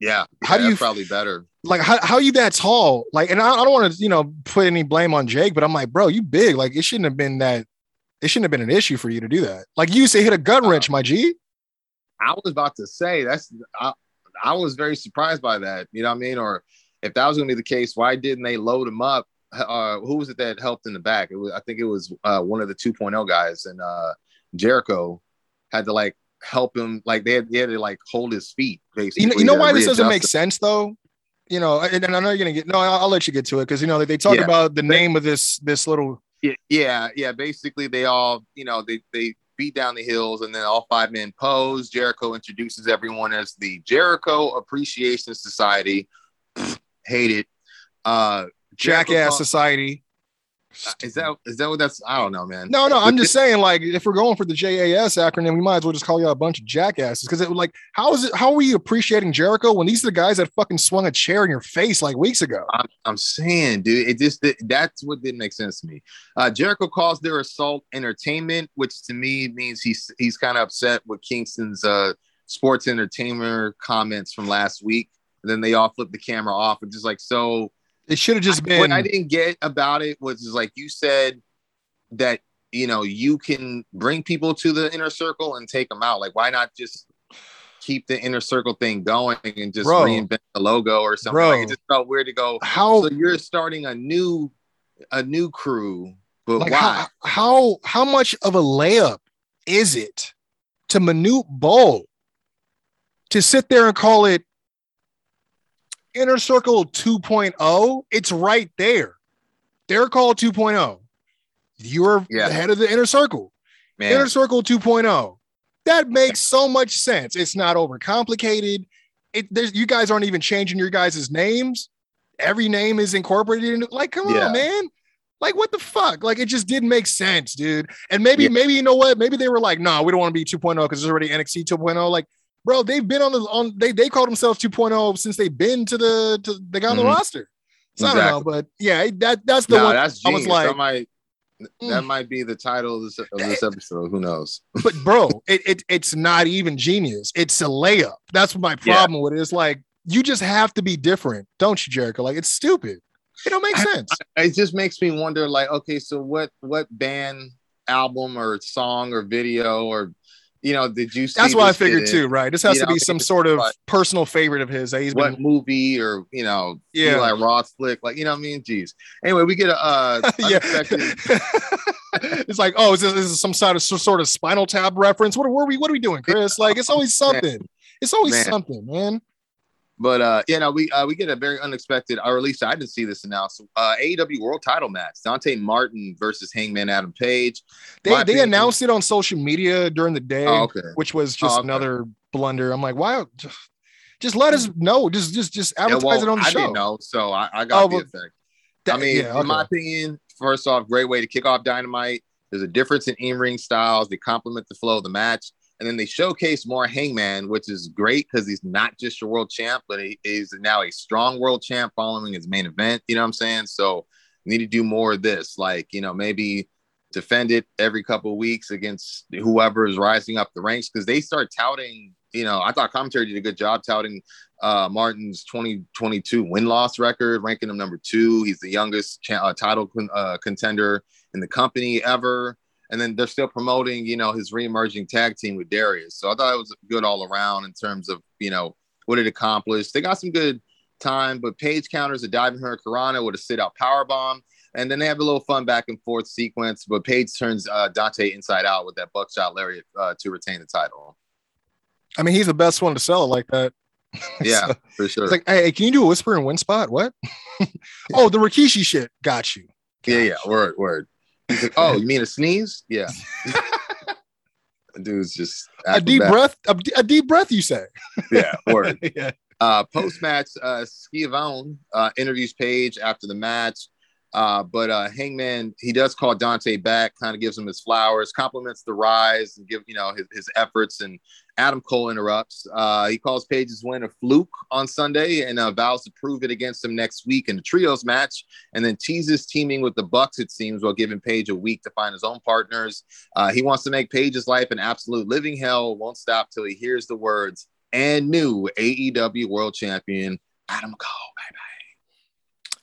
Yeah, How yeah, do you- probably better? like how, how you that tall? Like, and I, I don't want to, you know, put any blame on Jake, but I'm like, bro, you big. Like, it shouldn't have been that. It shouldn't have been an issue for you to do that. Like you say hit a gut wrench, my G. I was about to say that's I, I was very surprised by that. You know what I mean? Or if that was going to be the case, why didn't they load him up? Uh, who was it that helped in the back? It was I think it was uh, one of the 2.0 guys, and uh, Jericho had to like help him. Like they had, they had to like hold his feet. Basically, You know, you know why this doesn't make him. sense though. You know, and, and I know you're gonna get. No, I'll, I'll let you get to it because you know they, they talk Yeah. about the name of this this little. Yeah, yeah, yeah. Basically, they all, you know, they they beat down the hills, and then all five men pose. Jericho introduces everyone as the Jericho Appreciation Society. Hate it. Uh, Jackass call- Society. Is that is that what that's? I don't know, man. No, no, I'm just saying, like, if we're going for the JAS acronym, we might as well just call you a bunch of jackasses. Because it like, how is it? How are you appreciating Jericho when these are the guys that fucking swung a chair in your face like weeks ago? I'm, I'm saying, dude, it just it- that's what didn't make sense to me. Uh, Jericho calls their assault entertainment, which to me means he's he's kind of upset with Kingston's uh, sports entertainer comments from last week. And then they all flip the camera off and just like so. It should have just been. what I didn't get about it was like you said that you know you can bring people to the inner circle and take them out. Like why not just keep the inner circle thing going and just Bro. reinvent the logo or something? Bro. Like it just felt weird to go. how So you're starting a new a new crew, but like why? how, how how much of a layup is it to Manute Bol to sit there and call it Inner Circle 2.0? It's right there. They're called 2.0. You're Yeah. the head of the inner circle. Man, Inner Circle 2.0. That makes so much sense. It's not overcomplicated. It there's you guys aren't even changing your guys' names. every name is incorporated like, come Yeah. on, man. Like, what the fuck? Like, it just didn't make sense, dude. And maybe, Yeah. maybe you know what? Maybe they were like, no, we don't want to be 2.0 because there's already NXT 2.0. Like, bro, they've been on the on they they call themselves 2.0 since they've been to the to they got on the Mhm. roster. So I don't know, but yeah, that that's the No, one. that's I was like, that might that Mm. might be the title of this, of this episode. Who knows? but bro, it, it it's not even genius. It's a layup. That's my Yeah. problem with it. It's like you just have to be different, don't you, Jericho? Like it's stupid. It don't make sense. It just makes me wonder, like, okay, so what what band album or song or video or you know did you see? That's what I figured too, right? This has You to know, be some sort of like- personal favorite of his that he's What been. movie or you know, Yeah. Eli Roth flick, like you know what I mean? Jeez. Anyway, we get a uh, yeah. it's like, oh, is this, is this some sort of some sort of spinal tap reference? What are, what are we what are we doing, Chris? Like it's always something. It's always Man. something, man. But uh, you know, we uh, we get a very unexpected, or at least I didn't see this announced. Uh, AEW World Title match: Dante Martin versus Hangman Adam Page. They My they opinion- announced it on social media during the day, Oh, okay. which was just Oh, okay. another blunder. I'm like, why? Just let us know. Just just just Yeah, well, it on the I show. didn't know, so I, I got Oh, the effect. That- I mean, yeah, in my opinion, first off, great way to kick off Dynamite. There's a difference in in-ring styles. They complement the flow of the match, and then they showcase more Hangman, which is great because he's not just your world champ, but he is now a strong world champ following his main event. You know what I'm saying? So need to do more of this, like you know, maybe defend it every couple of weeks against whoever is rising up the ranks because they start touting. You know, I thought commentary did a good job touting uh, Martin's 2022 win loss record, ranking him number two. He's the youngest cha- uh, title con- uh, contender in the company ever. And then they're still promoting, you know, his reemerging tag team with Darius. So I thought it was good all around in terms of, you know, what it accomplished. They got some good time, but Page counters a diving Hurricanrana with a sit out power bomb. And then they have a little fun back and forth sequence, but Page turns uh, Dante inside out with that buckshot lariat uh, to retain the title. I mean, he's the best one to sell it like that. Yeah, So, for sure. it's like, hey, can you do a whisper and win spot? What? oh, the Rikishi shit. Got you. Yeah, yeah, word, word. He's like, oh, you mean a sneeze? Yeah. Dude's just A deep breath. A, a deep breath. You say. Yeah, word. yeah. Uh, Post match, uh, Schiavone uh, interviews Page after the match. Uh, but uh, Hangman, he does call Dante back, kind of gives him his flowers, compliments the rise, and give you know his, his efforts. And Adam Cole interrupts. Uh, he calls Page's win a fluke on Sunday and uh, vows to prove it against him next week in the trios match. And then teases teaming with the Bucks, it seems, while giving Page a week to find his own partners. Uh, he wants to make Page's life an absolute living hell. Won't stop till he hears the words and new AEW World Champion Adam Cole.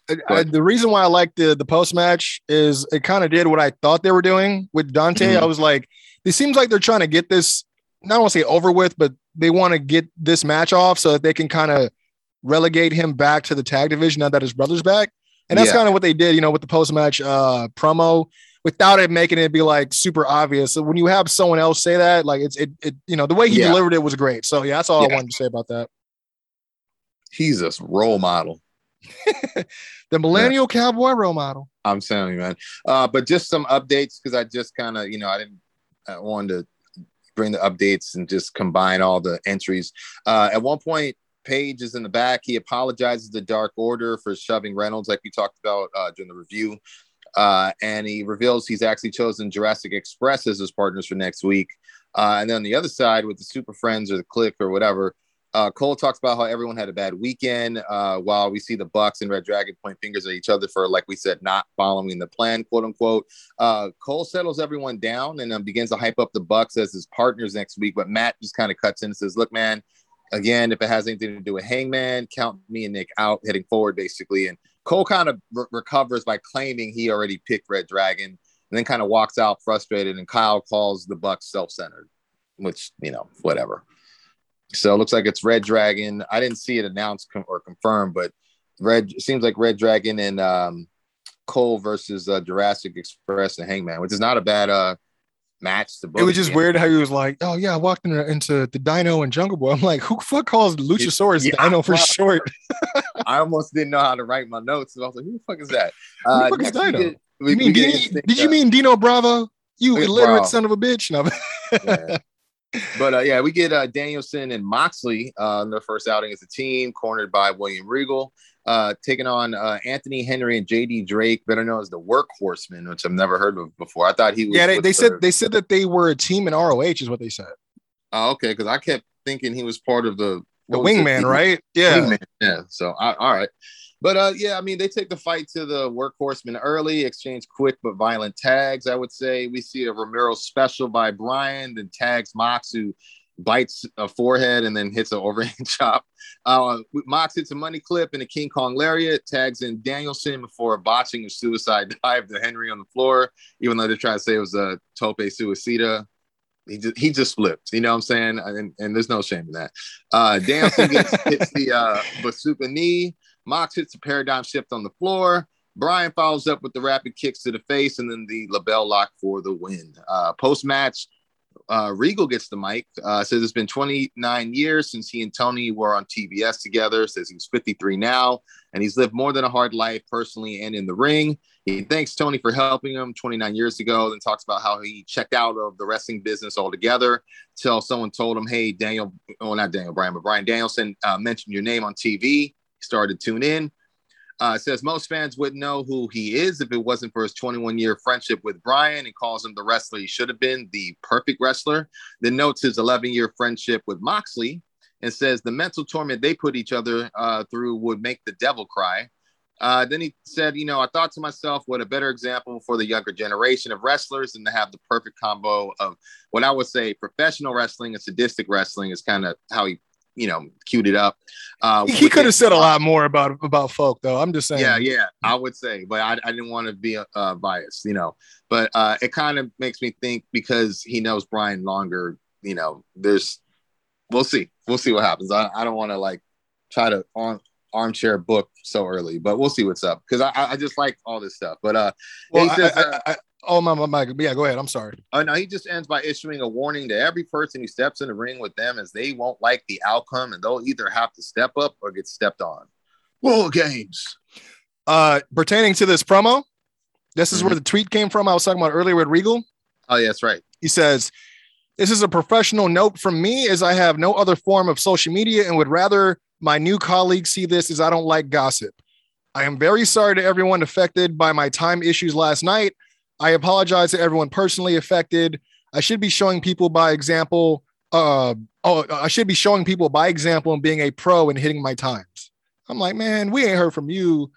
I- I- the reason why I like the the post match is it kind of did what I thought they were doing with Dante. Mhm. I was like, it seems like they're trying to get this, not want to say over with, but they want to get this match off so that they can kind of relegate him back to the tag division now that his brother's back. And that's Yeah. kind of what they did, you know, with the post match uh, promo without it making it be like super obvious. So when you have someone else say that, like it's it, it you know, the way he Yeah. delivered it was great. So yeah, that's all I wanted to say about that. He's a role model. The millennial cowboy role model. I'm telling you, man. Uh, but just some updates because I just kind of, you know, I didn't I wanted to bring the updates and just combine all the entries. Uh, at one point, Page is in the back. He apologizes to Dark Order for shoving Reynolds, like we talked about uh, during the review. Uh, and he reveals he's actually chosen Jurassic Express as his partners for next week. Uh, and then on the other side, with the Super Friends or the Kliq or whatever, uh, Cole talks about how everyone had a bad weekend, uh, while we see the Bucks and Red Dragon point fingers at each other for, like we said, not following the plan, quote unquote. Uh, Cole settles everyone down and um, begins to hype up the Bucks as his partners next week. But Matt just kind of cuts in and says, "Look, man, again, if it has anything to do with Hangman, count me and Nick out heading forward, basically." And Cole kind of re- recovers by claiming he already picked Red Dragon, and then kind of walks out frustrated. And Kyle calls the Bucks self-centered, which you know, whatever. So it looks like it's Red Dragon. I didn't see it announced com- or confirmed, but Red seems like Red Dragon and um, Cole versus uh, Jurassic Express and Hangman, which is not a bad uh, match. To book It was just weird how he was like, "Oh yeah, I walked in, into the Dino and Jungle Boy." I'm like, "Who the fuck calls Luchasaurus Yeah, Dino for short?" I almost didn't know how to write my notes. So I was like, "Who the fuck is that?" Who the Uh, fuck is Dino? get- we- You mean instinct, did you uh, mean Dino Bravo? You illiterate bro. son of a bitch! No, yeah. But uh, yeah, we get uh, Danielson and Moxley uh, in their first outing as a team, cornered by William Regal, uh, taking on uh, Anthony Henry and JD Drake, better known as the Workhorsemen, which I've never heard of before. I thought he was. Yeah, they, they said they said that they were a team in ROH, is what they said. Oh, okay, because I kept thinking he was part of the The what was it? Wingmen, right? Yeah. Wingmen, yeah. So I, all right. But uh, yeah, I mean, they take the fight to the workhorsemen early, exchange quick but violent tags. I would say we see a Romero special by Bryan, then tags Mox, who bites a forehead and then hits an overhand chop. Uh, Mox hits a money clip and a King Kong lariat, tags in Danielson before botching a suicide dive to Henry on the floor, even though they're trying to say it was a tope suicida. He just, he just flipped, you know what I'm saying? And, and there's no shame in that. Uh, Danielson gets, hits the uh, Busaiku knee. Mox hits a paradigm shift on the floor. Bryan follows up with the rapid kicks to the face and then the LeBell Lock for the win. Uh, Post match, uh, Regal gets the mic. Uh, says it's been 29 years since he and Tony were on TBS together. Says he's 53 now and he's lived more than a hard life personally and in the ring. He thanks Tony for helping him 29 years ago, then talks about how he checked out of the wrestling business altogether till someone told him, Hey, Daniel, well, not Daniel Bryan, but Bryan Danielson uh, mentioned your name on TV. Started to tune in. Uh, says most fans wouldn't know who he is if it wasn't for his 21 year friendship with Bryan and calls him the wrestler he should have been, the perfect wrestler. Then notes his 11 year friendship with Moxley and says the mental torment they put each other uh, through would make the devil cry. Uh, then he said, You know, I thought to myself, what a better example for the younger generation of wrestlers than to have the perfect combo of what I would say professional wrestling and sadistic wrestling is kind of how he, you know, queued it up. Uh, He could have said a lot more about about folk, though. I'm just saying. yeah, yeah, I would say, but I, I didn't want to be uh, biased, you know. But uh, it kind of makes me think because he knows Bryan longer, you know. There's, we'll see, we'll see what happens. I, I don't want to like try to arm, armchair book so early, but we'll see what's up because I, I just like all this stuff. But uh, Well, he I- says, I- uh, I- I- oh my, my, my, yeah. Go ahead. I'm sorry. Oh no, he just ends by issuing a warning to every person who steps in the ring with them as they won't like the outcome and they'll either have to step up or get stepped on. War games. Uh, pertaining to this promo, this is where the tweet came from. I was talking about earlier with Regal. Oh, yeah, that's right. He says, This is a professional note from me as I have no other form of social media and would rather my new colleagues see this as I don't like gossip. I am very sorry to everyone affected by my time issues last night. I apologize to everyone personally affected. I should be showing people by example. Uh, oh, I should be showing people by example and being a pro and hitting my times. I'm like, man, we ain't heard from you.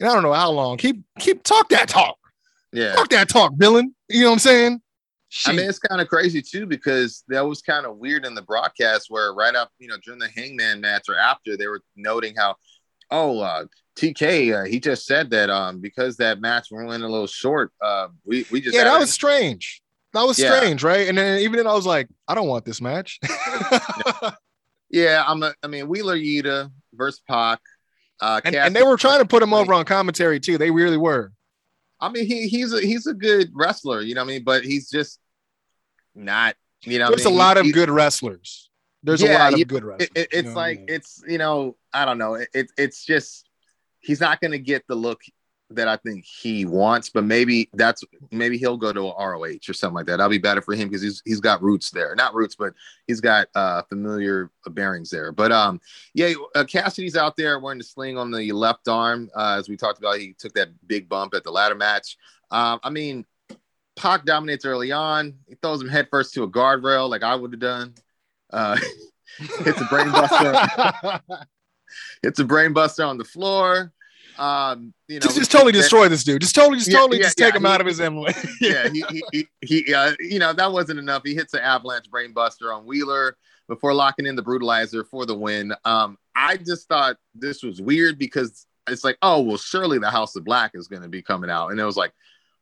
And I don't know how long. Keep keep talk that talk. Yeah. Talk that talk, villain. You know what I'm saying? I mean, it's kind of crazy too because that was kind of weird in the broadcast where right up, you know, during the Hangman match or after, they were noting how, oh, uh, TK, uh, he just said that um because that match went a little short, uh, we we just yeah, that was strange. That was Yeah. strange, right? And then even then, I was like, I don't want this match. yeah. I'm a, I mean, Wheeler Yuta versus Pac. Uh, and, and they were trying to put him over on commentary too. They really were. I mean, he he's a he's a good wrestler, you know what I mean, but he's just not, you know. what I There's a lot He- of good wrestlers. There's a lot of you- good wrestlers. it, it- you it's know what I like mean? it's you know I don't know it, it it's just he's not going to get the look that I think he wants, but maybe that's maybe he'll go to a ROH or something like that. That'll be better for him because he's he's got roots there, not roots, but he's got uh familiar bearings there. But um yeah, uh, Kassidy's out there wearing the sling on the left arm, uh, as we talked about. He took that big bump at the ladder match. Um, I mean, Pac dominates early on. He throws him headfirst to a guardrail like I would have done. Uh, hits a brain buster. It's a brain buster on the floor. Um, you know, just, just totally destroy this dude. Just totally, just Yeah, totally, yeah, just take yeah, him he- out of his emblem. yeah, he he he, he uh, you know that wasn't enough. He hits an avalanche brainbuster on Wheeler before locking in the brutalizer for the win. Um, I just thought this was weird because it's like, oh well, surely the House of Black is going to be coming out, and it was like,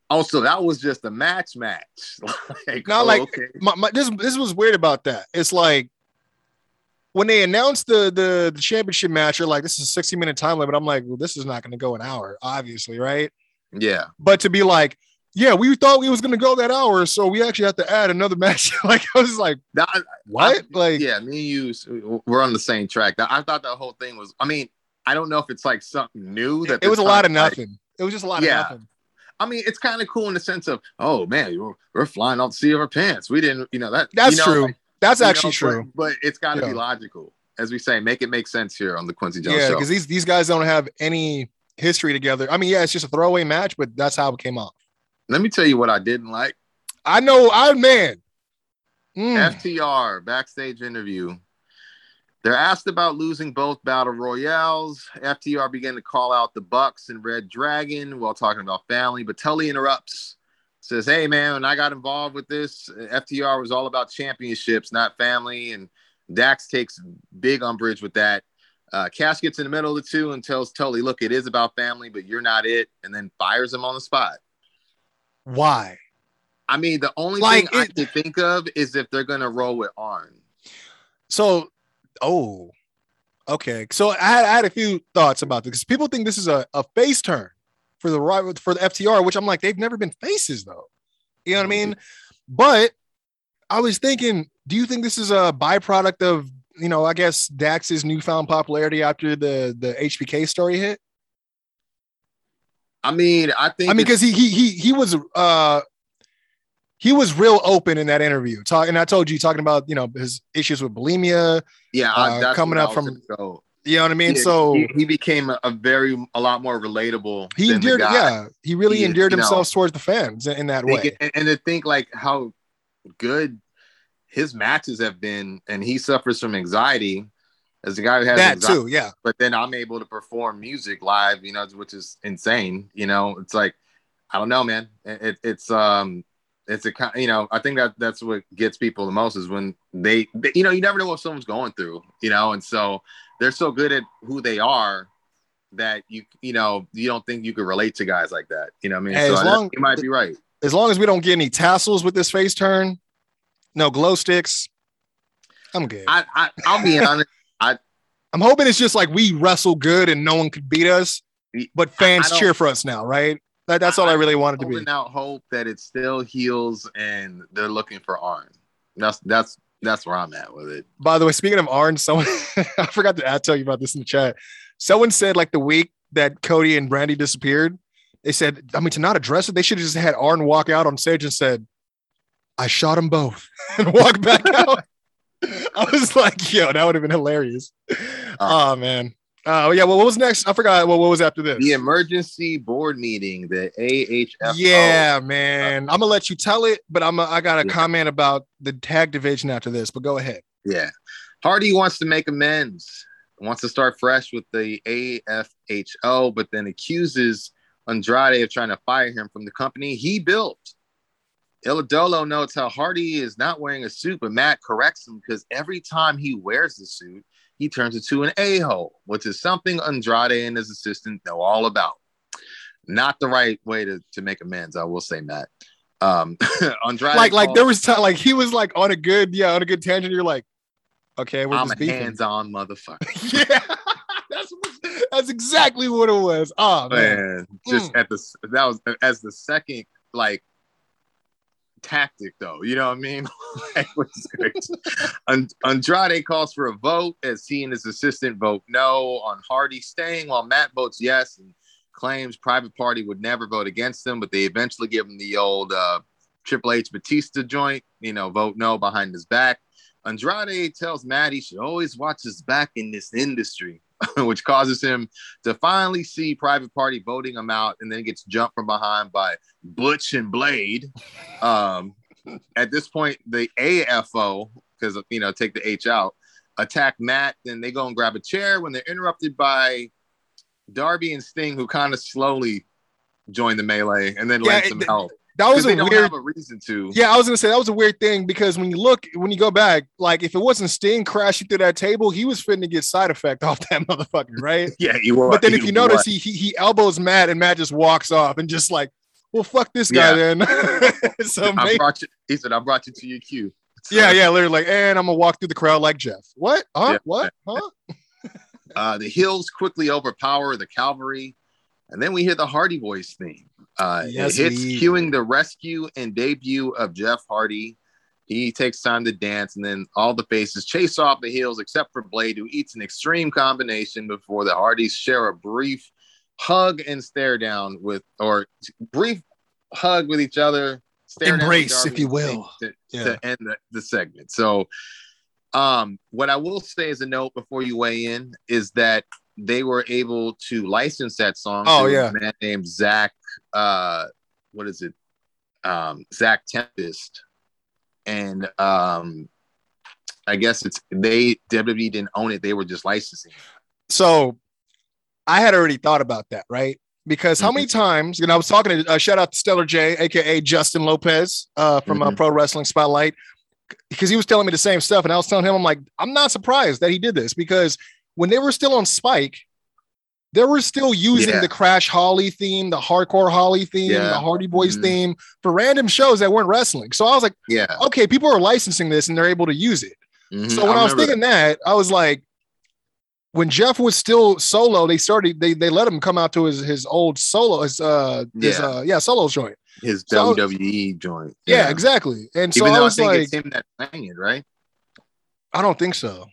oh, so that was just a match, match. like, Not like- okay. my, my, this this was weird about that. It's like when they announced the the, the championship match, you're like, this is a 60 minute time limit. I'm like, well, this is not going to go an hour, obviously, right? yeah, But to be like, yeah, we thought we was going to go that hour, so we actually have to add another match. like I was like, what? I- like, yeah, me and you, we're on the same track. I thought that whole thing was. I mean, I don't know if it's like something new that it was a lot of to, like, nothing. it was just a lot Yeah. of nothing. I mean, it's kind of cool in the sense of, oh man, we're, we're flying off the seat of our pants. We didn't, you know that. That's you know, true. like, That's actually know, true. But, but it's got to Yeah. be logical, as we say. Make it make sense here on the Quincy Jones Yeah, show. because these these guys don't have any history together. I mean, yeah, it's just a throwaway match, but that's how it came off. Let me tell you what I didn't like. I know, I man. Mm. FTR backstage interview. They're asked about losing both battle royales. FTR began to call out the Bucks and Red Dragon while talking about family, but Tully interrupts. Says, "Hey man, when I got involved with this, FTR was all about championships, not family." And Dax takes big umbrage with that. Uh, Cash gets in the middle of the two and tells Tully, "Look, it is about family, but you're not it," and then fires him on the spot. Why? I mean, the only Like, thing I can think of is if they're gonna roll with Arn. So, oh, okay. So I had, I had a few thoughts about this because people think this is a, a face turn for the right for the FTR, which I'm like, they've never been faces though. You know what I mean? But I was thinking, do you think this is a byproduct of you know, I guess Dax's newfound popularity after the the HBK story hit? I mean, I think I mean, because he he he he was uh he was real open in that interview. Talk, and I told you talking about you know his issues with bulimia. yeah, uh, I, coming up from-. You know what I mean? Yeah, so he, he became a, very a lot more relatable. he than the endeared guy. yeah he really He- endeared you know, himself towards the fans in, that They way and, and to think like how good his matches have been, and he suffers from anxiety as a guy who has that anxiety, too yeah But then I'm able to perform music live, you know, which is insane. You know, it's like I don't know, man. It, it- it's um, it's a kind, you know, I think that that's what gets people the most is when they, they, you know, you never know what someone's going through, you know, and so they're so good at who they are that you, you know, you don't think you could relate to guys like that. You know what I mean? Hey, so as I- long- you might be right. as long as we don't get any tassels with this face turn no glow sticks i'm good I, I I'll be honest. I I'm hoping it's just like we wrestle good and no one could beat us but fans I cheer for us now right that, that's all i I'm really wanted to be out hope that it still heals and they're looking for Arn. That's that's that's where I'm at with it. By the way, speaking of Arn, someone I forgot to tell you about this in the chat. Someone said like the week that Cody and Brandy disappeared, they said, I mean, to not address it, they should have just had Arn walk out on stage and said, I shot them both and walk back out. I was like, yo, that would have been hilarious. oh man. Oh yeah. Well, what was next? I forgot. Well, what was after this? The emergency board meeting, the AHFO. Yeah, man. I'm gonna let you tell it, but I'm a, I got a Yeah. comment about the tag division after this. But go ahead. Yeah. Hardy wants to make amends, wants to start fresh with the AFHO, but then accuses Andrade of trying to fire him from the company he built. Illadolo notes how Hardy is not wearing a suit, but Matt corrects him because every time he wears the suit, he turns into an a-hole, which is something Andrade and his assistant know all about. Not the right way to, to make amends, I will say, Matt. Um, Andrade like like there was time like he was like on a good yeah on a good tangent. You're like, okay, we're I'm just a hands-on motherfucker. yeah, that's that's exactly what it was. Oh man, man, just Mm. at the that was as the second like tactic though. You know what i mean? Andrade calls for a vote as he and his assistant vote no on hardy staying while matt votes yes and claims private party would never vote against them but they eventually give him the old uh triple h batista joint you know vote no behind his back. Andrade tells matt he should always watch his back in this industry which causes him to finally see Private Party voting him out, and then gets jumped from behind by Butch and Blade. Um, at this point, the AFO, because you know, take the H out, attack Matt. Then they go and grab a chair when they're interrupted by Darby and Sting, who kind of slowly join the melee and then Yeah, lend it- some th- help. That was a weird. a reason to. Yeah, I was gonna say that was a weird thing because when you look, when you go back, like if it wasn't Sting crashing through that table, he was fitting to get side effect off that motherfucker, right? yeah. You were, but then if you notice, he, he he elbows Matt and Matt just walks off and just like, well, fuck this guy then. so I maybe, brought you. He said, "I brought you to your cue." So- yeah, yeah, literally like, and I'm gonna walk through the crowd like Jeff. What? Huh? Yeah. What? Huh? Uh, the hills quickly overpower the cavalry, and then we hear the Hardy Boys theme. Uh, Yes, it hits, we- cueing the rescue and debut of Jeff Hardy. He takes time to dance, and then all the faces chase off the hills except for Blade, who eats an extreme combination before the Hardys share a brief hug and stare down with, or brief hug with each other, Embrace, if you will. To, Yeah. to end the, the segment. So, um, what I will say as a note before you weigh in is that they were able to license that song. Oh, to yeah. a man named Zach. Uh, what is it? Um, Zach Tempest, and um, I guess it's they WWE didn't own it; they were just licensing. So I had already thought about that, right? Because how many times, and I was talking to uh, shout out to Stellar J, aka Justin Lopez uh, from uh, Mhm. Pro Wrestling Spotlight, because he was telling me the same stuff. And I was telling him, I'm like, I'm not surprised that he did this because when they were still on Spike, they were still using Yeah. the Crash Holly theme, the Hardcore Holly theme, Yeah. the Hardy Boys Mhm. theme for random shows that weren't wrestling. So I was like, Yeah. okay, people are licensing this and they're able to use it. Mhm. So when I, was remember thinking that, I was like, when Jeff was still solo, they started they they let him come out to his his old solo his uh his Yeah. uh yeah solo joint. his So- WWE joint. Yeah, exactly. And so Even I I, was think like, him that sang it, right? I don't think so.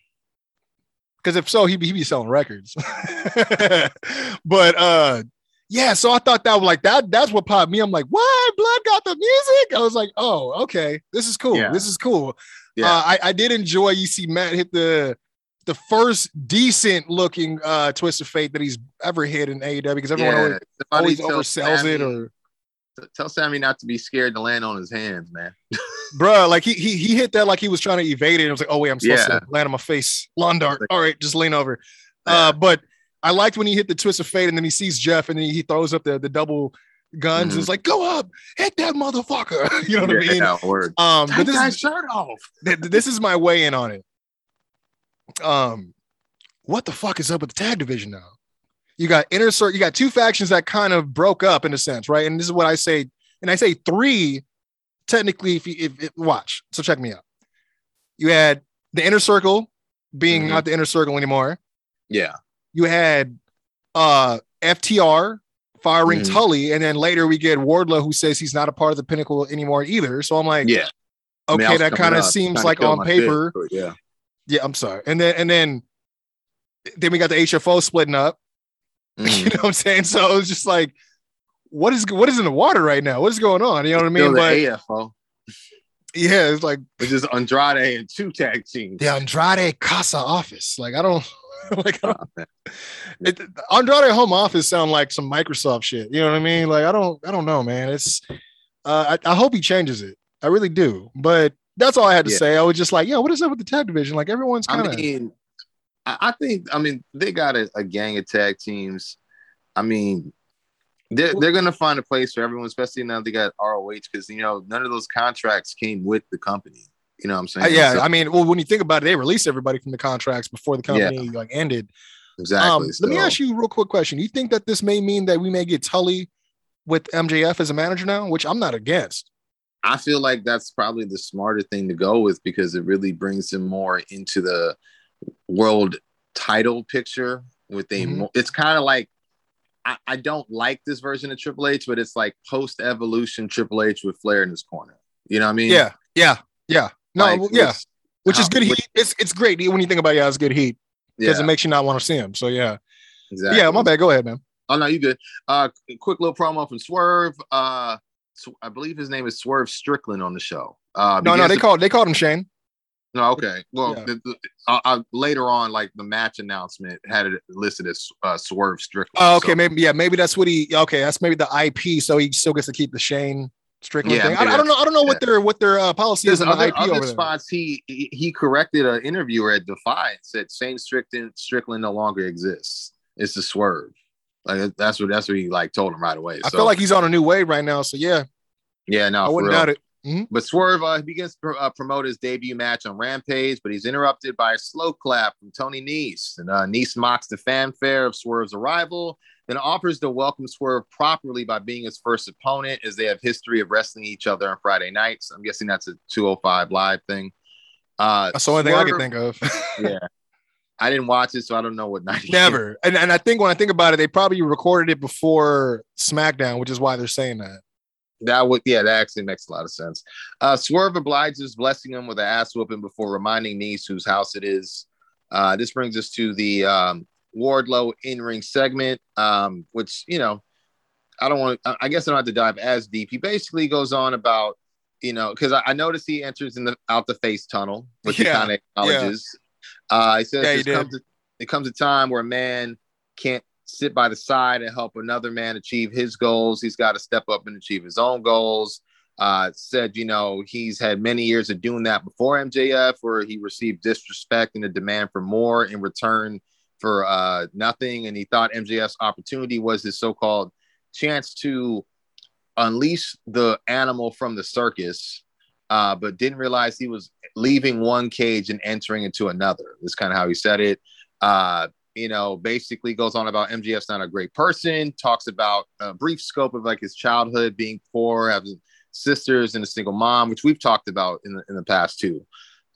Because if so, he'd be, he'd be selling records. but uh yeah, so I thought that was like that. That's what popped me. I'm like, what? Blood got the music. I was like, oh, okay, this is cool. Yeah. This is cool. Yeah. Uh, I, I did enjoy. You see Matt hit the the first decent looking uh twist of fate that he's ever hit in AEW because everyone always, always tell oversells it or tell Sammy not to be scared to land on his hands, man. bruh, like he, he he hit that like he was trying to evade it. And I was like, oh wait, I'm supposed Yeah. to land on my face. Lawn dart. All right, just lean over. Yeah. Uh, but I liked when he hit the twist of fate and then he sees Jeff and then he throws up the, the double guns and Mhm. it's like, go up, hit that motherfucker. you know what I mean? Yeah, word. Um, but Take this that is, shirt off. this is my way in on it. Um, what the fuck is up with the tag division now? You got inner circle, you got two factions that kind of broke up in a sense, right? And this is what I say, and I say three technically. If you if, if watch, so check me out. You had the inner circle being Mhm. not the inner circle anymore. Yeah. You had uh FTR firing Mhm. Tully, and then later we get Wardlow who says he's not a part of the pinnacle anymore either. So I'm like, Yeah. I mean, okay, that kind of seems like on paper. bit, yeah. Yeah, I'm sorry. And then and then then we got the HFO splitting up. You Mhm. know what I'm saying? So it was just like, what is what is in the water right now? What is going on? You know what I mean? the But AFO. yeah, it's like It's just Andrade and two tag teams. the Andrade Casa office. Like I don't like I don't, it, Andrade home office sound like some Microsoft shit. You know what I mean? Like I don't I don't know, man. It's uh I, I hope he changes it. I really do. But that's all I had to Yeah. say. I was just like, yo, what is up with the tag division? Like everyone's kind I of mean, I, I think I mean they got a, a gang of tag teams. I mean, they're they're gonna find a place for everyone, especially now they got ROH because you know none of those contracts came with the company. You know what I'm saying? Uh, yeah, So- I mean, well, when you think about it, they released everybody from the contracts before the Yeah. company like ended. exactly. Um, let me ask you a real quick question. You think that this may mean that we may get Tully with MJF as a manager now, which I'm not against. I feel like that's probably the smarter thing to go with because it really brings him more into the world title picture with a Mhm. it's kind of like I, I don't like this version of Triple H, but it's like post evolution Triple H with Flair in his corner. You know what I mean? Yeah, yeah, yeah. No, Like, yeah, which- is good which- heat. It's it's great when you think about it, yeah, it's good heat because yeah, it makes you not want to see him. So yeah, exactly. yeah. My bad. Go ahead, man. Oh no, you good. Uh, quick little promo from Swerve. Uh, I believe his name is Swerve Strickland on the show. Uh, No, no, they to- called they called him Shane. No, okay. Well, Yeah. the, the, uh, uh, later on, like the match announcement had it listed as uh, Swerve Strickland. Oh, okay, So, maybe yeah, maybe that's what he. Okay, that's maybe the IP, so he still gets to keep the Shane Strickland Yeah, thing. I, I don't know. I don't know what their what their uh, policy There's is on the IP other over there. spots. He he he corrected an interviewer at Defiant said Shane Strickland Strickland no longer exists. It's the Swerve. Like that's what that's what he like told him right away. I So, feel like he's on a new wave right now. So yeah, yeah, no, I wouldn't real. doubt it. But Swerve uh, begins to uh, promote his debut match on Rampage, but he's interrupted by a slow clap from Tony Nese. And uh, Nese mocks the fanfare of Swerve's arrival, then offers to welcome Swerve properly by being his first opponent, as they have history of wrestling each other on Friday nights. I'm guessing that's a 205 live thing. Uh, That's the only thing I can think of. yeah, I didn't watch it, so I don't know what night. Never. And, and I think when I think about it, they probably recorded it before SmackDown, which is why they're saying that. That would, yeah, that actually makes a lot of sense. Uh, Swerve obliges, blessing him with an ass whooping before reminding Nese whose house it is. Uh, this brings us to the um, Wardlow in ring segment, um, which, you know, I don't want I I guess I don't have to dive as deep. He basically goes on about you know, because I, I noticed he enters in the out the face tunnel, which he kind of acknowledges. Uh, he says Yeah, he comes a, it comes a time where a man can't sit by the side and help another man achieve his goals. He's got to step up and achieve his own goals. Uh, said, you know, he's had many years of doing that before MJF, where he received disrespect and a demand for more in return for uh, nothing. And he thought MJF's opportunity was his so called chance to unleash the animal from the circus, uh, but didn't realize he was leaving one cage and entering into another. That's kind of how he said it. Uh, you know, basically goes on about MJF's not a great person, talks about a brief scope of like his childhood being poor, having sisters and a single mom, which we've talked about in the, in the past too.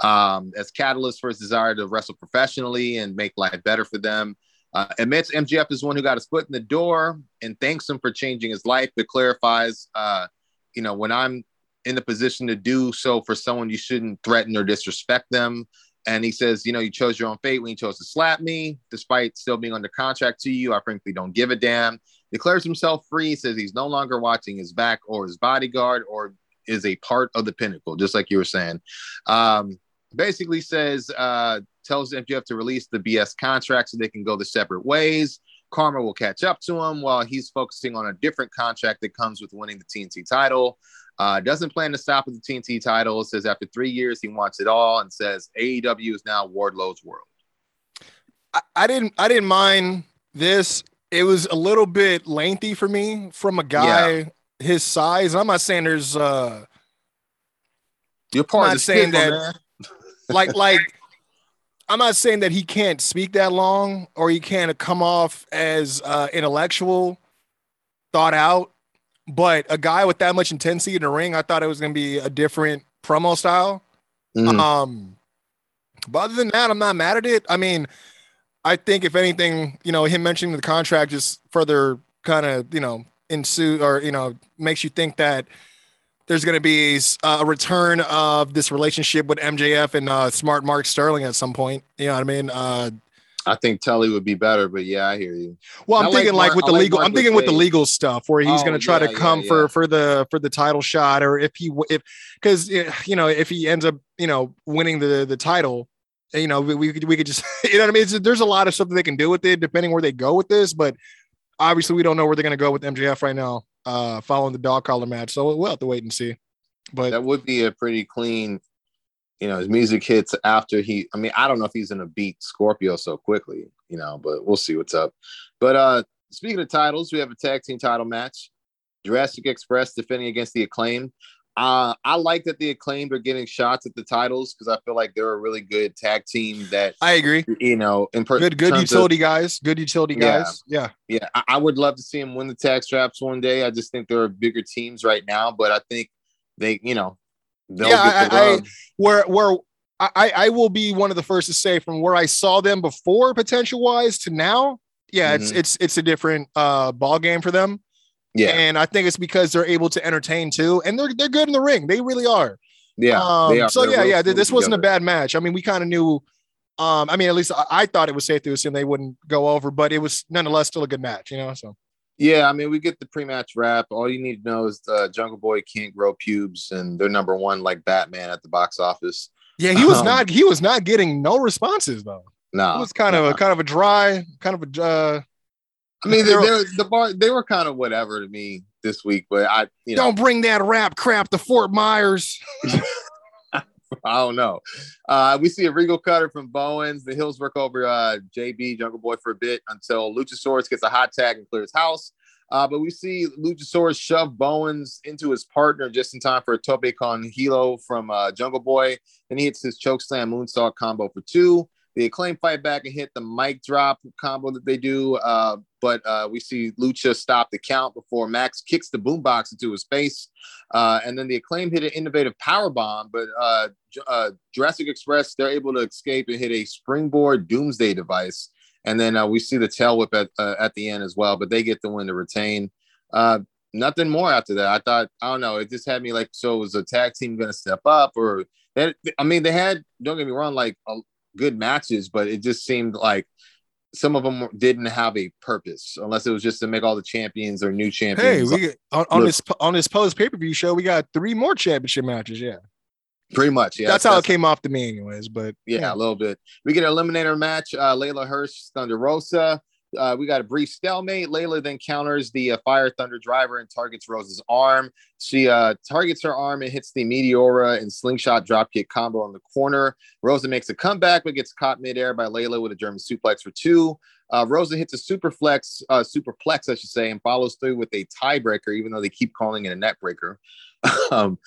Um, as catalyst for his desire to wrestle professionally and make life better for them. Uh, admits MGF is one who got his foot in the door and thanks him for changing his life, but clarifies, uh, you know, when I'm in the position to do so for someone, you shouldn't threaten or disrespect them. And he says, you know, you chose your own fate when you chose to slap me, despite still being under contract to you. I frankly don't give a damn. Declares himself free, says he's no longer watching his back or his bodyguard or is a part of the pinnacle, just like you were saying. Um, basically says, uh, tells MJF to release the BS contract so they can go the separate ways. Karma will catch up to him while he's focusing on a different contract that comes with winning the TNT title. Uh, doesn't plan to stop with the TNT title. Says after three years he wants it all, and says AEW is now Wardlow's world. I, I didn't I didn't mind this. It was a little bit lengthy for me from a guy his size. I'm not saying there's uh You're part I'm of not the saying that- that. like like I'm not saying that he can't speak that long or he can't come off as uh, intellectual, thought out. But a guy with that much intensity in the ring, I thought it was going to be a different promo style. Mhm. Um, but other than that, I'm not mad at it. I mean, I think if anything, you know, him mentioning the contract just further kind of, you know, ensue or you know makes you think that there's going to be a return of this relationship with MJF and uh, Smart Mark Sterling at some point. You know what I mean? Uh, I think Telly would be better, but yeah, I hear you. well, I'm thinking like Mark- with I the like legal. Mark I'm thinking with the legal stuff where he's Oh, going to try yeah, to come yeah. for for the for the title shot, or if he if because you know if he ends up you know winning the the title, you know we we could, we could just you know what I mean. It's, there's a lot of stuff that they can do with it depending where they go with this, but obviously we don't know where they're going to go with MJF right now. Uh, following the dog collar match, so we'll have to wait and see. But That would be a pretty clean, you know, his music hits after he. I mean, I don't know if he's gonna beat Scorpio so quickly, you know, but we'll see what's up. But uh speaking of titles, we have a tag team title match. Jurassic Express defending against the acclaimed. Uh, I like that the acclaimed are getting shots at the titles because I feel like they're a really good tag team that I agree. you know in per- Good good terms of- utility guys. Good utility Yeah. guys. Yeah. yeah, I, I would love to see them win the tag straps one day. I just think there are bigger teams right now, but I think they, you know, they'll Yeah, I- I- where where I, I will be one of the first to say from where I saw them before potential wise to now, yeah, it's Mhm. it's it's a different uh ball game for them. yeah, And I think it's because they're able to entertain too, and they're they're good in the ring. They really are. yeah. Um, are. so They're yeah, real yeah. smooth This wasn't a bad match. I mean, we kind of knew. Um, I mean, at least I, I thought it was safe to assume they wouldn't go over, but it was nonetheless still a good match. You know, so Yeah, I mean, we get the pre-match wrap. All you need to know is uh, Jungle Boy can't grow pubes, and they're number one like Batman at the box office. yeah, he was Um, not he was not getting no responses though. No, It was kind of a kind of a dry, kind of a uh, I mean, they're- they're, the bar they were kind of whatever to me this week, but I, you know, Don't bring that rap crap to Fort Myers. I don't know. Uh, we see a Regal cutter from Bowens. The Hills work over uh, JB Jungle Boy for a bit until Luchasaurus gets a hot tag and clears house. Uh, but we see Luchasaurus shove Bowens into his partner just in time for a tope con hilo from uh, Jungle Boy. Then he hits his choke slam moonsault combo for two. The acclaim fight back and hit the mic drop combo that they do. Uh, but uh, we see Lucha stop the count before Max kicks the boombox into his face. Uh, and then the acclaim hit an innovative power bomb, but uh, uh, Jurassic Express they're able to escape and hit a springboard doomsday device. And then uh, we see the tail whip at uh, at the end as well, but they get the win to retain. Uh, nothing more after that. I thought I don't know. It just had me like, so was a tag team going to step up, or? I mean, they had don't get me wrong, like a, good matches, but it just seemed like some of them didn't have a purpose unless it was just to make all the champions or new champions. Hey, we get, on, on this on this post pay per view show, we got three more championship matches. Yeah, pretty much. Yeah, that's how it came off to me, anyways. But Yeah, a little bit. We get an eliminator match. Uh, Leyla Hirsch, Thunder Rosa. Uh, we got a brief stalemate. Leyla then counters the uh, Fire Thunder driver and targets Rosa's arm. She uh, targets her arm and hits the Meteora and slingshot dropkick combo in the corner. Rosa makes a comeback but gets caught midair by Leyla with a German suplex for two. Uh, Rosa hits a superflex, uh, superplex, I should say, and follows through with a tiebreaker, even though they keep calling it a net breaker. um,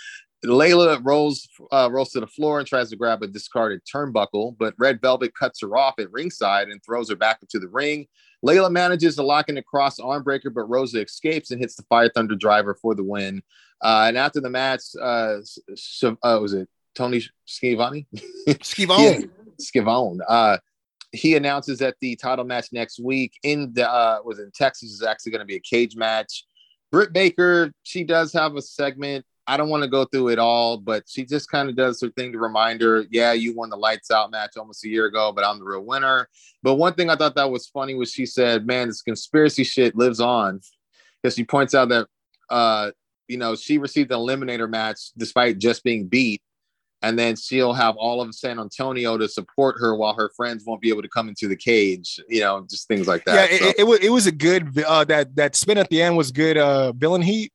Leyla rolls uh, rolls to the floor and tries to grab a discarded turnbuckle, but Red Velvet cuts her off at ringside and throws her back into the ring. Leyla manages to lock in a cross arm breaker, but Rosa escapes and hits the Fire Thunder driver for the win. Uh, and after the match, uh, Sh- uh, was it Tony Schiavone? Skivone. Yeah. Uh, he announces that the title match next week in the uh, was in Texas is actually going to be a cage match. Britt Baker, she does have a segment. I don't want to go through it all, but she just kind of does her thing to remind her, yeah, you won the lights out match almost a year ago, but I'm the real winner. But one thing I thought that was funny was she said, man, this conspiracy shit lives on. Because she points out that uh, you know, she received an eliminator match despite just being beat and then she'll have all of San Antonio to support her while her friends won't be able to come into the cage. You know, just things like that. it, So, it, it was it was a good uh, that that spin at the end was good. Uh, villain heat.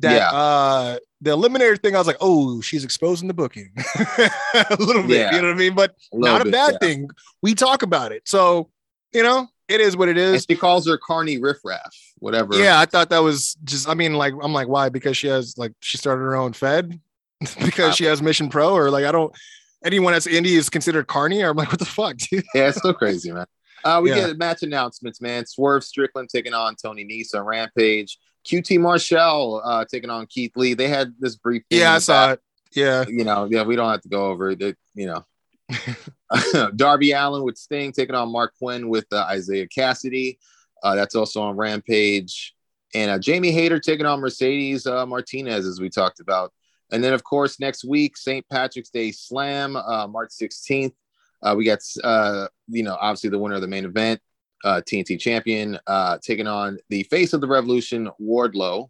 That Yeah. uh, the eliminator thing, I was like, oh, she's exposing the booking a little bit. Yeah. You know what I mean? But a not a bit, bad yeah. thing. We talk about it, so you know, it is what it is. And she calls her Carney Riffraff, whatever. Yeah, I thought that was just. I mean, like, I'm like, why? Because she has like she started her own Fed because she has Mission Pro, or like I don't. Anyone that's indie is considered Carney. Or I'm like, what the fuck, dude? yeah, it's so crazy, man. Uh, we Yeah. get match announcements, man. Swerve Strickland taking on Tony Nese on Rampage. QT Marshall uh, taking on Keith Lee. They had this brief. Yeah, I saw back. it. Yeah, you know, yeah, we don't have to go over it. It- you know, Darby Allin with Sting taking on Marq Quen with uh, Isiah Kassidy. Uh, that's also on Rampage. And uh, Jamie Hayter taking on Mercedes uh, Martinez, as we talked about. And then, of course, next week, St. Patrick's Day Slam, uh, March 16th. Uh, we got, uh, you know, obviously the winner of the main event, uh, TNT champion, uh, taking on the face of the revolution, Wardlow.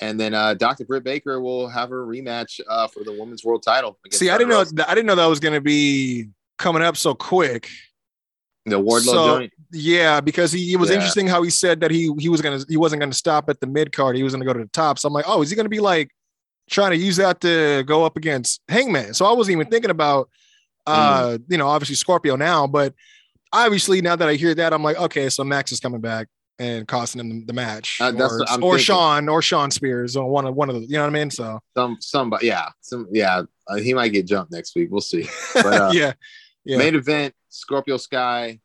And then uh, Dr. Britt Baker will have her rematch uh, for the women's world title. See, I didn't know. I didn't know that was going to be coming up so quick. the Wardlow So- joint. Yeah, because he it was Yeah. interesting how he said that he he was gonna he wasn't gonna stop at the mid card. He was gonna go to the top. So I'm like, oh, is he gonna be like trying to use that to go up against Hangman? So I wasn't even thinking about uh Mm. you know obviously Scorpio now, but obviously now that I hear that, I'm like, okay, so Max is coming back and costing him the match, Uh, or, or. Sean or Shawn Spears or one of one of the you know what I mean? So Some somebody, yeah, some yeah. Uh, he might get jumped next week. We'll see. But, uh, yeah, yeah. Main event: Scorpio Sky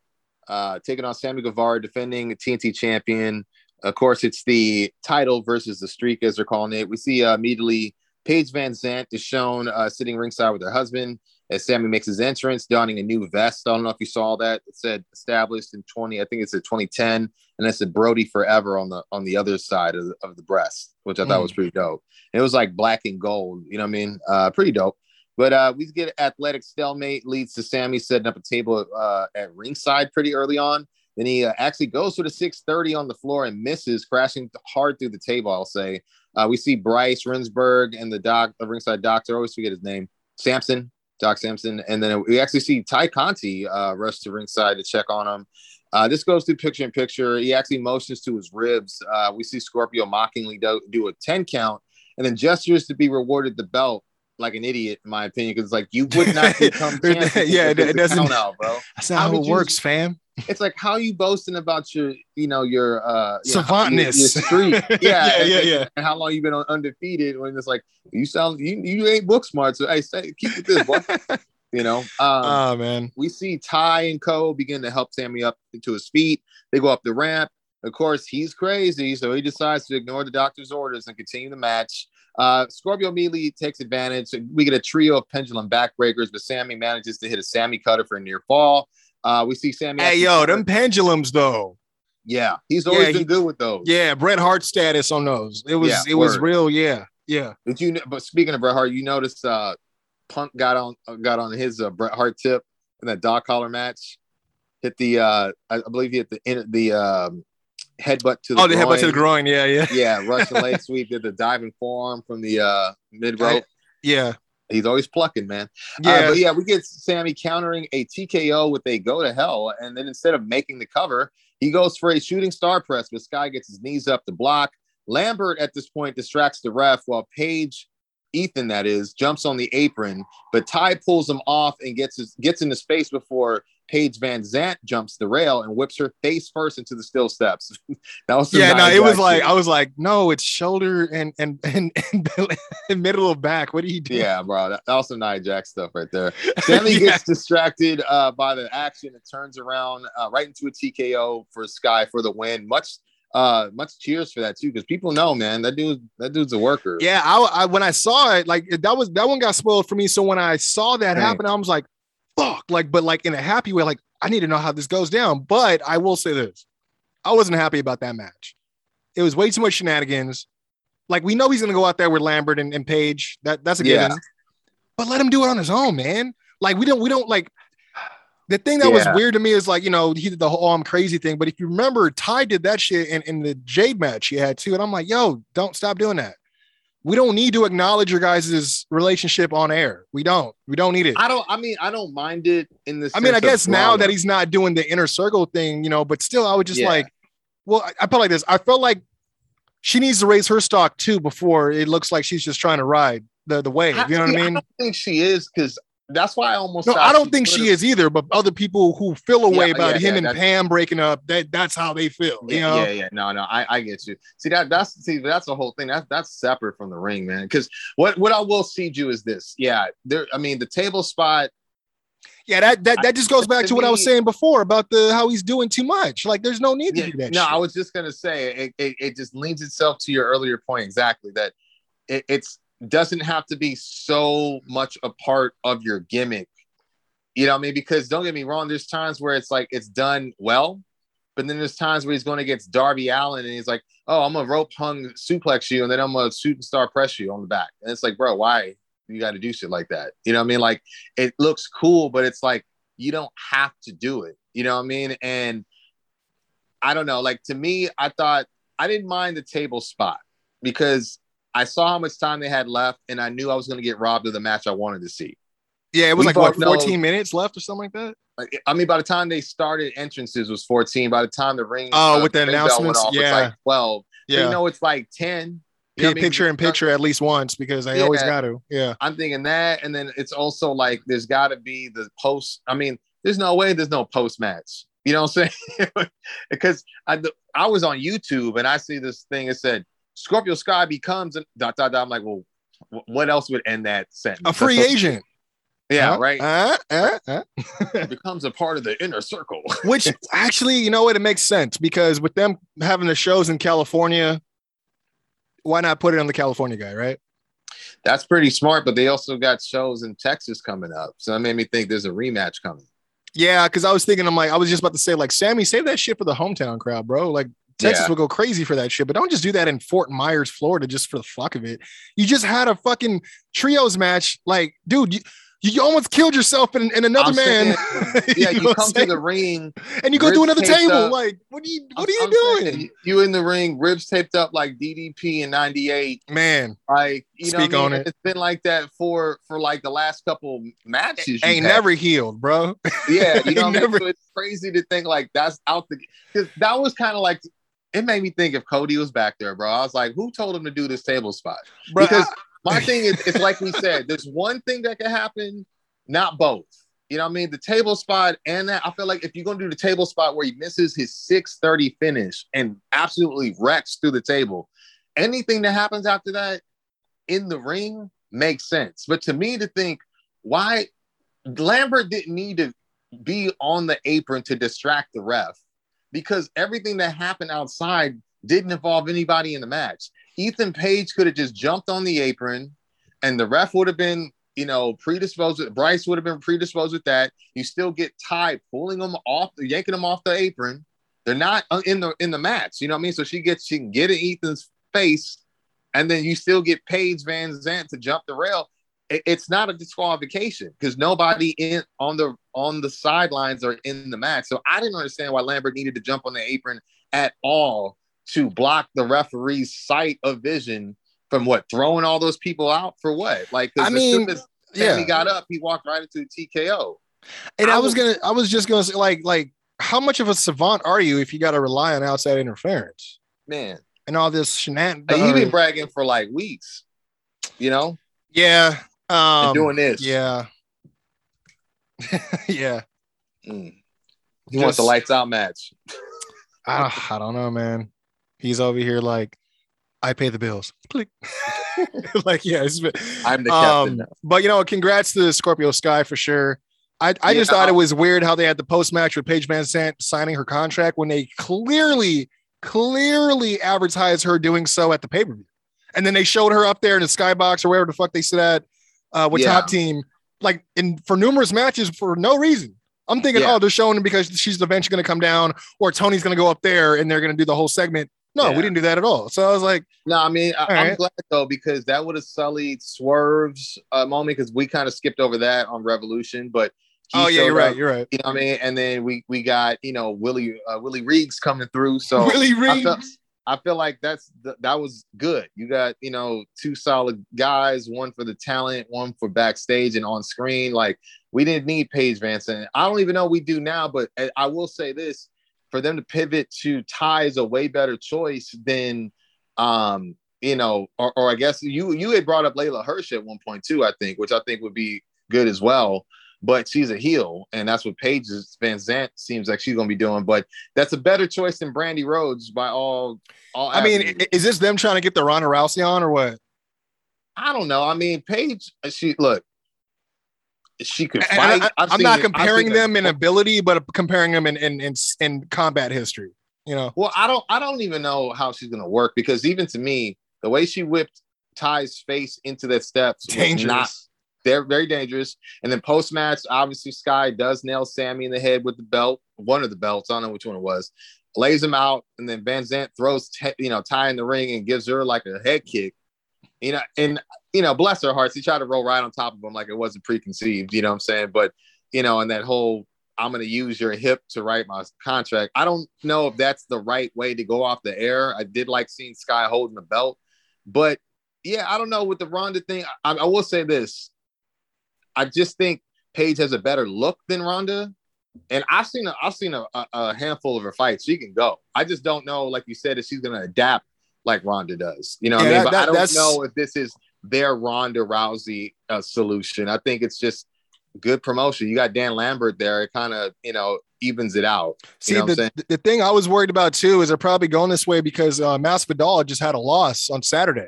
uh, taking on Sammy Guevara, defending TNT champion. Of course, it's the title versus the streak, as they're calling it. We see uh, immediately Paige Van Zant is shown uh, sitting ringside with her husband as Sammy makes his entrance, donning a new vest. I don't know if you saw that. It said established in 20, I think it's a 2010, and it said Brodie forever on the on the other side of the, of the breast, which I thought Mm. was pretty dope. And it was like black and gold, you know what I mean? Uh, pretty dope. But uh, we get athletic stalemate leads to Sammy setting up a table uh, at ringside pretty early on. Then he uh, actually goes for the 630 on the floor and misses, crashing hard through the table. I'll say. Uh, we see Bryce Remsburg and the doc, the ringside doctor. I always forget his name. Sampson, Doc Sampson, and then we actually see Tay Conti uh, rush to ringside to check on him. Uh, this goes through picture in picture. He actually motions to his ribs. Uh, we see Scorpio mockingly do, do a 10 count and then gestures to be rewarded the belt like an idiot, in my opinion, because like you would not become. Yeah, it- it doesn't- out, bro. That's not how how, it you- works, fam. It's like how you boasting about your, you know, your uh you know, your, Savantness. your. Yeah, Yeah, and- yeah, yeah. And how long you been on undefeated when it's like you sound you, you ain't book smart, so hey, say, keep with this, boy. you know. Um, oh man. we see Tay and Co begin to help Sammy up to his feet. They go up the ramp. Of course, he's crazy, so he decides to ignore the doctor's orders and continue the match. Uh, Scorpio immediately takes advantage. We get a trio of pendulum backbreakers, but Sammy manages to hit a Sammy cutter for a near fall. Uh, we see Sammy. Hey yo, them pendulums though. Yeah, he's always Yeah, been he- good with those. Yeah, Bret Hart status on those. It was Yeah, it was real. Yeah, yeah. Did you? But speaking of Bret Hart, you noticed uh, Punk got on got on his uh, Bret Hart tip in that dog collar match. hit the uh I I believe he hit the in the um headbutt to the Oh, they headbutt to the groin. groin. Yeah, yeah, Yeah, Russian leg sweep did the diving forearm from the uh mid rope. yeah, He's always plucking, man. Uh, yeah. but yeah, we get Sammy countering a TKO with a go to hell, and then instead of making the cover, he goes for a shooting star press. But Sky gets his knees up to block. Lambert at this point distracts the ref while Page, Ethan that is, jumps on the apron, but Tay pulls him off and gets his, gets into space before Paige Van Zant jumps the rail and whips her face first into the steel steps. that was yeah, no, it was like shit. I was like, no, it's shoulder and and and, and, and middle of back. What are you doing? Yeah, bro. That, that was some Nia Jax stuff right there. Sammy Yeah. gets distracted uh, by the action and turns around uh, right into a TKO for Sky for the win. Much, uh, much cheers for that too, because people know, man, that dude, that dude's a worker. Yeah, I, I when I saw it, like that was that one got spoiled for me. So when I saw that Same. happen, I was like, fuck, like, but like in a happy way, like I need to know how this goes down. But I will say this. I wasn't happy about that match. It was way too much shenanigans. Like we know he's gonna go out there with Lambert and, and Page. That that's a Yeah. given. But let him do it on his own, man. Like we don't we don't like the thing that was weird to me is like, you know, he did the whole oh, I'm crazy thing. But if you remember, Tay did that shit in, in the Jade match he had too. And I'm like, yo, don't stop doing that. We don't need to acknowledge your guys' relationship on air. We don't. We don't need it. I don't. I mean, I don't mind it in this. I mean, I guess now drama. that he's not doing the inner circle thing, you know, but still, I would just Yeah. like, well, I, I felt like this. I felt like she needs to raise her stock too before it looks like she's just trying to ride the, the wave. You know what see, I mean? don't think she is because that's why I almost. No, I don't think she is either. But other people who feel a way Yeah, about yeah, him yeah, and Pam breaking up, that that's how they feel. Yeah, you know? yeah, yeah. No, no, I, I get you. See that that's see that's the whole thing. That's that's separate from the ring, man. Because what what I will see you is this. Yeah, there. I mean, the table spot. Yeah, that that, that just goes back To to what I was saying before about the how he's doing too much. Like, there's no need to do that. no, shit. I was just gonna say it, it. It just leans itself to your earlier point exactly that it, it's doesn't have to be so much a part of your gimmick. You know I mean? Because don't get me wrong, there's times where it's like it's done well, but then there's times where he's going against Darby Allin and he's like, "Oh, I'm a rope hung suplex you, and then I'm a and star press you on the back." And it's like, bro, why you got to do shit like that? You know what I mean? Like it looks cool, but it's like you don't have to do it. You know what I mean? And I don't know. Like to me, I thought I didn't mind the table spot because I saw how much time they had left, and I knew I was going to get robbed of the match I wanted to see. yeah, it was we like what both know- 14 minutes left or something like that. Like, I mean, by the time they started, entrances was 14. By the time the ring, Oh, uh, with the announcements? it's Yeah. like 12. So, Yeah, you know, it's like 10. You know what I mean? picture in picture at least once because they always got to. Yeah, I'm thinking that, and then it's also like there's got to be the post. I mean, there's no way there's no post match. You know what I'm saying? because I I was on YouTube and I see this thing that said Scorpio Sky becomes a dot dot dot. I'm like, well, what else would end that sentence? a free That's agent. Yeah, Huh? right. Uh, uh, uh. becomes a part of the inner circle. Which actually, you know what? It makes sense because with them having the shows in California, why not put it on the California guy, right? That's pretty smart, but they also got shows in Texas coming up, so that made me think there's a rematch coming. Yeah, because I was thinking, I'm like, I was just about to say, like, Sammy, save that shit for the hometown crowd, bro. Like, Texas Yeah. will go crazy for that shit, but don't just do that in Fort Myers, Florida, just for the fuck of it. You just had a fucking trios match. Like, dude, you, you almost killed yourself and, another I'm man. saying, Yeah, know you I'm come to the ring and you go to another table. up. Like, what are you what are you I'm doing? saying, You in the ring, ribs taped up like DDP in '98. Man, Like you know, Speak what I mean? it. It's been like that for for like the last couple matches. ain't had. never healed, bro. Yeah, you know, what I mean? never- So it's crazy to think like that's out the because that was kind of like it made me think if Cody was back there, bro. I was like, who told him to do this table spot? Bro, because I- my thing is, it's like we said, there's one thing that can happen, not both. You know what I mean? The table spot and that I feel like if you're gonna do the table spot where he misses his 630 finish and absolutely wrecks through the table, anything that happens after that in the ring makes sense. But to me, to think why Lambert didn't need to be on the apron to distract the ref because everything that happened outside didn't involve anybody in the match. Ethan Page could have just jumped on the apron and the ref would have been, you know, predisposed. With, Bryce would have been predisposed with that. You still get Tay pulling them off, yanking them off the apron. They're not uh, in the in the match. You know what I mean? So she gets she can get in Ethan's face, and then you still get Paige Van Zant to jump the rail. It- it's not a disqualification because nobody in on the on the sidelines are in the match. So I didn't understand why Lambert needed to jump on the apron at all to block the referee's sight of vision from what throwing all those people out for what? Like I as mean, soon as Yeah, got up, he walked right into a TKO. and I I was will- gonna, I was just gonna say, like, like, how much of a savant are you if you got to rely on outside interference Man, and all this shenanigans? you've been bragging for like weeks, you know, yeah, um, doing this. yeah, yeah. Mm. He wants the lights out match. I, I don't know, man. He's over here like, I pay the bills. Click. like, yeah, it's been, I'm the captain. um, but you know, congrats to Scorpio Sky for sure. I, I just thought it was weird how they had the post match with Paige Van Zant signing her contract when they clearly, clearly advertised her doing so at the pay per view, and then they showed her up there in the skybox or wherever the fuck they sit at uh, with Yeah. Top Team, like in for numerous matches for no reason. I'm thinking, Yeah. oh, they're showing him because she's eventually going to come down, or Tony's going to go up there and they're going to do the whole segment. No, Yeah. we didn't do that at all. So I was like, No, I mean, I, right. glad though because that would have sullied Swerve's uh, moment because we kind of skipped over that on Revolution. But he oh yeah, you're right, you're right. You know what I mean? And then we we got you know Willie uh, Willie Reegs coming through. So Willie Reeves. I feel like that's th- that was good. You got you know two solid guys, one for the talent, one for backstage and on screen. Like we didn't need Paige Vanson. I don't even know we do now, but I- I will say this: for them to pivot to Tay is a way better choice than, um, you know, or, or I guess you you had brought up Leyla Hirsch at one point too. I think, which I think would be good as well. But she's a heel, and that's what Paige Van Zant seems like she's gonna be doing. But that's a better choice than Brandi Rhodes by all. all I mean, avenues. i- is this them trying to get the Ronda Rousey on or what? I don't know. I mean, Paige, she look, she could fight. I, am not comparing them in ability, but comparing them in in in, in combat history. You know, Well, I don't. I don't even know how she's gonna work because even to me, the way she whipped Tay's face into that steps was dangerous. They're very dangerous. And then post match, obviously, Sky does nail Sammy in the head with the belt, one of the belts. I don't know which one it was. Lays him out, and then Van Zant throws, you know, Tay in the ring and gives her like a head kick. You know, and you know, bless her hearts, he tried to roll right on top of him like it wasn't preconceived. You know what I'm saying? But you know, and that whole I'm going to use your hip to write my contract. I don't know if that's the right way to go off the air. I did like seeing Sky holding the belt, but yeah, I don't know with the Ronda thing. I, I will say this: I just think Paige has a better look than Ronda, and I've seen a, I've seen a, a, handful of her fights. She can go. I just don't know, like you said, if she's going to adapt like Ronda does. You know, what Yeah, I mean, that- but I don't that's- know if this is their Ronda Rousey uh, solution. I think it's just good promotion. You got Dan Lambert there. It kind of you know evens it out. See, know the, the thing I was worried about too is they're probably going this way because uh, Masvidal just had a loss on Saturday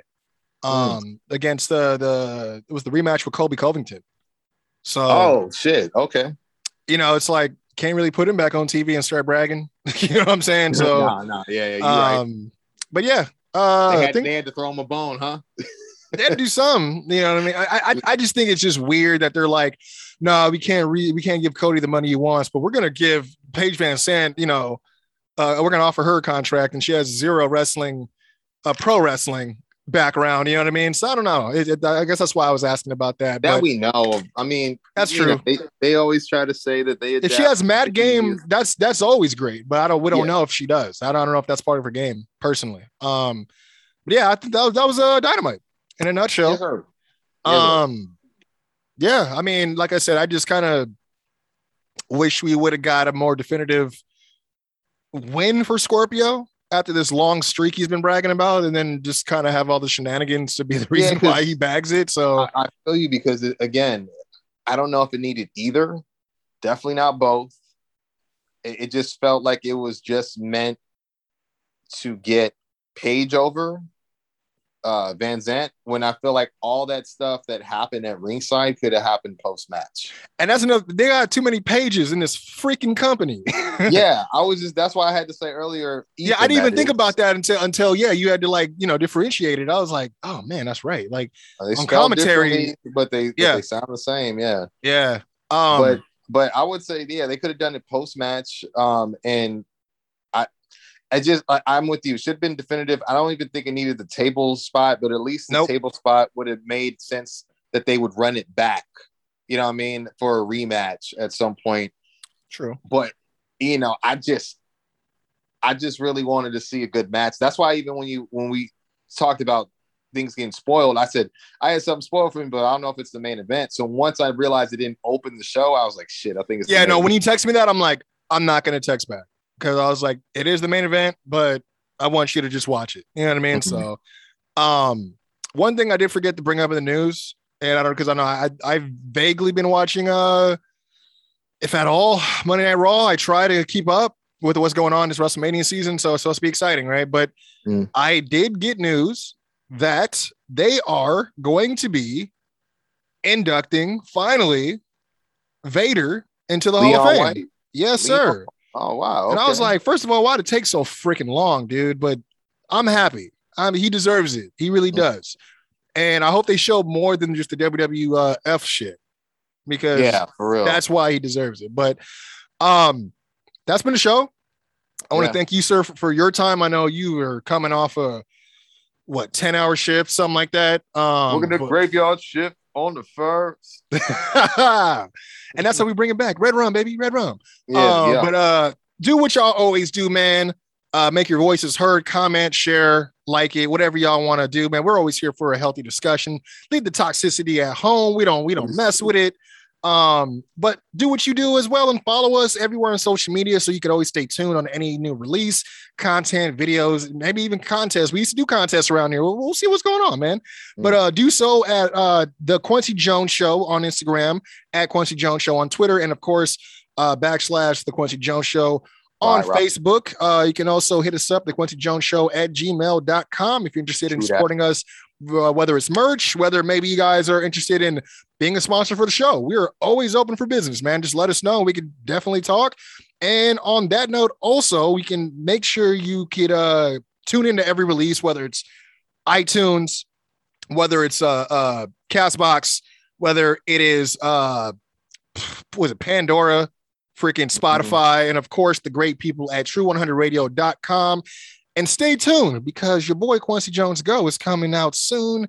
Mm. um, against the the it was the rematch with Colby Covington. So Oh shit. Okay. you know, it's like can't really put him back on TV and start bragging. you know what I'm saying? So, no, no, yeah, yeah, you're right. um, but yeah, uh, They I had, think they had to throw him a bone, huh? they had to do some. You know what I mean? I, I I just think it's just weird that they're like, no, we can't re- we can't give Cody the money he wants, but we're gonna give Paige Van Zant, you know, uh, we're gonna offer her a contract, and she has zero wrestling, uh, pro wrestling background. You know what I mean? So I don't know. It, it- I guess that's why I was asking about that. That we know. I mean, That's you know, true. they, they always try to say that they. if she has mad game, that's that's always great. But I don't we don't Yeah. know if she does. I don't, I don't know if that's part of her game personally. Um, but yeah, I think that was that was uh, dynamite in a nutshell. Sir. Um, yeah, I mean, like I said, I just kind of wish we would have got a more definitive win for Scorpio after this long streak he's been bragging about, and then just kind of have all the shenanigans to be the reason 'cause- why he bags it. So I, I feel you because it, again, I don't know if it needed either. Definitely not both. It, it just felt like it was just meant to get Page over uh, Van Zant. When I feel like all that stuff that happened at ringside could have happened post match. and that's another they got too many pages in this freaking company. yeah, I was just that's why I had to say earlier. yeah, I didn't even that think is. about that until until yeah, you had to like you know differentiate it. I was like, oh man, that's right. Like They on commentary- but they but Yeah. they sound the same. Yeah. yeah, um, but but I would say yeah, they could have done it post match. Um, and I just I, I'm with you. Should have been definitive. I don't even think it needed the table spot, but at least the Nope. table spot would have made sense that they would run it back. You know what I mean for a rematch at some point. True. But you know, I just, I just really wanted to see a good match. That's why even when you when we talked about things getting spoiled, I said I had something spoiled for me, but I don't know if it's the main event. So once I realized it didn't open the show, I was like, shit, I think it's the Yeah, no, when you text me that, I'm like, I'm not gonna text back because I was like, it is the main event, but I want you to just watch it. You know what I mean? So um one thing I did forget to bring up in the news, and I don't because I know I I've vaguely been watching uh if at all Monday Night Raw. I try to keep up with what's going on this WrestleMania season, so it's supposed to be exciting, right? But Mm. I did get news that they are going to be inducting finally Vader into the Hall of Fame. White? Yes, Leon- sir. Oh wow. And I was like, first of all, why'd it take so freaking long, dude? But I'm happy. I mean, he deserves it. He really Mm. does. And I hope they show more than just the WWF shit because yeah, for real. that's why he deserves it. But um, that's been the show. I want to Yeah. thank you, sir, for, for your time. I know you were coming off a what 10 hour shift, something like that. Um, We're graveyard shift on the first. and that's how we bring it back. Red rum, baby, red rum. Yeah, Uh, yeah. But uh, do what y'all always do, man. Uh, make your voices heard, comment, share, like it, whatever y'all want to do, man. We're always here for a healthy discussion. Leave the toxicity at home. We don't, we don't mess with it. Um, but do what you do as well and follow us everywhere on social media so you can always stay tuned on any new release, content, videos, maybe even contests. We used to do contests around here. We'll, we'll see what's going on, man. But uh, do so at uh, the Quincy Jones Show on Instagram, at Quincy Jones Show on Twitter, and of course, uh, backslash the Quincy Jones Show on Right, right. Facebook. Uh, you can also hit us up, the Quincy Jones Show at gmail.com if you're interested in that. supporting us, uh, whether it's merch, whether maybe you guys are interested in being a sponsor for the show. We are always open for business, man. Just let us know. We can definitely talk. And on that note, also, we can make sure you could uh, tune into every release, whether it's iTunes, whether it's uh, uh, Castbox, whether it is uh, was it Pandora, freaking Spotify, and of course the great people at True100Radio.com. And stay tuned because your boy Quincy Jones Go is coming out soon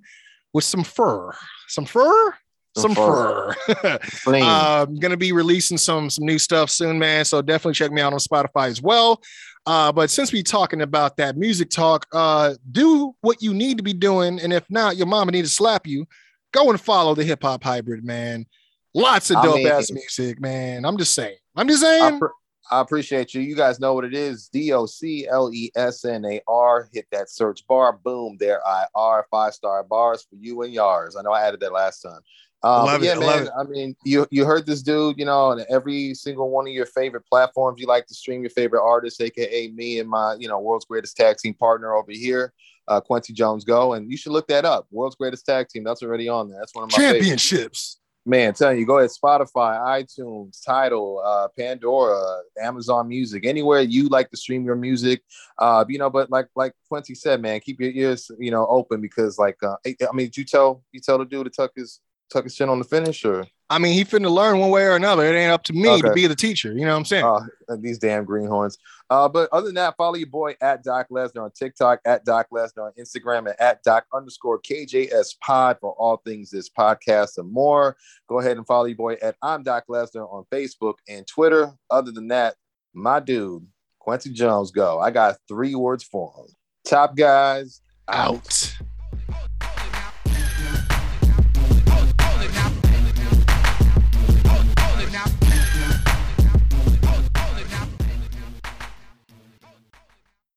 with some fur, some fur, some, Some fur. fur. I'm gonna be releasing some some new stuff soon, man. So definitely check me out on Spotify as well. Uh, but since we talking about that music talk, uh, do what you need to be doing, and if not, your mama need to slap you. Go and follow the hip hop hybrid, man. Lots of I dope mean- ass music, man. I'm just saying. I'm just I, saying. pr- I appreciate you. You guys know what it is. D O C L E S N A R. Hit that search bar. Boom. There I are. Five star bars for you and yours. I know I added that last time. Um, Love yeah, it, I man. it. I mean, you you heard this dude, you know, on every single one of your favorite platforms. You like to stream your favorite artists, aka me and my, you know, world's greatest tag team partner over here, uh, Quincy Jones Go, and you should look that up. World's greatest tag team. That's already on there. That's one of my favorites. Man, telling you, go ahead, Spotify, iTunes, Tidal, uh, Pandora, Amazon Music, anywhere you like to stream your music. Uh, you know, but like like Quincy said, man, keep your ears, you know, open because like uh, I mean, you tell you tell the dude to tuck his tuck his chin on the finish or I mean, he finna learn one way or another. It ain't up to me to be the teacher. You know what I'm saying? uh, these damn greenhorns. Uh, but other than that, follow your boy at Doc Lesnar on TikTok, at Doc Lesnar on Instagram, and at Doc underscore KJS Pod for all things this podcast and more. Go ahead and follow your boy at I'm Doc Lesnar on Facebook and Twitter. Other than that, my dude, Quincy Jones, go. I got three words for him. Top guys out. Out.